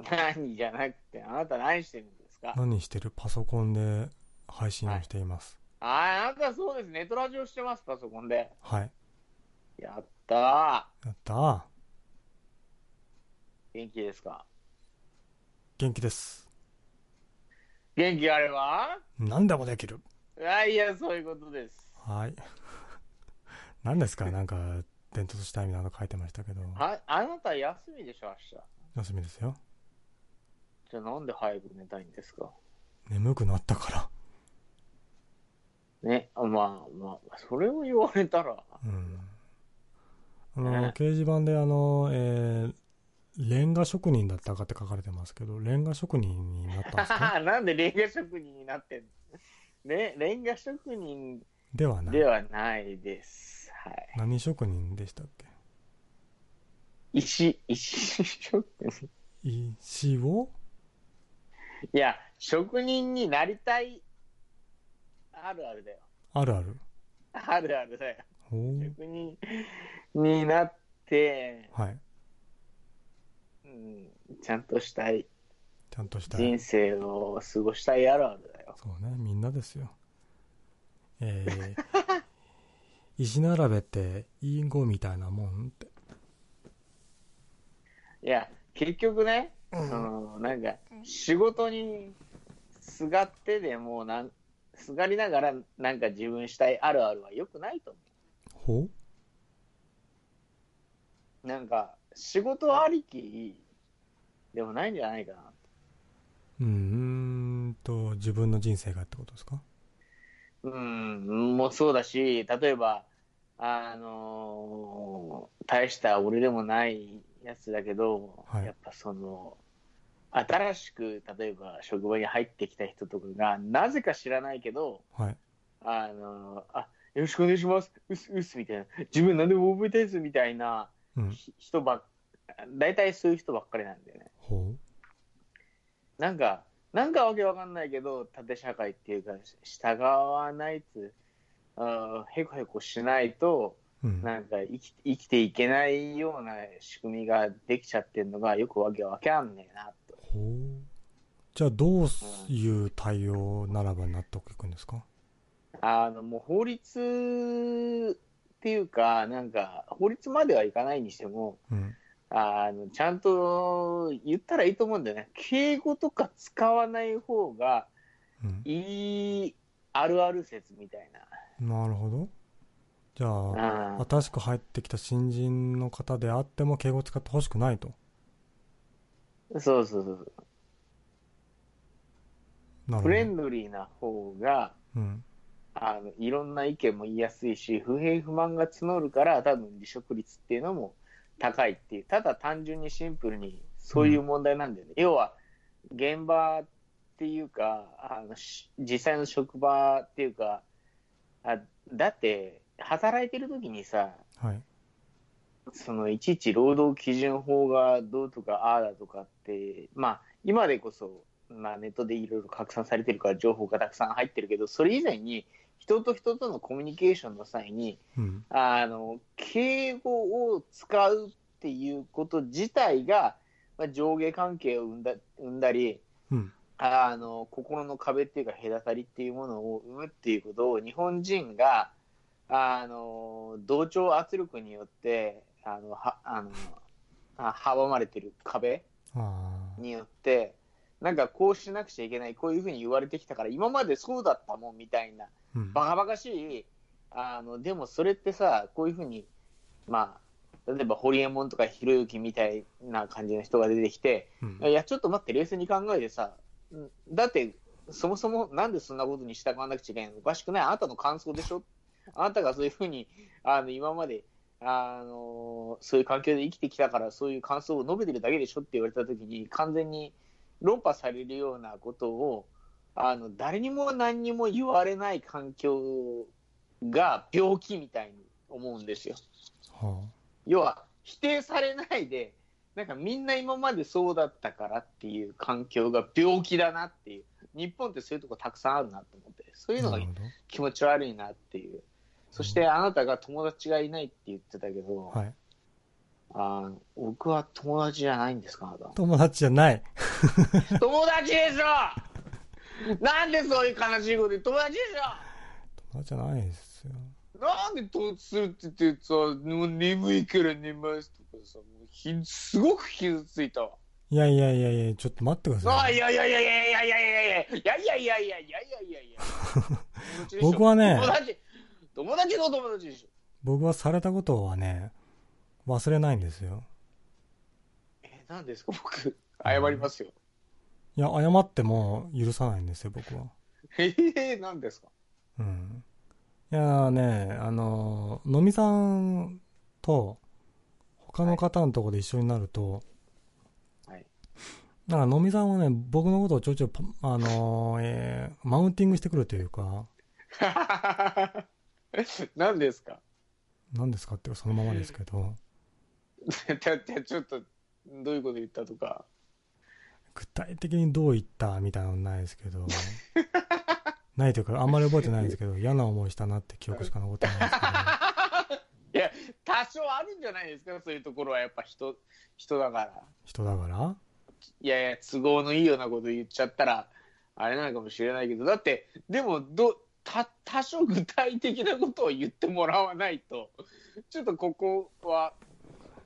何じゃなくて、あなた何してるんですか？何してる？パソコンで配信をしています。はい、ああなたそうです。ネットラジオしてます、パソコンで。はい。やったー。やったー。元気ですか？元気です。元気あれば？何でもできる。いやいや、そういうことです。はい。何ですか？なんか、伝統したいみたいなの書いてましたけど。はあなた休みでしょ、明日。休みですよ。じゃあなんで早く寝たいんですか？眠くなったから。ね、まあまあ、それを言われたら。うん。あの、ね、掲示板であの、えー、レンガ職人だったかって書かれてますけど、レンガ職人になったんですか？なんでレンガ職人になってんの？ね、レンガ職人ではない。ではないです。はい。何職人でしたっけ？石、石職人。石を？いや、職人になりたい、あるあるだよ。あるある？あるあるだよ。職人になって、はい。うん、ちゃんとしたい。ちゃんとしたい。人生を過ごしたいあるあるだよ。そうね、みんなですよ。えー、石並べて隠語みたいなもんって。いや、結局ね、うん、なんか、仕事にすがってでもなん、すがりながらなんか自分したいあるあるは良くないと思う。ほう？なんか、仕事ありきでもないんじゃないかな。うんと、自分の人生がってことですか？うん、もうそうだし、例えば、あのー、大した俺でもないやつだけど、はい、やっぱその、新しく、例えば職場に入ってきた人とかが、なぜか知らないけど、はい、あのー、あ、よろしくお願いします、うす、うす、みたいな、自分何でも覚えたいです、みたいな、うん、人ばっ、大体そういう人ばっかりなんだよね。ほうなんか、なんかわけわかんないけど、縦社会っていうか、従わないつ、あへこへこしないと、うん。なんか生き生きていけないような仕組みができちゃってるのがよくわけわかんねえなと。ほう。じゃあどういう対応ならば納得いくんですか、あの、もう法律っていうか、なんか、法律まではいかないにしても、うん、あの、ちゃんと言ったらいいと思うんだよね。敬語とか使わない方がいいあるある説みたいな。なるほど。じゃあ、新しく入ってきた新人の方であっても敬語使ってほしくないと。そうそうそう。フレンドリーな方が、うん、あのいろんな意見も言いやすいし、不平不満が募るから、多分離職率っていうのも高いっていう、ただ単純にシンプルにそういう問題なんだよね。うん、要は、現場っていうかあの、実際の職場っていうか、あだって、働いてる時にさ、はい、そのいちいち労働基準法がどうとかああだとかって、まあ、今でこそまあ、ネットでいろいろ拡散されてるから情報がたくさん入ってるけど、それ以前に人と人とのコミュニケーションの際に、うん、あの敬語を使うっていうこと自体が、まあ、上下関係を生んだ生んだり、うん、あの心の壁っていうか隔たりっていうものを生むっていうことを日本人があの同調圧力によってあのはあの阻まれてる壁によってなんかこうしなくちゃいけない、こういうふうに言われてきたから、今までそうだったもんみたいな、バカバカしい、あのでもそれってさ、こういうふうに、まあ、例えば堀江門とかひろゆきみたいな感じの人が出てきて、うん、いや、ちょっと待って、冷静に考えてさ、だって、そもそもなんでそんなことに従わなくちゃいけないの？おかしくない？あなたの感想でしょ？あなたがそういうふうに、あの今まで、あのそういう環境で生きてきたから、そういう感想を述べてるだけでしょって言われたときに、完全に、論破されるようなことをあの誰にも何にも言われない環境が病気みたいに思うんですよ。はあ、要は否定されないでなんかみんな今までそうだったからっていう環境が病気だなっていう。日本ってそういうとこたくさんあるなと思ってそういうのが気持ち悪いなっていうそしてあなたが友達がいないって言ってたけど、はい、あ僕は友達じゃないんですか友達じゃない。友達でしょなんでそういう悲しいこと言う？友達でしょ友達じゃないですよ。なんで統一するって言ってさ、もう眠いから寝ますとかさ、もうひすごく傷ついたわ。いやいやいやいや、ちょっと待ってください。あいやいやいやいやいやいやいやいやいやいやいやいやいやいや いやいや僕はね、友達、友達の友達でしょ。僕はされたことはね、忘れないんですよ。え、何ですか？僕、謝りますよ。いや、謝っても許さないんですよ、僕は。ええー、何ですか？うん。いやね、あの、のみさんと、他の方のとこで一緒になると、はい。だから、のみさんはね、僕のことをちょいちょい、あのえー、マウンティングしてくるというか。何ですか？何ですかってそのままですけど。ちょっと、どういうこと言ったとか。具体的にどう言ったみたいなのないですけど。ないというか、あんまり覚えてないんですけど、嫌な思いしたなって記憶しか残ってないですけど。いや、多少あるんじゃないですか、そういうところはやっぱ人、人だから。人だから？いやいや、都合のいいようなこと言っちゃったら、あれなのかもしれないけど、だって、でも、ど、た、多少具体的なことを言ってもらわないと、ちょっとここは、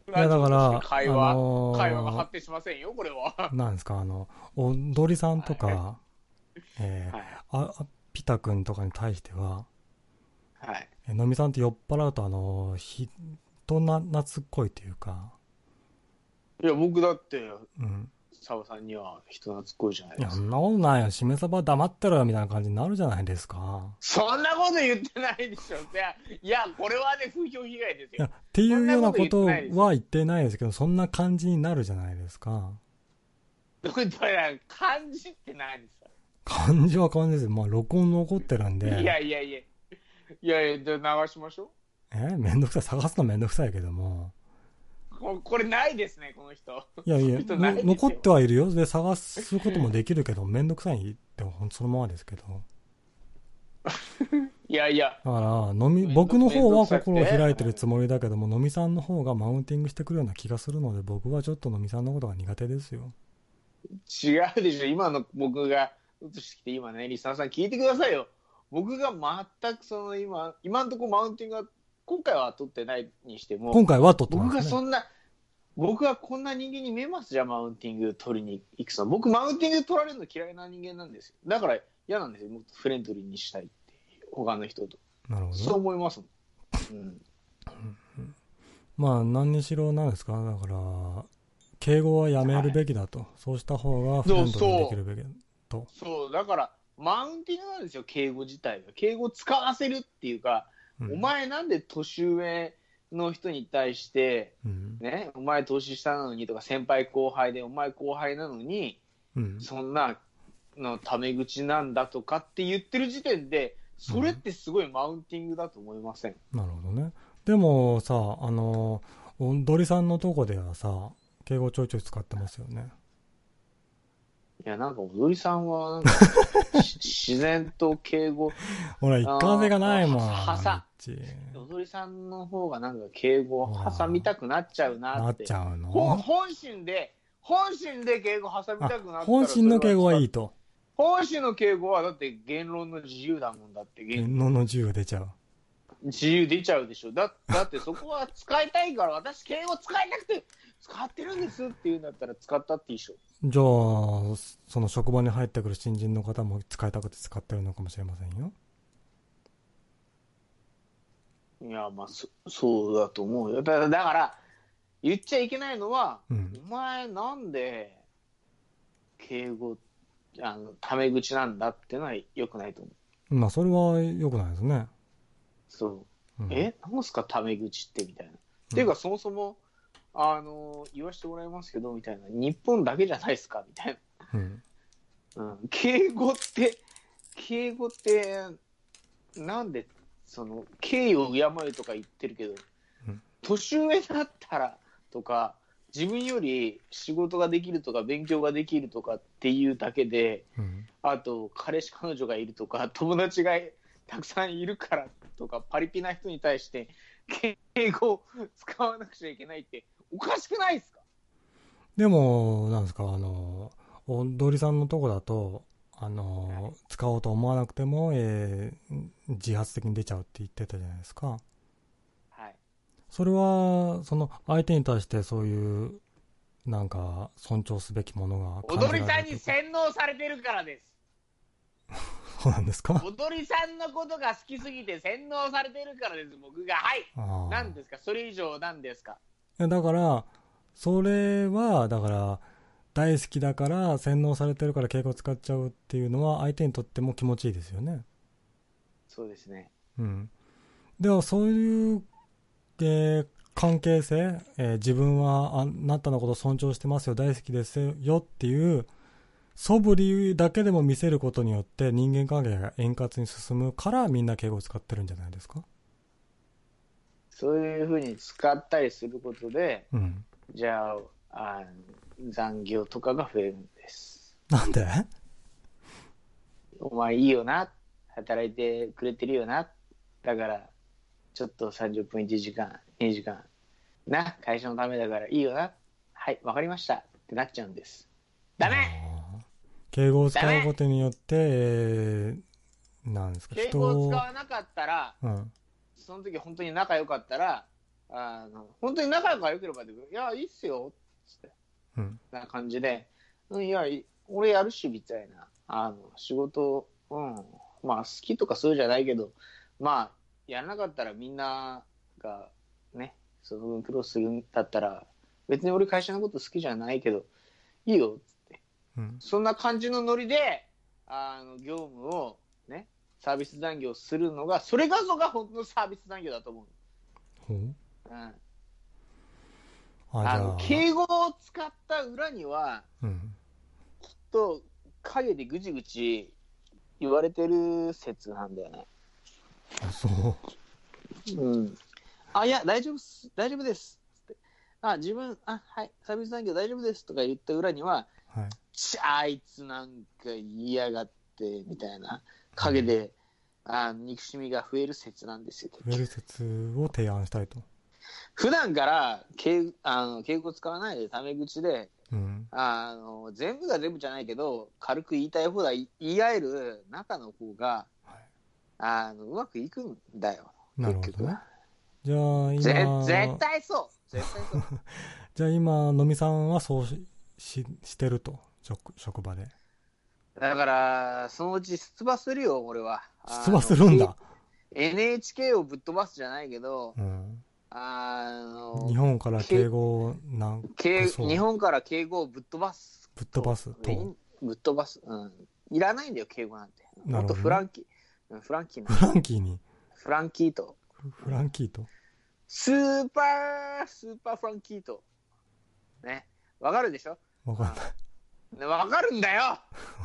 いや、だから、会話、あのー、会話が発展しませんよ、これは。なんですか、あの、踊りさんとか、はい、えー、はい、あ、ピタ君とかに対しては、はい。えのみさんって酔っ払うと、あの、人な、懐っこいというか。いや、僕だって、うん。澤さんには人懐っこいじゃないですか。そんなことないよ。しめさば黙ってろよ、みたいな感じになるじゃないですか。そんなこと言ってないでしょ。いや、いやこれはね、風評被害ですよ。っていうようなことは言ってないですけど、そんな感じになるじゃないですか。どういう感じって何ですか 感じは感じです。まあ、録音残ってるんで。いやいやいや。いやいや、じゃあ流しましょう。えめんどくさい。探すのめんどくさいけども。これないですね、この人。いやいや、残ってはいるよ。で、探すこともできるけど、めんどくさいって、ほんそのままですけど。い いやいや。だから、飲み、僕の方は心を開いてるつもりだけども、飲みさんの方がマウンティングしてくるような気がするので、僕はちょっと飲みさんのことが苦手ですよ。違うでしょ。今の僕が映してきて、今ね、リサーさん聞いてくださいよ。僕が全くその今、今のところマウンティングは、今回は取ってないにしても、今回は取ってます、ね、僕がそんな、僕はこんな人間に見えますじゃん、マウンティング取りに行くの。僕、マウンティング取られるの嫌いな人間なんですよ。だから嫌なんですよ。もっとフレンドリーにしたいって他の人と。なるほど。そう思いますうん。まあ、何にしろなんですかだから、敬語はやめるべきだと。はい、そうした方がフレンドリーにできるべきだと。そう、だから、マウンティングなんですよ、敬語自体が。敬語使わせるっていうか、うん、お前なんで年上の人に対して、うん、ね、お前年下なのにとか、先輩後輩で、お前後輩なのに、うん、そんなのタメ口なんだとかって言ってる時点で、それってすごいマウンティングだと思いません、なるほどね。でもさ、あの、踊りさんのとこではさ、敬語ちょいちょい使ってますよね。いや、なんか踊りさんは、自然と敬語。ほら、一貫性がないもん。はさ。踊りさんの方がなんか敬語を挟みたくなっちゃうなって。なっちゃうの？本心で、本心で敬語挟みたくなった本心の敬語はいいと。本心の敬語はだって言論の自由だもんだって。言論の自由が出ちゃう。自由出ちゃうでしょ。だだってそこは使いたいから、私敬語使いたくて使ってるんですって言うんだったら使ったっていいでしょ。じゃあ、その職場に入ってくる新人の方も使いたくて使ってるのかもしれませんよ。いや、まあ、そそうだと思うよ。だだから、言っちゃいけないのは、うん、お前なんで、敬語、あの、タメ口なんだっていうのはよくないと思う。まあ、それはよくないですね。そう。うん、え？なんすかタメ口ってみたいな。うん、っていうか、そもそも、あの、言わせてもらいますけど、みたいな。日本だけじゃないですか、みたいな。うん。うん、敬語って、敬語って、なんで、その、敬意を敬えとか言ってるけど、うん、年上だったらとか、自分より仕事ができるとか勉強ができるとかっていうだけで、うん、あと彼氏彼女がいるとか友達がたくさんいるからとかパリピな人に対して敬語を使わなくちゃいけないっておかしくないですか？でも、なんですか、あの、踊りさんのとこだと、あの、はい、使おうと思わなくても、えー、自発的に出ちゃうって言ってたじゃないですか。はい。それは、その、相手に対してそういう、なんか、尊重すべきものが踊りさんに洗脳されてるからです。そうなんですか？踊りさんのことが好きすぎて洗脳されてるからです、僕が。はい。何ですか？それ以上何ですか？だから、それは、だから、大好きだから洗脳されてるから敬語使っちゃうっていうのは相手にとっても気持ちいいですよね。そうですね。うん。ではそういう、えー、関係性、えー、自分はあなたのこと尊重してますよ、大好きですよっていう素振りだけでも見せることによって人間関係が円滑に進むからみんな敬語を使ってるんじゃないですか？そういうふうに使ったりすることで、うん、じゃああ残業とかが増えるんです。なんで？お前いいよな、働いてくれてるよな、だからちょっと30分1時間、2時間、な、会社のためだからいいよな、はい、わかりました。ってなっちゃうんです。ダメ！敬語を使うことによって、えー、なんですか、敬語を使わなかったら、うん、その時本当に仲良かったら、あの、本当に仲が良ければいや、いいっすよ、つって。うん。な感じで、うん、いや、俺やるし、みたいな。あの、仕事、うん。まあ、好きとかそうじゃないけど、まあ、やらなかったらみんなが、ね、その分苦労するんだったら、別に俺会社のこと好きじゃないけど、いいよ、つって。うん、そんな感じのノリで、あの、業務を、ね、サービス残業するのが、それがぞが本当のサービス残業だと思う。ほう？うん。あの敬語を使った裏には、うん、きっと陰でぐちぐち言われてる説なんだよね。あ、そう。うん。あ、いや、大丈夫す、大丈夫です。あ、自分、あ、はい、サービス残業大丈夫ですとか言った裏には、はい、あいつなんか嫌がって、みたいな。陰であ憎しみが増える説なんですよ。増える説を提案したいと。普段から敬あの敬語使わないでタメ口で、うん。あの全部が全部じゃないけど軽く言いたい放題言い合える中の方がはい。あのうまくいくんだよなるほど。じゃあぜ今、絶対そう絶対そう じゃあ今、のみさんはそうしししてると。職職場で。だからそのうち出馬するよ俺は。出馬するんだ？NHK をぶっ飛ばすじゃないけどうん。あの日本から敬語なん敬そう。日本から敬語をぶっ飛ばす。ぶっ飛ばす？と？いぶっ飛ばす、うん、いらないんだよ敬語なんて。もっなるほどね。とフランキー。うんフランキーなフランキーに、フランキーと。フフランキーと？スーパースーパーフランキーと。ね。わかるでしょ？わかんない。ねわかるんだよ。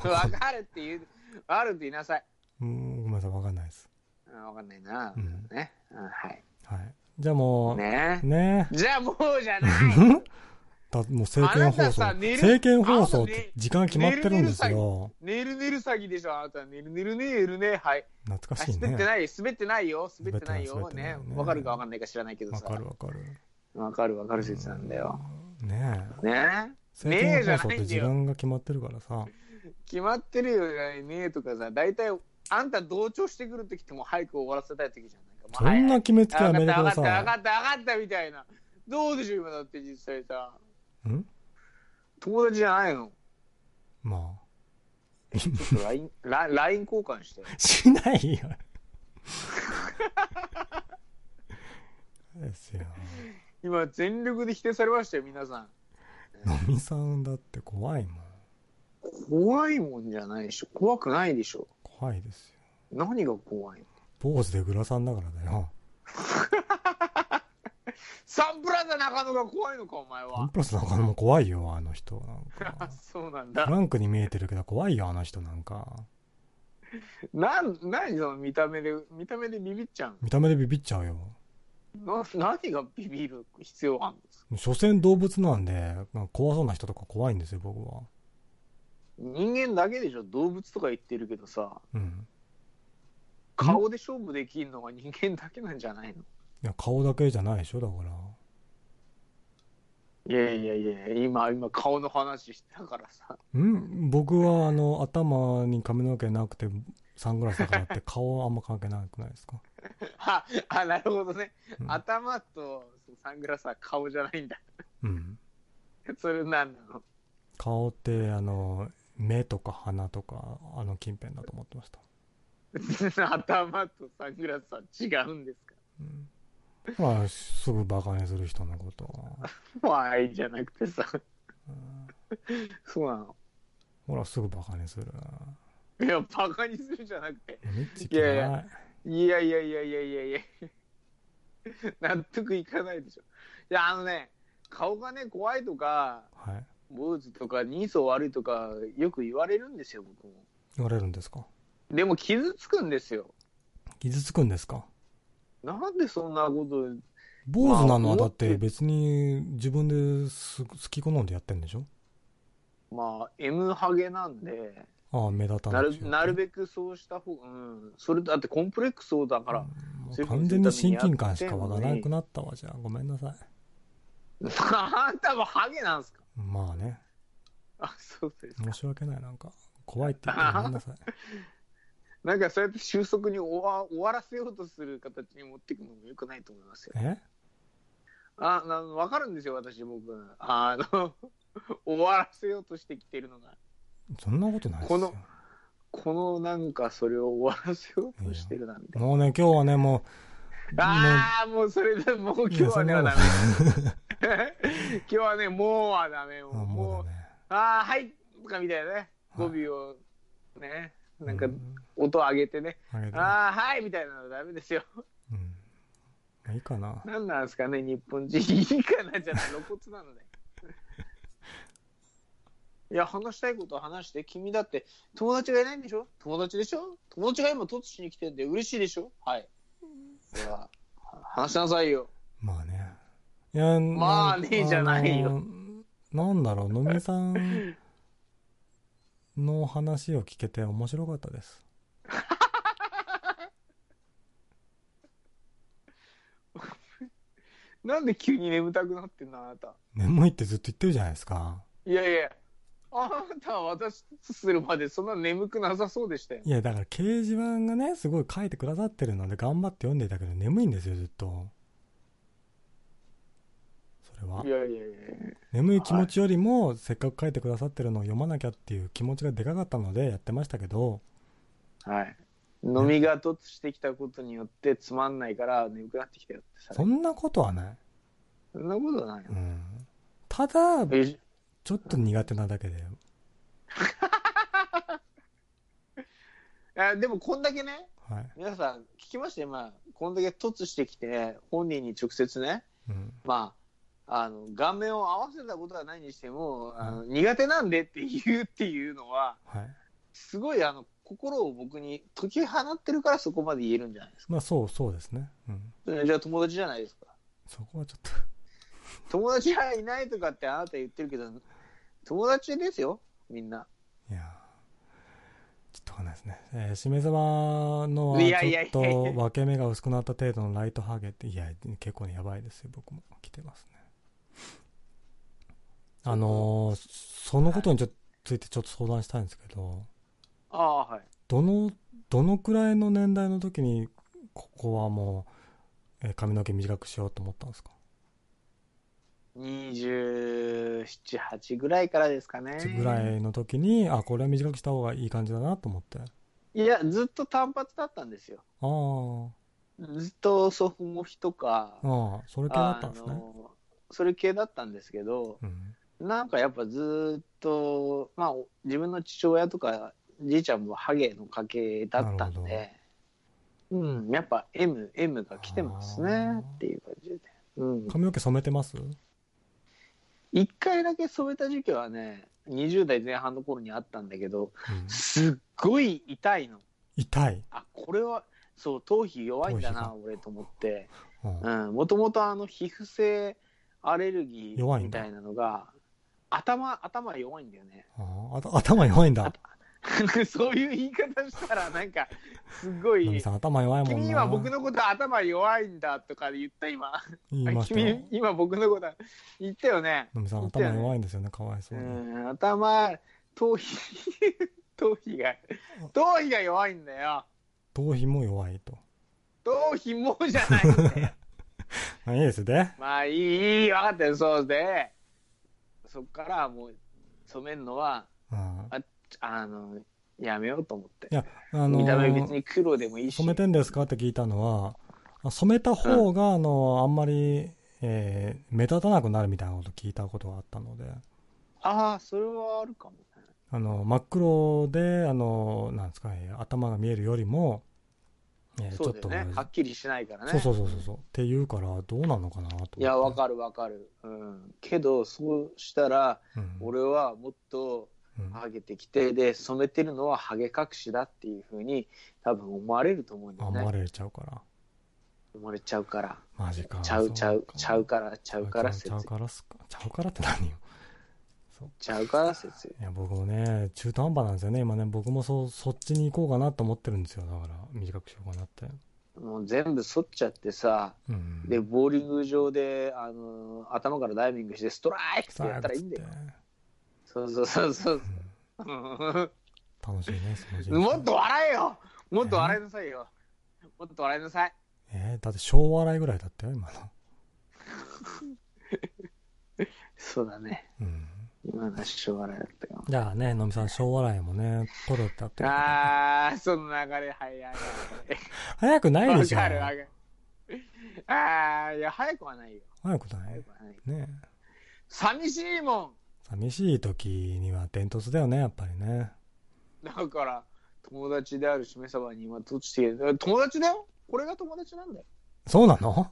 わかるって言うわかるって言いなさい。うん、ごめんなさい、わかんないです。うんわかんないな、うん。ね、うん、はい。はい。じゃあもう、ね。ね。じゃあもうじゃない。だもう政見放送。政見放送って時間決まってるんですよ。ねるねる詐欺でしょあなたねるねるねるねはい。懐かしいあ滑ってね。ない滑ってないよ滑ってないよね。わかるかわかんないか知らないけどわさかるわかる。わかるわかる説なんだよ。ねえ。ね政見ねえじゃ放送って時間が決まってるからさ。決まってるよねえとかさ大体あんた同調してくるときってもう早く終わらせたいときじゃないかそんな決めつけあやめてくだ分かった分さかった分かったみたいなどうでしょう今だって実際さい。ん？友達じゃないの？まちょっと LINE, 交換してあ。しないよ。ですよ。今全力で否定されましたよ皆さんのみさんだって怖いもん。怖いもんじゃないでしょ怖くないでしょ怖いですよ。何が怖いの？坊主でグラさんだからだよ。サンプラザ中野が怖いのかお前ワンはプラス中野も怖いよ、あの人。なんか。そうなんだフランクに見えてるけど怖いよ、あの人なんか。なん何その見た目で見た目でビビっちゃう見た目でビビっちゃうよ。のな何がビビる必要あるんですか所詮動物なんで、まあ怖そうな人とか怖いんですよ、僕は。人間だけでしょ？動物とか言ってるけどさ。うん。顔で勝負できるのが人間だけなんじゃないの？いや、顔だけじゃないでしょ、だから。いやいやいや今今顔の話したからさ。ん？僕は、あの、頭に髪の毛なくて、サングラスだからって顔あんま関係なくないですか？ああなるほどね、うん。頭とサングラスは顔じゃないんだうん。それ何なの？顔って、あの、目とか鼻とか、あの近辺だと思ってました。頭とサングラスは違うんですか？うん。まあ、すぐバカにする人のことは。怖いじゃなくてさうんそうなの？ほら、すぐバカにする。いやバカにするじゃなくてい。やいやいやいやいやいやいや 納得いかないでしょ。いやあのね顔がね怖いとかはい。坊主とか人相悪いとかよく言われるんですよ僕も。言われるんですか？でも傷つくんですよ。傷つくんですか？なんでそんなこと坊主なのはまあだって別に自分です好き好んでやってんでしょ？まあ M ハゲなんでああ、目立たなないるなるべくそうした方うん。それだってコンプレックスそうだから、うういうふう完全に親近感しか湧かやってんのになくなったわじゃあ。ごめんなさい。あんたもハゲなんすか？まあね。あそうです申し訳ない。なんか怖いって言ってごめんなさい。なんかそうやって収束に終わ終わらせようとする形に持っていくのもよくないと思いますよ。え？あ、なわかるんですよ、私、僕。あの、終わらせようとしてきてるのが。そんなことないですよ。このこのなんかそれを終わらせようとしてるなんて。もうね今日はねもうああ、もうそれで、もう今日はね、ダメ。今日はね、もうはダメ。もう、あももうねああ、はいとかみたいなね。語はい尾をね、なんかうん音上げてね。あげてああ、はいみたいなのダメですよ。うんまあいいかななんなんですかね、日本人。いいかなじゃない、露骨なんだよ。いや、話したいことは話して、君だって友達がいないんでしょ？友達でしょ？友達が今突しに来てんで嬉しいでしょ？はい。では、話しなさいよ。まあね。いや、まあねじゃないよ。なんだろう、のみさんの話を聞けて面白かったです。なんで急に眠たくなってんのあなた。眠いってずっと言ってるじゃないですか。いやいや、あなたは私とするまでそんな眠くなさそうでしたよ。いや、だから掲示板がね、すごい書いてくださってるので頑張って読んでいたけど眠いんですよ、ずっと。それは。いやいやいや眠い気持ちよりも、せっかく書いてくださってるのを読まなきゃっていう気持ちがでかかったのでやってましたけど、はい。飲みが突してきたことによってつまんないから眠くなってきたよってさ。そんなことはない。そんなことないよう。ん。ただ、えちょっと苦手なだけで。あでもこんだけね、はい。皆さん聞きましたよ、今、こんだけ突してきて、本人に直接ね、うん。まあ、あの顔面を合わせたことはないにしても、あの苦手なんでって言うっていうのは、はい。すごいあの心を僕に解き放ってるからそこまで言えるんじゃないですか。まあそう、そうですね。うん。じゃあ友達じゃないですか。そこはちょっと。友達がいないとかってあなた言ってるけど、友達ですよ、みんな。いやーちょっとわかんないですね。えー、しめ鯖のはちょっと分け目が薄くなった程度のライトハゲって、いや、結構ね、やばいですよ、僕も来てますね。あのーそのことにちょっとついてちょっと相談したいんですけど、ああ、はい。どの、どのくらいの年代の時に、ここはもう、えー髪の毛短くしようと思ったんですか？27、8ぐらいからですかね。ぐらいの時に、あ、これは短くした方がいい感じだなと思って。あいや、ずっと単発だったんですよ。あ、ずっとソフモヒとか、ああ、それ系だったんですね。それ系だったんですけど、うん。なんかやっぱずっと、まあ、自分の父親とか、じいちゃんもハゲの家系だったんで、うん、やっぱ M、M が来てますねっていう感じで。うん。髪の毛染めてます？一回だけ染めた時期はね、20代前半の頃にあったんだけど、うんすっごい痛いの。痛い？あ、これは、そう、頭皮弱いんだな、頭俺と思って。うんうん、もともとあの皮膚性アレルギーみたいなのが、頭、頭弱いんだよね。あ頭弱いんだ。そういう言い方したら、なんか、すごい、頭弱いもんな。君は僕のこと頭弱いんだとか言った今。言いましたよ君、。今僕のこと言ったよね。のみさん頭弱いんですよね、かわいそううに。ん、頭、頭皮、頭皮が、頭皮が弱いんだよ。頭皮も弱いと。頭皮もじゃないんだよ。まあいいですね。まあいい、いい、分かったよ、そうで、そっからもう染めるのは、うんあの、やめようと思って。いや、あの見た目別ー、に黒でもいいし。染めてんですか？って聞いたのは、あ染めた方が、あの、あんまり、えー目立たなくなるみたいなこと聞いたことがあったので、ああ、それはあるかもね。あの、真っ黒で、あの、なんですかね、頭が見えるよりも、えーちょっと、ね。はっきりしないからね。そうそうそうそうそう。って言うから、どうなのかなと。いや、わかるわかる。うん。けど、そうしたら、うん俺はもっとうんハゲてきて、で、染めてるのはハゲ隠しだっていうふうに、多分思われると思うんだあ、よね。思われちゃうから。思われちゃうから。マジか。ちゃうちゃう、ちゃうかから、ちゃうから説ちゃう。からっすか？ちゃうからって何よ？ちゃうから説。いや、僕もね、中途半端なんですよね。今ね、僕もそ、そっちに行こうかなと思ってるんですよ。だから、短くしようかなって。もう全部剃っちゃってさ、うん。で、ボーリング場で、あの頭からダイビングして、ストライクってやったらいいんだよ。そうそうそうそう。楽しいね、もっと笑えよもっと笑いなさいよ。もっと笑いなさい。えーだって小笑いぐらいだったよ、今の。そうだね。うん。今のは小笑いだったよ。じゃあね、のみさん、小笑いもね、取ろうってあー、その流れ早い。早くないわでしょ。かるわかる。あー、いや、早くはないよ。早くない早くはない。ね寂しいもん寂しい時には伝突だよね、やっぱりね。だから、友達であるしめさばに今、とちて、友達だよ？これが友達なんだよ。そうなの？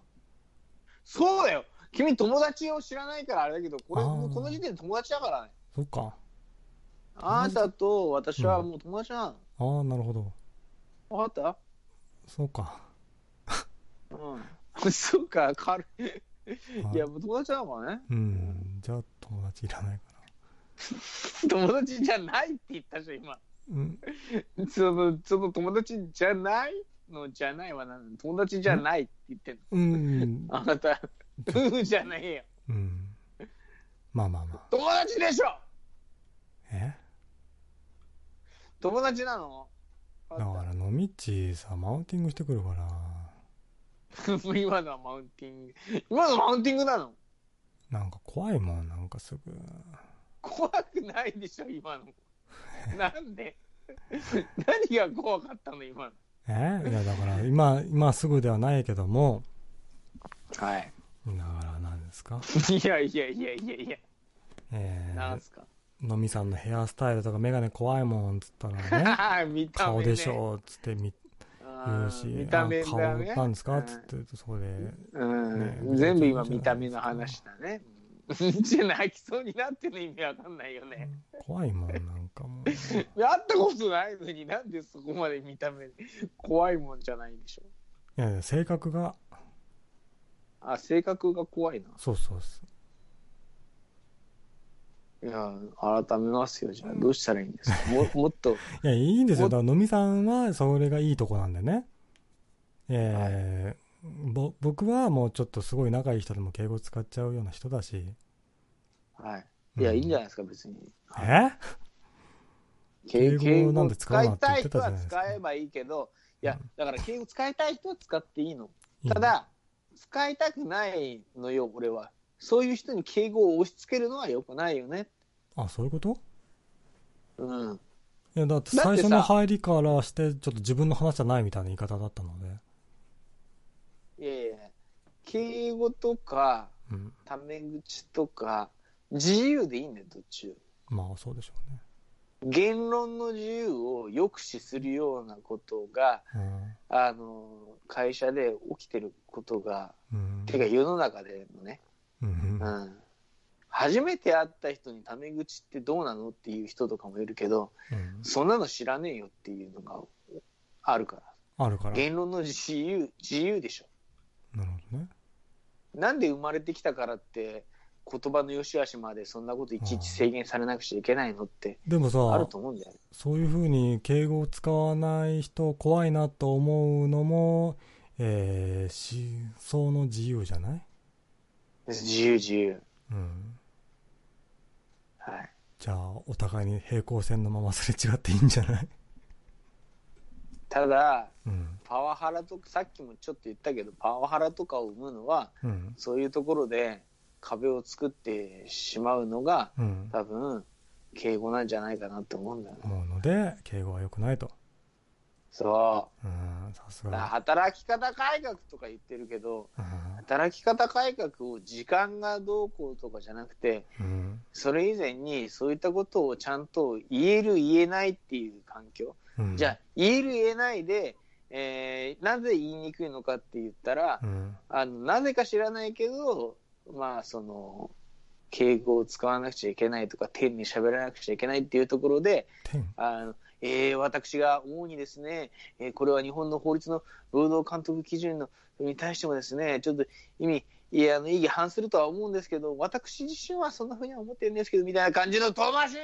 そうだよ君友達を知らないからあれだけど、これ、この時点で友達だからね。そっか。あなたと私はもう友達なの。ああ、なるほど。わかっそうか。たうん。そうか、軽い。はいいや、もう友達なのかね。うん。じゃあ、友達いらないか 友達じゃないって言ったでしょ、今。な。うん。その、その友達じゃないのじゃないは何友達じゃないって言ってんの。うん。あなた、うんじゃないよ。うん。まあまあまあ。友達でしょえ？友達なの？だから、のみっちさ、マウンティングしてくるから、今のはマウンティング。今のマウンティングなの？なんか怖いもん、なんかすぐ。怖くないでしょ、今の。なんで？何が怖かったの、今の？え？いや、だから、今、今すぐではないけども、はい。だから、何ですか？いやいやいやいやいや、えなんすか？ー、のみさんのヘアスタイルとかメガネ怖いもん、つったらね、見た目、ね。顔でしょ、つってみ言うし、見た目だね。なんですか？つって、そこで、うん、ね全部今見た目の話だね。じゃ泣きそうになってる意味わかん。ないよね。怖いもん、なん。かもう。会ったことないのになん。でそこまで見た目怖いもん。じゃないでしょ。いやいや、性格が、あ、性格が怖いな。そうそうそう。いや、改めますよ。じゃあどうしたらいいん。ですかももっと、いや、いいん。ですよ。だから、のみさん。は、それがいいとこなん。でね。えーぼ、僕はもうちょっとすごい仲いい人でも敬語使っちゃうような人だし。はい。いや、うんいいんじゃないですか、別に。え？敬敬語なんで使うなって言ってたじゃないですか使えばいいけど、いやうん、だから敬語使いたい人は使っていいの。ただ、使いたくないのよ、俺は。そういう人に敬語を押し付けるのは良くないよね。あ、そういうこと？うん。いや、だって最初の入りからして、ちょっと自分の話じゃないみたいな言い方だったので。いやいや、敬語とか、うん。タメ口とか、自由でいいんだよ、どっちまあ、そうでしょうね。言論の自由を抑止するようなことが、あの、会社で起きてることが、うん。てか世の中でのね、うん。ううん。ん。初めて会った人にタメ口ってどうなのっていう人とかもいるけど、うんそんなの知らねえよっていうのがあるから。あるから。言論の自由、自由でしょ。なるほどね。なんで生まれてきたからって、言葉の良し悪しまでそんなこといちいち制限されなくちゃいけないのってでもさ、あると思うんだよね。そういうふうに敬語を使わない人怖いなと思うのも、えー、思想の自由じゃない？自由自由。うん。はい。じゃあ、お互いに平行線のまますれ違っていいんじゃない？ただ、うん。パワハラとか、さっきもちょっと言ったけど、パワハラとかを生むのは、うん。そういうところで壁を作ってしまうのが、うん。多分、敬語なんじゃないかなって思うんだよね。思うので、敬語は良くないと。そうん、さすが。働き方改革とか言ってるけど、うん働き方改革を時間がどうこうとかじゃなくて、うん。それ以前にそういったことをちゃんと言える言えないっていう環境。うん。じゃあ、言える言えないで、えーなぜ言いにくいのかって言ったら、うん。あの、なぜか知らないけど、まあ、その、敬語を使わなくちゃいけないとか、天に喋らなくちゃいけないっていうところで、天。あの、えー私が思うにですね、えーこれは日本の法律の労働監督基準のに対してもですね、ちょっと意味、いや、あの、意義反するとは思うんですけど、私自身はそんなふうには思ってるんですけど、みたいな感じの遠回しい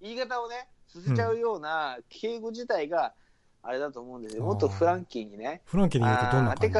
言い方をね、させちゃうような敬語自体が、あれだと思うんですよ。もっとフランキーにね。フランキーに言うとどんなあーて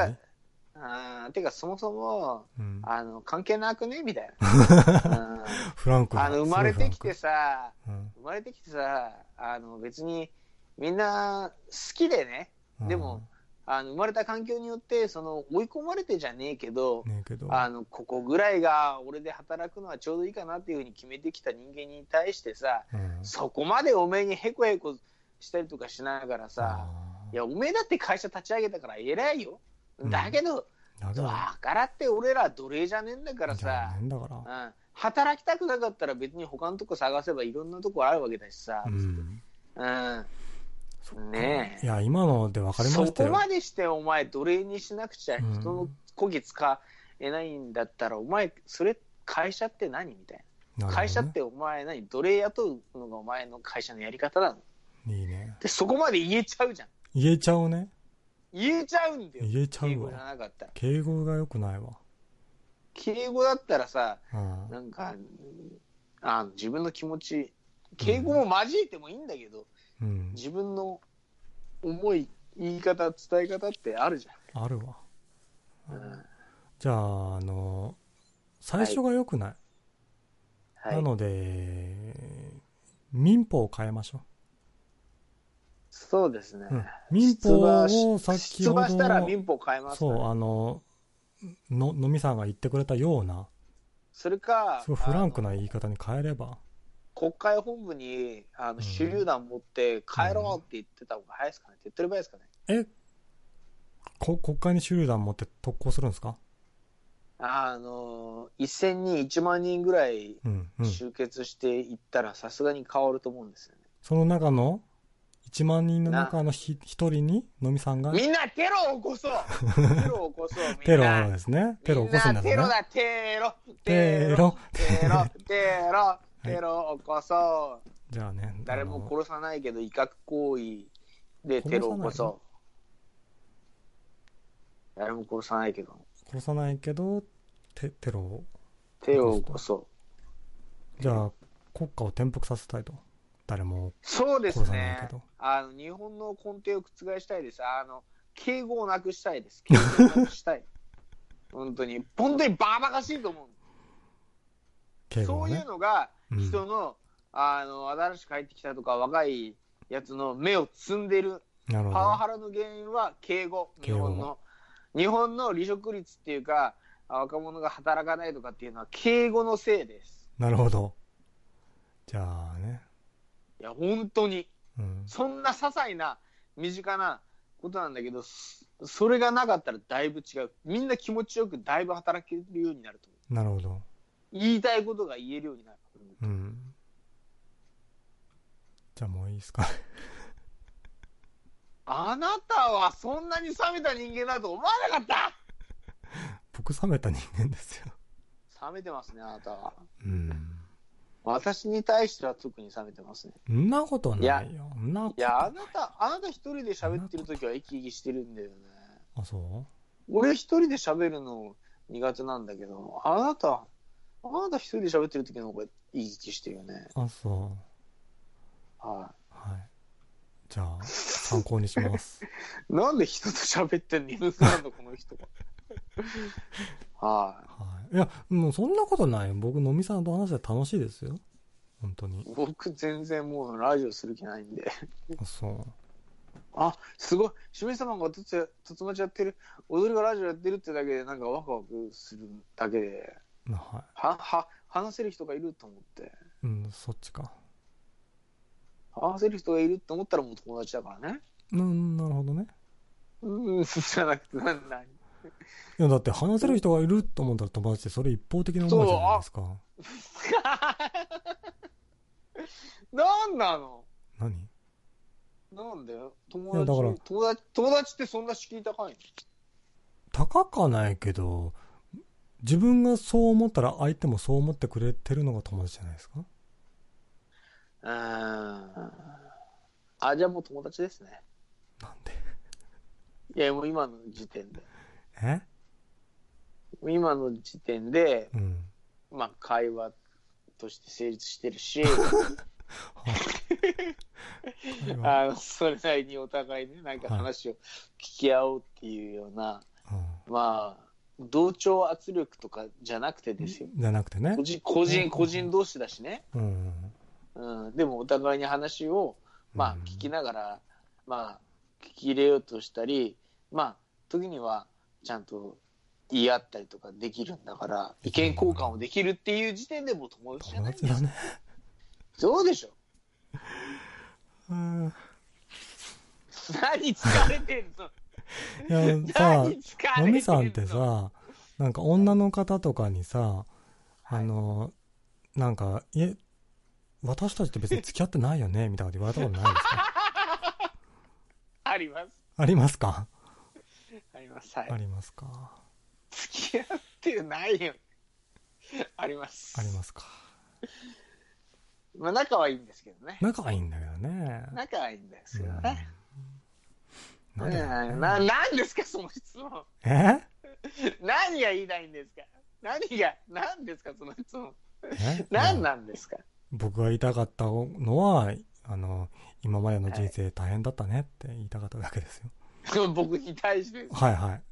あーてか、そもそも、じうん。あの、関係なくね？みたいな。うん。フランクだあの、生まれてきてすさ、生まれてきてさ、あの、別に、みんな好きでね、ランクでも、あの、生まれた環境によって、その、追い込まれてじゃねえけどう、んねえけど。あの、ここぐらいが俺で働くのはちょうどいいかなっていうふうに決めてきた人間に対してさ、うんそこまでおめえにへこへこしたりとかしながらさ、あいや、おめえだって会社立ち上げたから偉いよ。うんだけど、ーだからって俺ら奴隷じゃねえんだからさ、ねえんだから。うん、働きたくなかったら別に他のとこ探せばいろんなとこあるわけだしさ、うん。ねえいや、今ので分かりまそしたよ。こまでしてお前奴隷にしなくちゃうん人のこぎ使えないんだったら、お前それ会社って何みたいななね会社ってお前何奴隷雇うのがお前の会社のやり方なのいいね。でそこまで言えちゃうじゃん言えちゃうね。言えちゃうんだよ言えちゃうわ敬語じゃなかったら敬語が良くないわ。敬語だったらさうん。なんかあ自分の気持ち敬語も交えてもいいんだけど、うん。自分の思い言い方伝え方ってあるじあるわ。ゃん、うんじゃあ、あの、最初が良くない？はい。なので、民法を変えましょそうですね。う。うん、民法を出馬し先ほど出馬したらの、民法変えますかそう、ら、あの、の、のみさんが言ってくれたような、それか、フランクな言い方に変えれば、国会本部にあん。の手榴弾持って帰ろうって言ってた方が早いですかね、手っ取り早いですかね。え、こ、国会に手榴弾持って特攻するんですか？あの、一戦に1万人ぐらい。集結していったら、さすがに変わると思うんですよね。その中の、1万人の中のひ一人に、のみさんが、みんなテロを起こそう。テロを起こそうみんな。テロですね。テロを起こすんだね。みんなテロだ、テロ。テロテロテロテロを起こそう。じゃあね。誰も殺さないけど、威嚇行為でテロを起こそう。誰も殺さないけど、殺さないけど、テテロを。テロを起こそう。じゃあ、国家を転覆させたいと。誰もそうです殺さないねけど。あの、日本の根底を覆したいです。あの、敬語をなくしたいです。敬語をなくしたい。本当に。本当にバカバカしいと思う。そういう敬語をね。のが、うん人の、あの、新しく入ってきたとか、若いやつの目を摘んでる。なるほど。パワハラの原因は敬語。日本の。日本の離職率っていうか、若者が働かないとかっていうのは敬語のせいです。なるほど。じゃあね。いや、本当に。うん。そんな些細な、身近なことなんだけど、そそれがなかったらだいぶ違う。みんな気持ちよくだいぶ働けるようになると思う。なるほど。言いたいことが言えるようになる。うん。じゃあもういいですか。あなたはそんなに冷めた人間だと思わなかった？僕冷めた人間ですよ。冷めてますね、あなたは。うん。私に対しては特に冷めてますね。そんなことないいやよ。そんなこといや、あなた、あなた一人で喋ってる時は生き生きしてるんだよね。あ、そ俺一人で喋るの苦手なんだけど、あなた、あなた一人で喋ってる時の方が生き生きしてるよね。うあ、そう。ははい。じゃあ、参考にします。い。なんで人と喋ってんの？犬なんだ、この人は。ははい。いや、もうそんなことない。僕、のみさんと話して楽しいですよ。本当にい。。僕全然もうラジオする気ないんで。あ、そう。あ、すごい。しめ様がとつや、とつまちやってる、踊りがラジオやってるってだけでなんかワクワクするだけで、はは、は、話せる人がいると思って。い。うん、そっちか。話せる人がいるって思ったらもう友達だからね。うん、なるほどね。うん、じゃなくて、な、な、いや、だって話せる人がいると思ったら友達ってそれ一方的な思いじゃないですか。なんなの？何？なんだよ友いやだから達、友達、友達ってそんな敷居高い高かないけど、自分がそう思ったら相手もそう思ってくれてるのが友達じゃないですか？のうー。ん。あ、じゃあもう友達ですね。なんで？いや、もう今の時点で。え？今の時点で、うん。まあ、会話として成立してるし、ああの、それなりにお互いね、なんか話を聞き合おうっていうような、まあ、同調圧力とかじゃなくてですよ。じゃなくてね個。人、個人、個人同士だしね。うん。うん。でもお互いに話を、まあうん、聞きながら、まあ、聞き入れようとしたり、まあ、時には、ちゃんと言い合ったりとかできるんだから、意見交換をできるっていう時点でもう友達じゃ友ないんです達だね。そうでしょ。うん。何疲れてんの？いや、さ、のの？みさんってさ、なんか女の方とかにさ、あの、なんか、いえ、私たちって別に付き合ってないよね？みたいなこと言われたことないですか？あります。ありますか？あります。はいあ。りますか？付き合ってないよ。あります。ありますか？まあ、仲はいいんですけどね。仲はいいんだけどね。仲はいいんですけどうんね。なな、なんですか、その質問。え？何が言いたいんですか？何が、何ですか、その質問。え？何なんですか？僕が言いたかったのは、あの、今までの人生大変だったねって言いたかっただけですよ。僕に対してです。はいはい。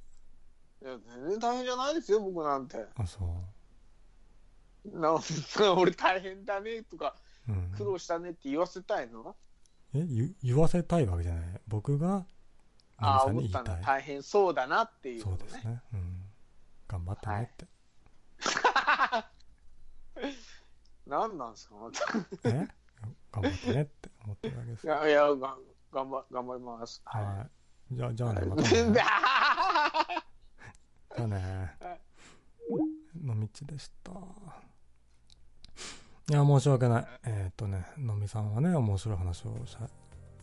いや全然大変じゃないですよ、僕なんて。あ、そう。な俺大変だねとか、うん、苦労したねって言わせたいの？え言言わせたいわけじゃない僕がああ思ったの大変そうだなっていう、ね、そうですね、うん、頑張ったねって、はい、何なんですかまた。え？頑張ってねって思ってるわけですいやいやが頑張頑張ります。はい。じゃあじゃあねまたね。じゃあね。のみちでした。いや申し訳ない。えー、っとねのみさんはね面白い話をしゃ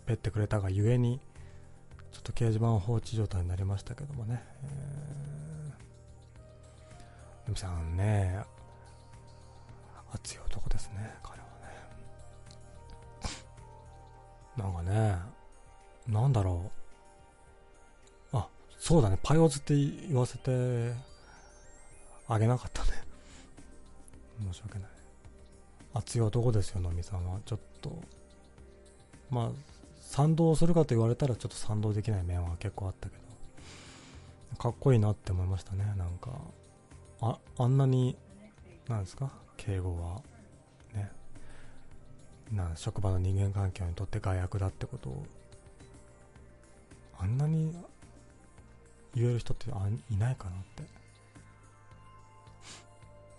べってくれたがゆえにちょっと掲示板放置状態になりましたけどもね、えー、のみさんね熱い男ですね彼はね。なんかねなんだろう。あそうだねパイオズって言わせてあげなかったね。申し訳ない。熱い男ですよ、のみさんは。ちょっと、まあ、賛同するかと言われたらちょっと賛同できない面は結構あったけど、かっこいいなって思いましたね、なんか。あ、あんなに、なんですか？敬語は、ね。な職場の人間関係にとって害悪だってことを、あんなに言える人ってあいないかなって。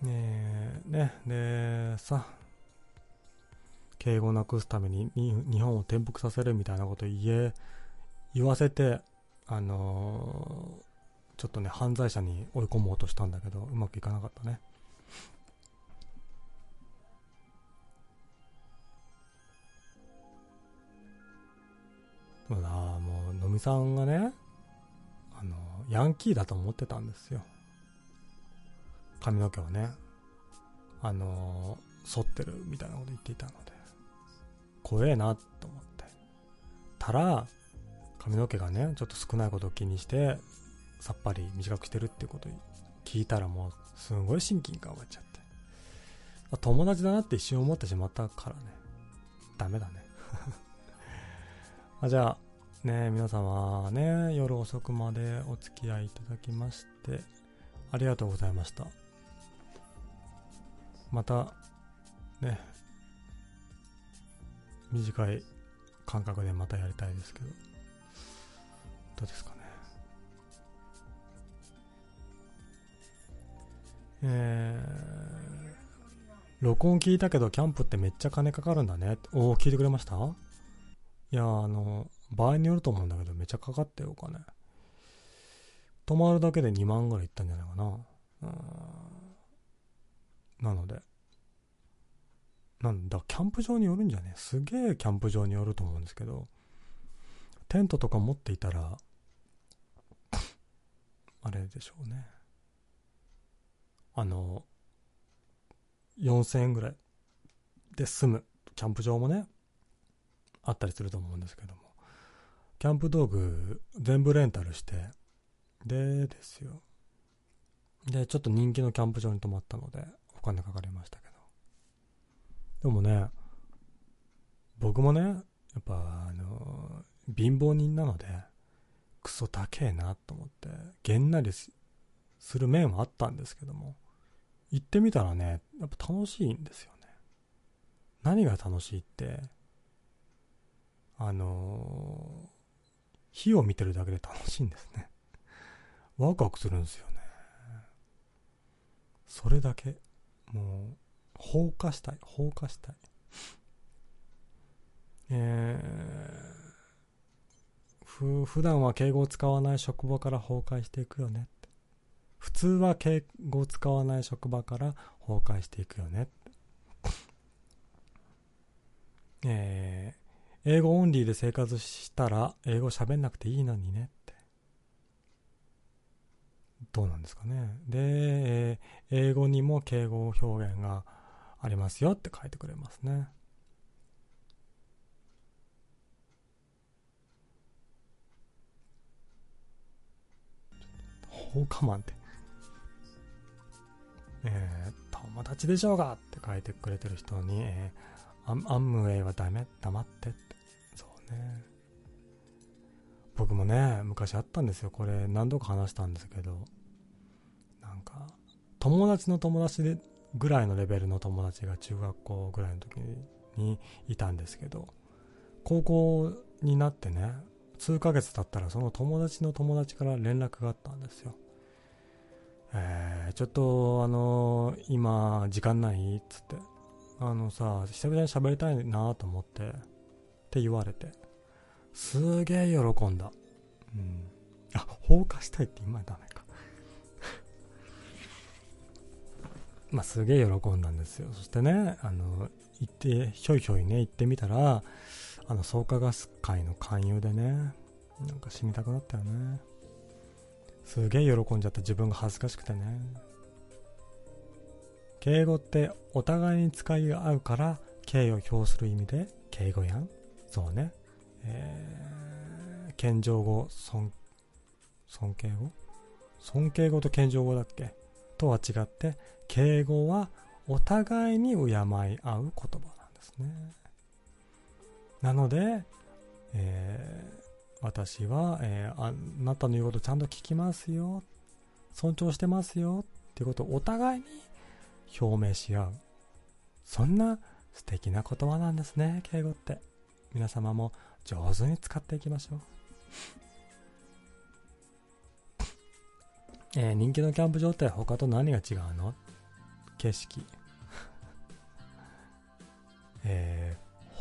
ねえ、ね、で、さ、敬語なくすために日本を転覆させるみたいなこと言え、言わせて、あのー、ちょっとね、犯罪者に追い込もうとしたんだけど、うまくいかなかったね。そうだ、もう、のみさんがね、あの、ヤンキーだと思ってたんですよ。髪の毛をね、あの剃ってるみたいなこと言っていたので。怖えなと思って。たら、髪の毛がね、ちょっと少ないことを気にして、さっぱり短くしてるってこと聞いたらもう、すごい親近感湧っちゃって。友達だなって一瞬思ってしまったからね。ダメだね。あじゃあ、ね、皆様ね、夜遅くまでお付き合いいただきまして、ありがとうございました。また、ね、短い感覚でまたやりたいですけど、どうですかね。えー、録音聞いたけど、キャンプってめっちゃ金かかるんだね。おお、聞いてくれました？いや、あの、場合によると思うんだけど、めっちゃかかってよ、お金。泊まるだけで2万ぐらいいったんじゃないかな。うん。なので、なんだ、キャンプ場によるんじゃね？すげえキャンプ場によると思うんですけど、テントとか持っていたら、あれでしょうね。あの、4000円ぐらいで済むキャンプ場もね、あったりすると思うんですけども、キャンプ道具全部レンタルして、でですよ。で、ちょっと人気のキャンプ場に泊まったので、お金かかりましたけど。でもね、僕もね、やっぱ、あの、貧乏人なので、クソ高えなと思って、げんなりする面はあったんですけども、行ってみたらね、やっぱ楽しいんですよね。何が楽しいって、あの火を見てるだけで楽しいんですね。ワクワクするんですよね。それだけ。もう、放火したい。放火したい。えー、ふ、普段は敬語を使わない職場から崩壊していくよね。普通は敬語を使わない職場から崩壊していくよねって。えー、英語オンリーで生活したら英語喋んなくていいのにねって。どうなんですかね。で、えー、英語にも敬語表現がありますよって書いてくれますね。放火マンって。えー、友達でしょうがって書いてくれてる人に、えー、アンムウェイはダメ、黙ってって。そうね。僕もね、昔あったんですよ。これ何度か話したんですけど、なんか、友達の友達でぐらいのレベルの友達が中学校ぐらいの時にいたんですけど、高校になってね、数ヶ月経ったらその友達の友達から連絡があったんですよ。えー、ちょっとあのー、今時間ないっつって、あのさ、久々に喋りたいなと思って、って言われて、すげえ喜んだ。うん。あ、放火したいって今ダメか。まあ、すげえ喜んだんですよ。そしてね、あの、行って、ひょいひょいね、行ってみたら、あの、創価ガス会の勧誘でね、なんか死にたくなったよね。すげえ喜んじゃった自分が恥ずかしくてね。敬語ってお互いに使い合うから敬意を表する意味で敬語やん。そうね。えー、謙譲語、尊、尊敬語？尊敬語と謙譲語だっけ？とは違って、敬語はお互いに敬い合う言葉なんですね。なので、えー、私は、えー、あなたの言うことちゃんと聞きますよ。尊重してますよ。っていうことをお互いに表明し合う。そんな素敵な言葉なんですね、敬語って。皆様も上手に使っていきましょう。えー、人気のキャンプ場って他と何が違うの？景色。え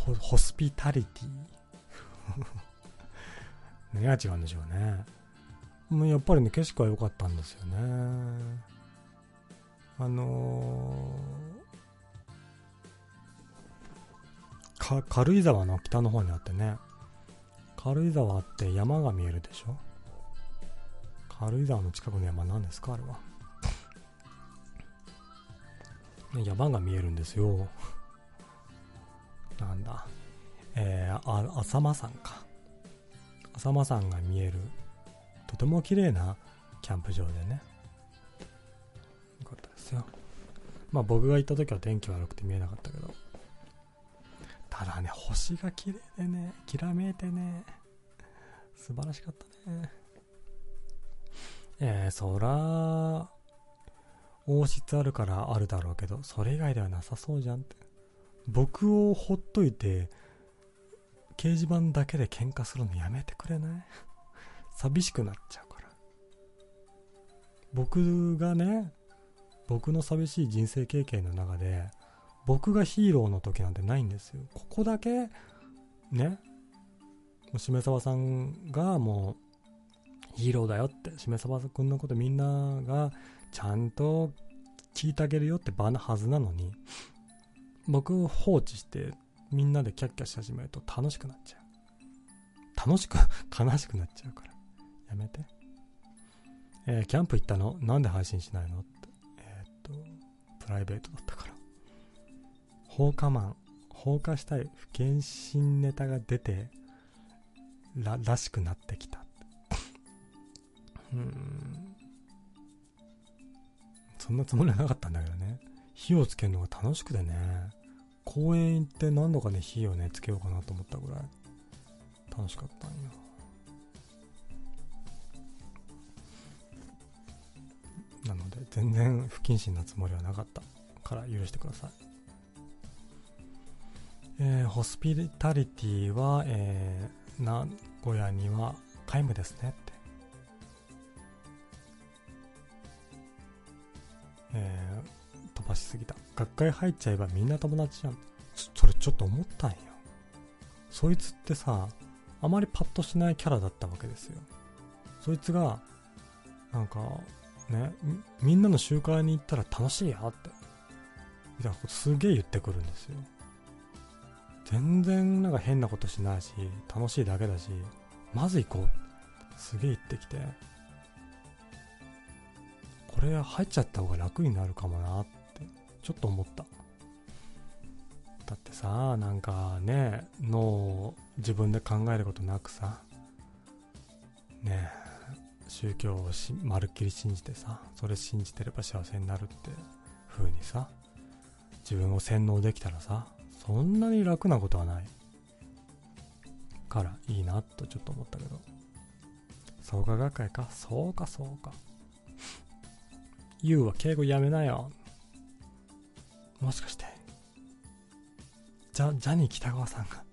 ー、ホスピタリティ。何が違うんでしょうね。もうやっぱりね、景色は良かったんですよね。あのー、軽井沢の北の方にあってね、軽井沢って山が見えるでしょ？軽井沢の近くの山何ですかあれは？山が見えるんですよ。なんだ。えー、あ、浅間山か。浅間山が見えるとても綺麗なキャンプ場でねよかったですよまあ僕が行った時は天気悪くて見えなかったけどただね星が綺麗でねきらめいてね素晴らしかったねえー、そら王室あるからあるだろうけどそれ以外ではなさそうじゃんって僕をほっといて掲示板だけで喧嘩するのやめてくれない？寂しくなっちゃうから。僕がね、僕の寂しい人生経験の中で、僕がヒーローの時なんてないんですよ。ここだけ、ね、もうしめさばさんがもうヒーローだよって、しめさばくんのことみんながちゃんと聞いてあげるよって場なはずなのに、僕放置してみんなでキャッキャし始めると楽しくなっちゃう。楽しく、悲しくなっちゃうから。やめて。えー、キャンプ行ったの？なんで配信しないの？って。えー、っと、プライベートだったから。放火マン、放火したい不謹慎ネタが出て、ら、らしくなってきた。うん。そんなつもりはなかったんだけどね。火をつけるのが楽しくてね。公園行って何度かね、火をね、つけようかなと思ったぐらい楽しかったんよ。なので、全然不謹慎なつもりはなかったから許してください。えー、ホスピタリティは、えー、名古屋には皆無ですねえー、飛ばしすぎた。学会入っちゃえばみんな友達じゃん。それちょっと思ったんよ。そいつってさ、あまりパッとしないキャラだったわけですよ。そいつが、なんか、ね、みんなの集会に行ったら楽しいよって。みたいなことすげえ言ってくるんですよ。全然なんか変なことしないし、楽しいだけだし、まず行こう。すげえ言ってきて、れ入っちゃった方が楽になるかもなってちょっと思った。だってさ、なんかね、脳を自分で考えることなくさ、ね宗教をしまるっきり信じてさ、それ信じてれば幸せになるって風にさ、自分を洗脳できたらさ、そんなに楽なことはない。からいいなとちょっと思ったけど。創価学会か？そうかそうか。言うは敬語やめなよ。もしかして。ジャジャニー北川さんが。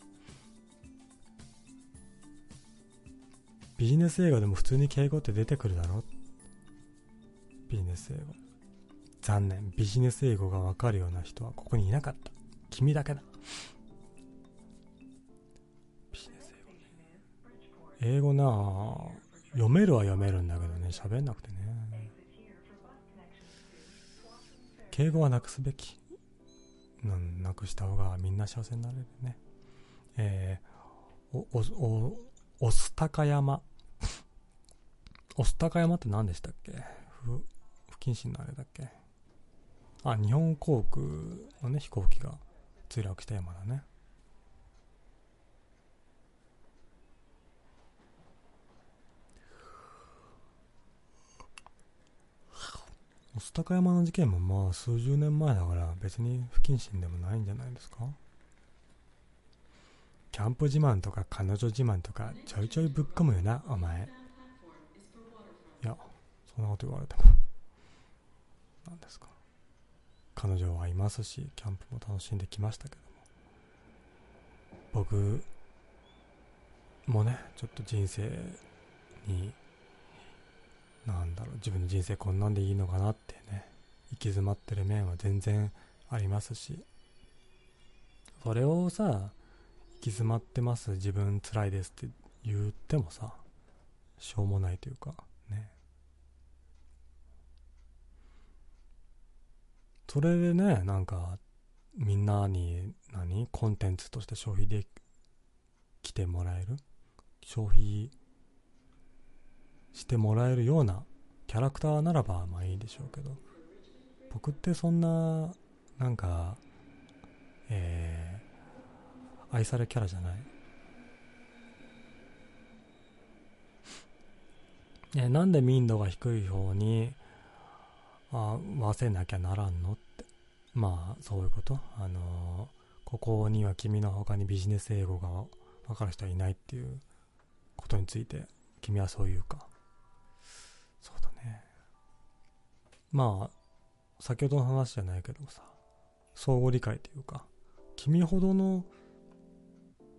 ビジネス英語でも普通に敬語って出てくるだろ？ビジネス英語。残念。ビジネス英語がわかるような人はここにいなかった。君だけだ。ビジネス英語。ね英語なあ。読めるは読めるんだけどね。喋んなくてね。敬語はなくすべき。なくした方がみんな幸せになれるね。えー、お、お、お、おすたか山御巣鷹山って何でしたっけ？不不謹慎のあれだっけ？あ、日本航空のね、飛行機が墜落した山だね。御巣鷹山の事件もまあ数十年前だから別に不謹慎でもないんじゃないですか？キャンプ自慢とか彼女自慢とかちょいちょいぶっ込むよな、お前。いや、そんなこと言われても。何ですか？彼女はいますし、キャンプも楽しんできましたけども。僕もね、ちょっと人生に、なんだろう、自分の人生こんなんでいいのかなってね、行き詰まってる面は全然ありますし、それをさ、行き詰まってます、自分辛いですって言ってもさ、しょうもないというか、ね。それでね、なんか、みんなに、何？コンテンツとして消費できてもらえる？消費してもらえるようなキャラクターならば、まあいいでしょうけど、僕ってそんな、なんか、えー、愛されキャラじゃない。えなんで民度が低い方にあ合せなきゃならんのって。まあそういうこと。あのー、ここには君の他にビジネス英語が分かる人はいないっていうことについて君はそう言うかそうだねまあ先ほどの話じゃないけどさ相互理解というか君ほどの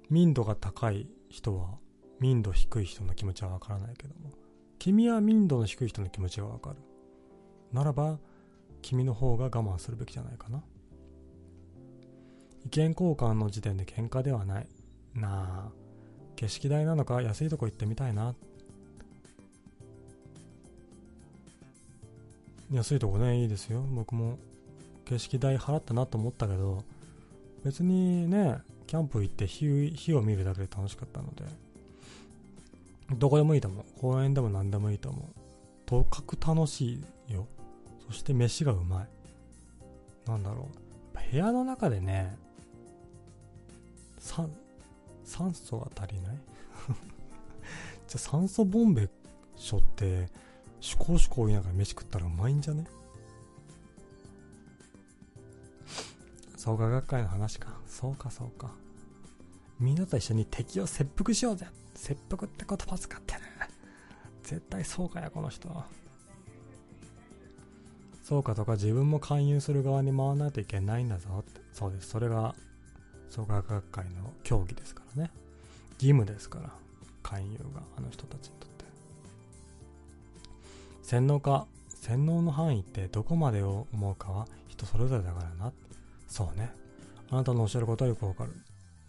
民度が高い人は民度低い人の気持ちは分からないけども君は民度の低い人の気持ちがわかる。ならば、君の方が我慢するべきじゃないかな。意見交換の時点で喧嘩ではない。なあ、景色代なのか安いとこ行ってみたいなっ。安いとこね、いいですよ。僕も景色代払ったなと思ったけど、別にね、キャンプ行って火火を見るだけで楽しかったので、どこでもいいと思う。公園でも何でもいいと思う。とかく楽しいよ。そして飯がうまい。なんだろう。部屋の中でね、酸、酸素が足りない？じゃあ酸素ボンベしょって、シュコシュコ言いながら飯食ったらうまいんじゃね？創価学会の話か。そうかそうか。みんなと一緒に敵を切腹しようぜ切腹って言葉使ってる。絶対そうかや、この人。そうかとか自分も勧誘する側に回らないといけないんだぞって。そうです。それが創価学会の競技ですからね。義務ですから。勧誘があの人たちにとって。洗脳か？洗脳の範囲ってどこまでを思うかは人それぞれだからな。そうね。あなたのおっしゃることはよくわかる。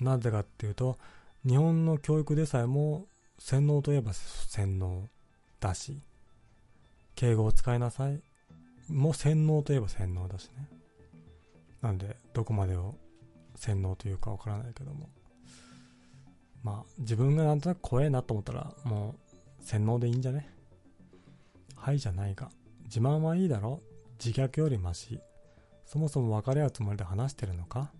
なぜかっていうと、日本の教育でさえも洗脳といえば洗脳だし敬語を使いなさいも洗脳といえば洗脳だしねなんでどこまでを洗脳というかわからないけどもまあ自分がなんとなく怖えなと思ったらもう洗脳でいいんじゃね？はいじゃないが自慢はいいだろ？自虐よりマシそもそも別れ合うつもりで話してるのか？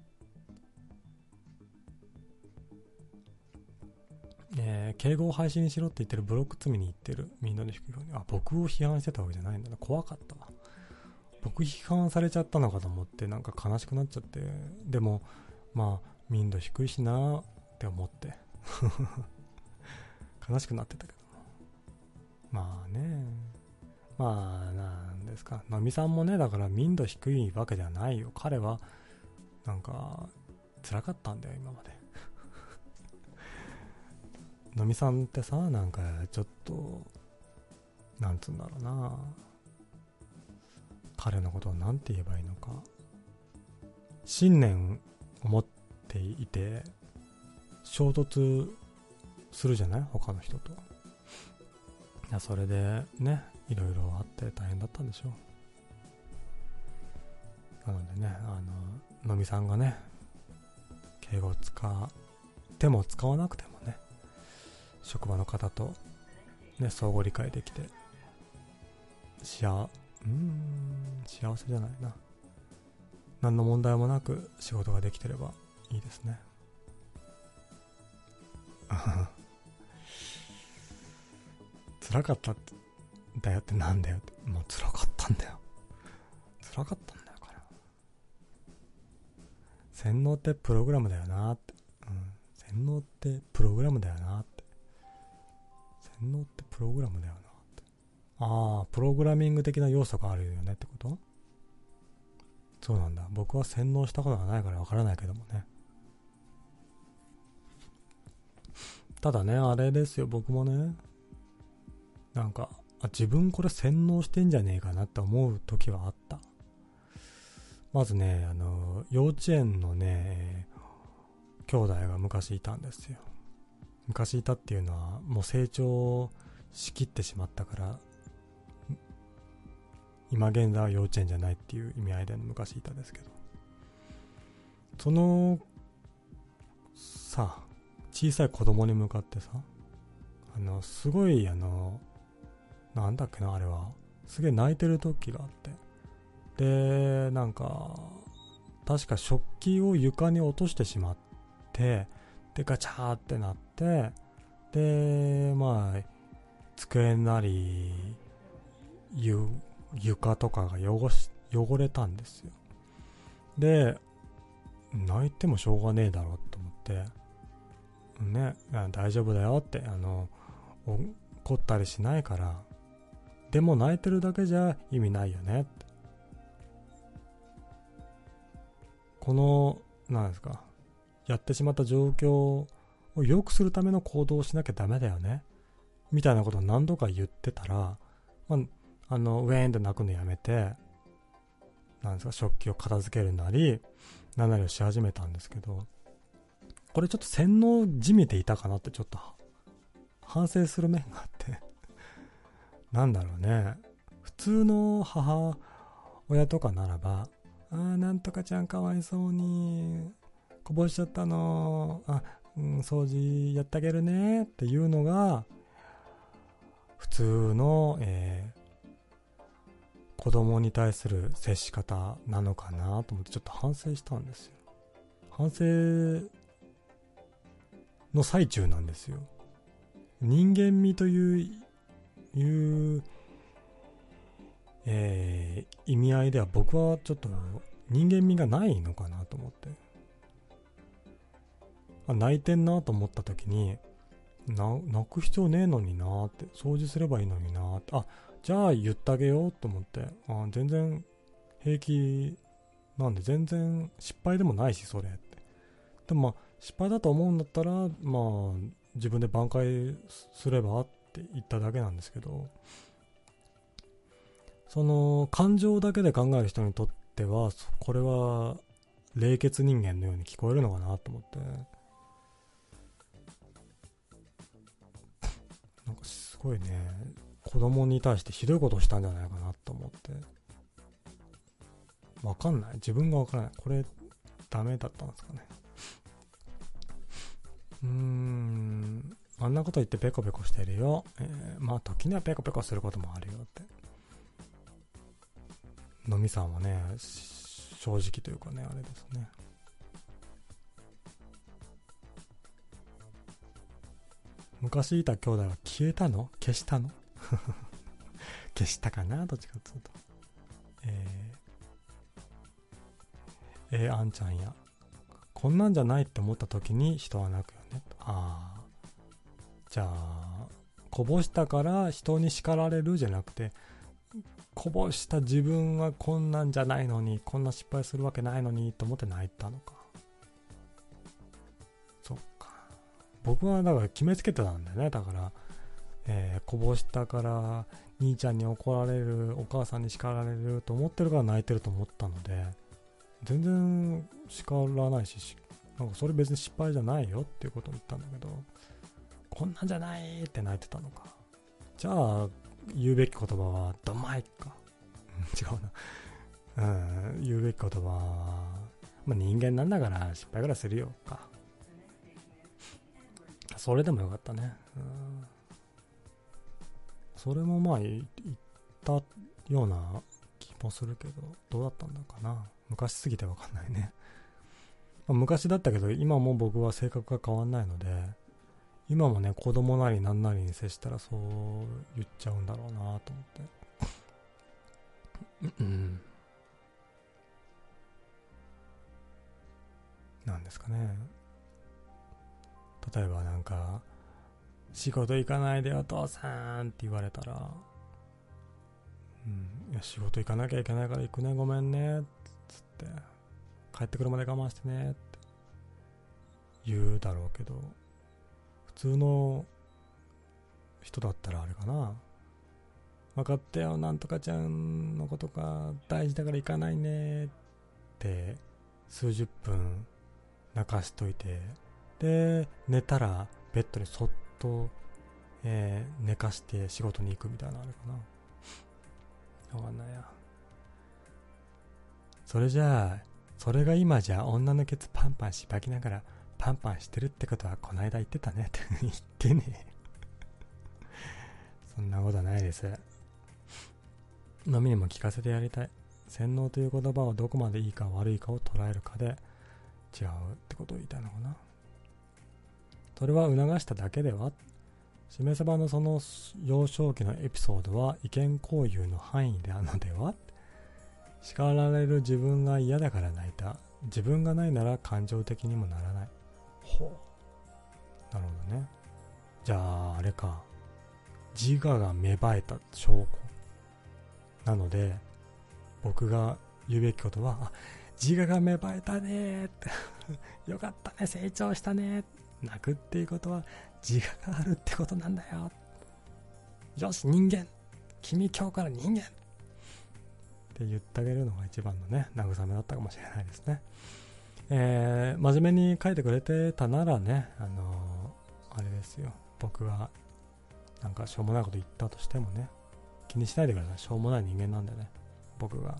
えー、敬語を配信しろって言ってるブロック罪に言ってるみんなで低い方に。あ、僕を批判してたわけじゃないんだな。怖かったわ。僕批判されちゃったのかと思ってなんか悲しくなっちゃって。でも、まあ、民度低いしなって思って。悲しくなってたけど。まあね。まあ、なんですか。のみさんもね、だから民度低いわけじゃないよ。彼は、なんか、辛かったんだよ、今まで。のみさんってさ、なんか、ちょっと、なんつうんだろうな。彼のことを何て言えばいいのか。信念を持っていて、衝突するじゃない？他の人と。いや、それでね、いろいろあって大変だったんでしょう。なのでね、あの、のみさんがね、敬語を使っても使わなくてもね、職場の方と、ね、相互理解できて、しあ、うん、幸せじゃないな。何の問題もなく仕事ができてればいいですね。辛かったんだよってなんだよって。もう辛かったんだよ。辛かったんだよ、彼は。洗脳ってプログラムだよなって。うん。洗脳ってプログラムだよなって。洗脳ってプログラムだよなって。ああ、プログラミング的な要素があるよねってこと？そうなんだ。僕は洗脳したことがないからわからないけどもね。ただね、あれですよ、僕もね、なんか、あ自分これ洗脳してんじゃねえかなって思う時はあった。まずね、あの、幼稚園のね、兄弟が昔いたんですよ。昔いたっていうのは、もう成長しきってしまったから、今現在は幼稚園じゃないっていう意味合いで昔いたんですけど。その、さ、小さい子供に向かってさ、あの、すごい、あの、なんだっけな、あれは。すげえ泣いてる時があって。で、なんか、確か食器を床に落としてしまって、で、ガチャーってなって、で、まあ、机なり、床とかが汚し、汚れたんですよ。で、泣いてもしょうがねえだろうと思って、ね、大丈夫だよって、あの、怒ったりしないから、でも泣いてるだけじゃ意味ないよね。この、なんですか、やってしまった状況を良くするための行動をしなきゃダメだよね。みたいなことを何度か言ってたら、まあ、あの、ウェーンって泣くのやめて、なんですか、食器を片付けるなり、何なりをし始めたんですけど、これちょっと洗脳じみていたかなってちょっと反省する面があってなんだろうね。普通の母親とかならば、ああ、なんとかちゃんかわいそうに、こぼしちゃったの、あ、うん、掃除やってあげるねっていうのが、普通の、えー、子供に対する接し方なのかなと思ってちょっと反省したんですよ。反省の最中なんですよ。人間味という、いう、えー、意味合いでは僕はちょっと人間味がないのかなと思って。あ泣いてんなと思った時に、な、泣く必要ねえのになって、掃除すればいいのになって、あ、じゃあ言ってあげようと思って、あ全然平気なんで全然失敗でもないし、それって。でもまあ、失敗だと思うんだったら、まあ、自分で挽回すればって言っただけなんですけど、その、感情だけで考える人にとっては、これは、冷血人間のように聞こえるのかなと思って、なんかすごいね、子供に対してひどいことをしたんじゃないかなと思って、わかんない。自分がわからない。これ、ダメだったんですかね。うーん、あんなこと言ってペコペコしてるよ。えー、まあ時にはペコペコすることもあるよって。のみさんはね、正直というかね、あれですね。昔いた兄弟は消えたの？消したの？消したかな？どっちかっていうと。えー、えー、あんちゃんや。こんなんじゃないって思った時に人は泣くよね。ああ。じゃあ、こぼしたから人に叱られるじゃなくて、こぼした自分はこんなんじゃないのに、こんな失敗するわけないのにと思って泣いたのか。そっか。僕はだから決めつけてたんだよね。だから、えー、こぼしたから兄ちゃんに怒られる、お母さんに叱られると思ってるから泣いてると思ったので、全然叱らないし、なんかそれ別に失敗じゃないよっていうことを言ったんだけど、こんなんじゃないって泣いてたのか。じゃあ、言うべき言葉は、ドマイか。違うな。うん、言うべき言葉は、まあ、人間なんだから失敗ぐらいするよ、か。それでもよかったね。うん、それもまあ言ったような気もするけど、どうだったんだかな。昔すぎてわかんないね。まあ、昔だったけど、今も僕は性格が変わんないので、今もね、子供なり何なりに接したらそう言っちゃうんだろうなと思って。うん。なんですかね。例えばなんか、仕事行かないでお父さんって言われたら、うん、いや仕事行かなきゃいけないから行くね、ごめんね、つって、帰ってくるまで我慢してね、って言うだろうけど、普通の人だったらあれかな。分かったよ、なんとかちゃんのことが大事だから行かないねって数十分泣かしといて、で、寝たらベッドにそっと、えー、寝かして仕事に行くみたいなあるかな。わかんないや。それじゃあ、それが今じゃ女のケツパンパンしばきながらパンパンしてるってことはこの間言ってたねって言ってね そんなことないです。飲みにも聞かせてやりたい。洗脳という言葉をどこまでいいか悪いかを捉えるかで違うってことを言いたいのかな。それは促しただけではしめ鯖のその幼少期のエピソードは意見交流の範囲であるのでは叱られる自分が嫌だから泣いた。自分がないなら感情的にもならない。ほう。なるほどね。じゃあ、あれか。自我が芽生えた証拠。なので、僕が言うべきことは、自我が芽生えたねって。よかったね、成長したね。泣くっていうことは自我があるってことなんだよ。よし、人間。君今日から人間。って言ってあげるのが一番のね、慰めだったかもしれないですね。えー、真面目に書いてくれてたならね、あのー、あれですよ。僕が、なんかしょうもないこと言ったとしてもね、気にしないでください。しょうもない人間なんでね、僕が。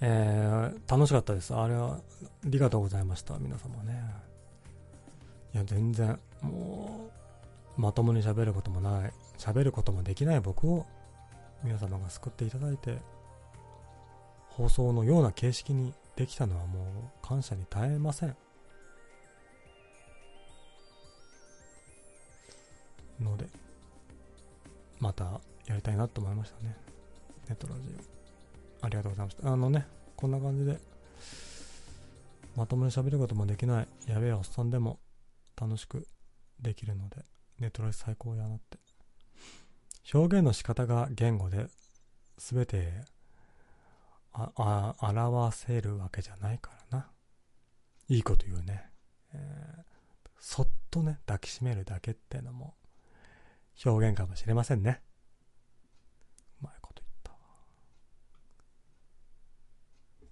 えー、楽しかったです。あれは、ありがとうございました。皆様ね。いや、全然、もう、まともに喋ることもない、喋ることもできない僕を、皆様が救っていただいて、放送のような形式にできたのはもう感謝に耐えません。ので、またやりたいなと思いましたね。ネットラジオ。ありがとうございました。あのね、こんな感じで、まともに喋ることもできない、やべえおっさんでも楽しくできるので、ネットラジ最高やなって。表現の仕方が言語で全てあ、あ、表せるわけじゃないからな。いいこと言うね。えー、そっとね、抱きしめるだけってのも表現かもしれませんね。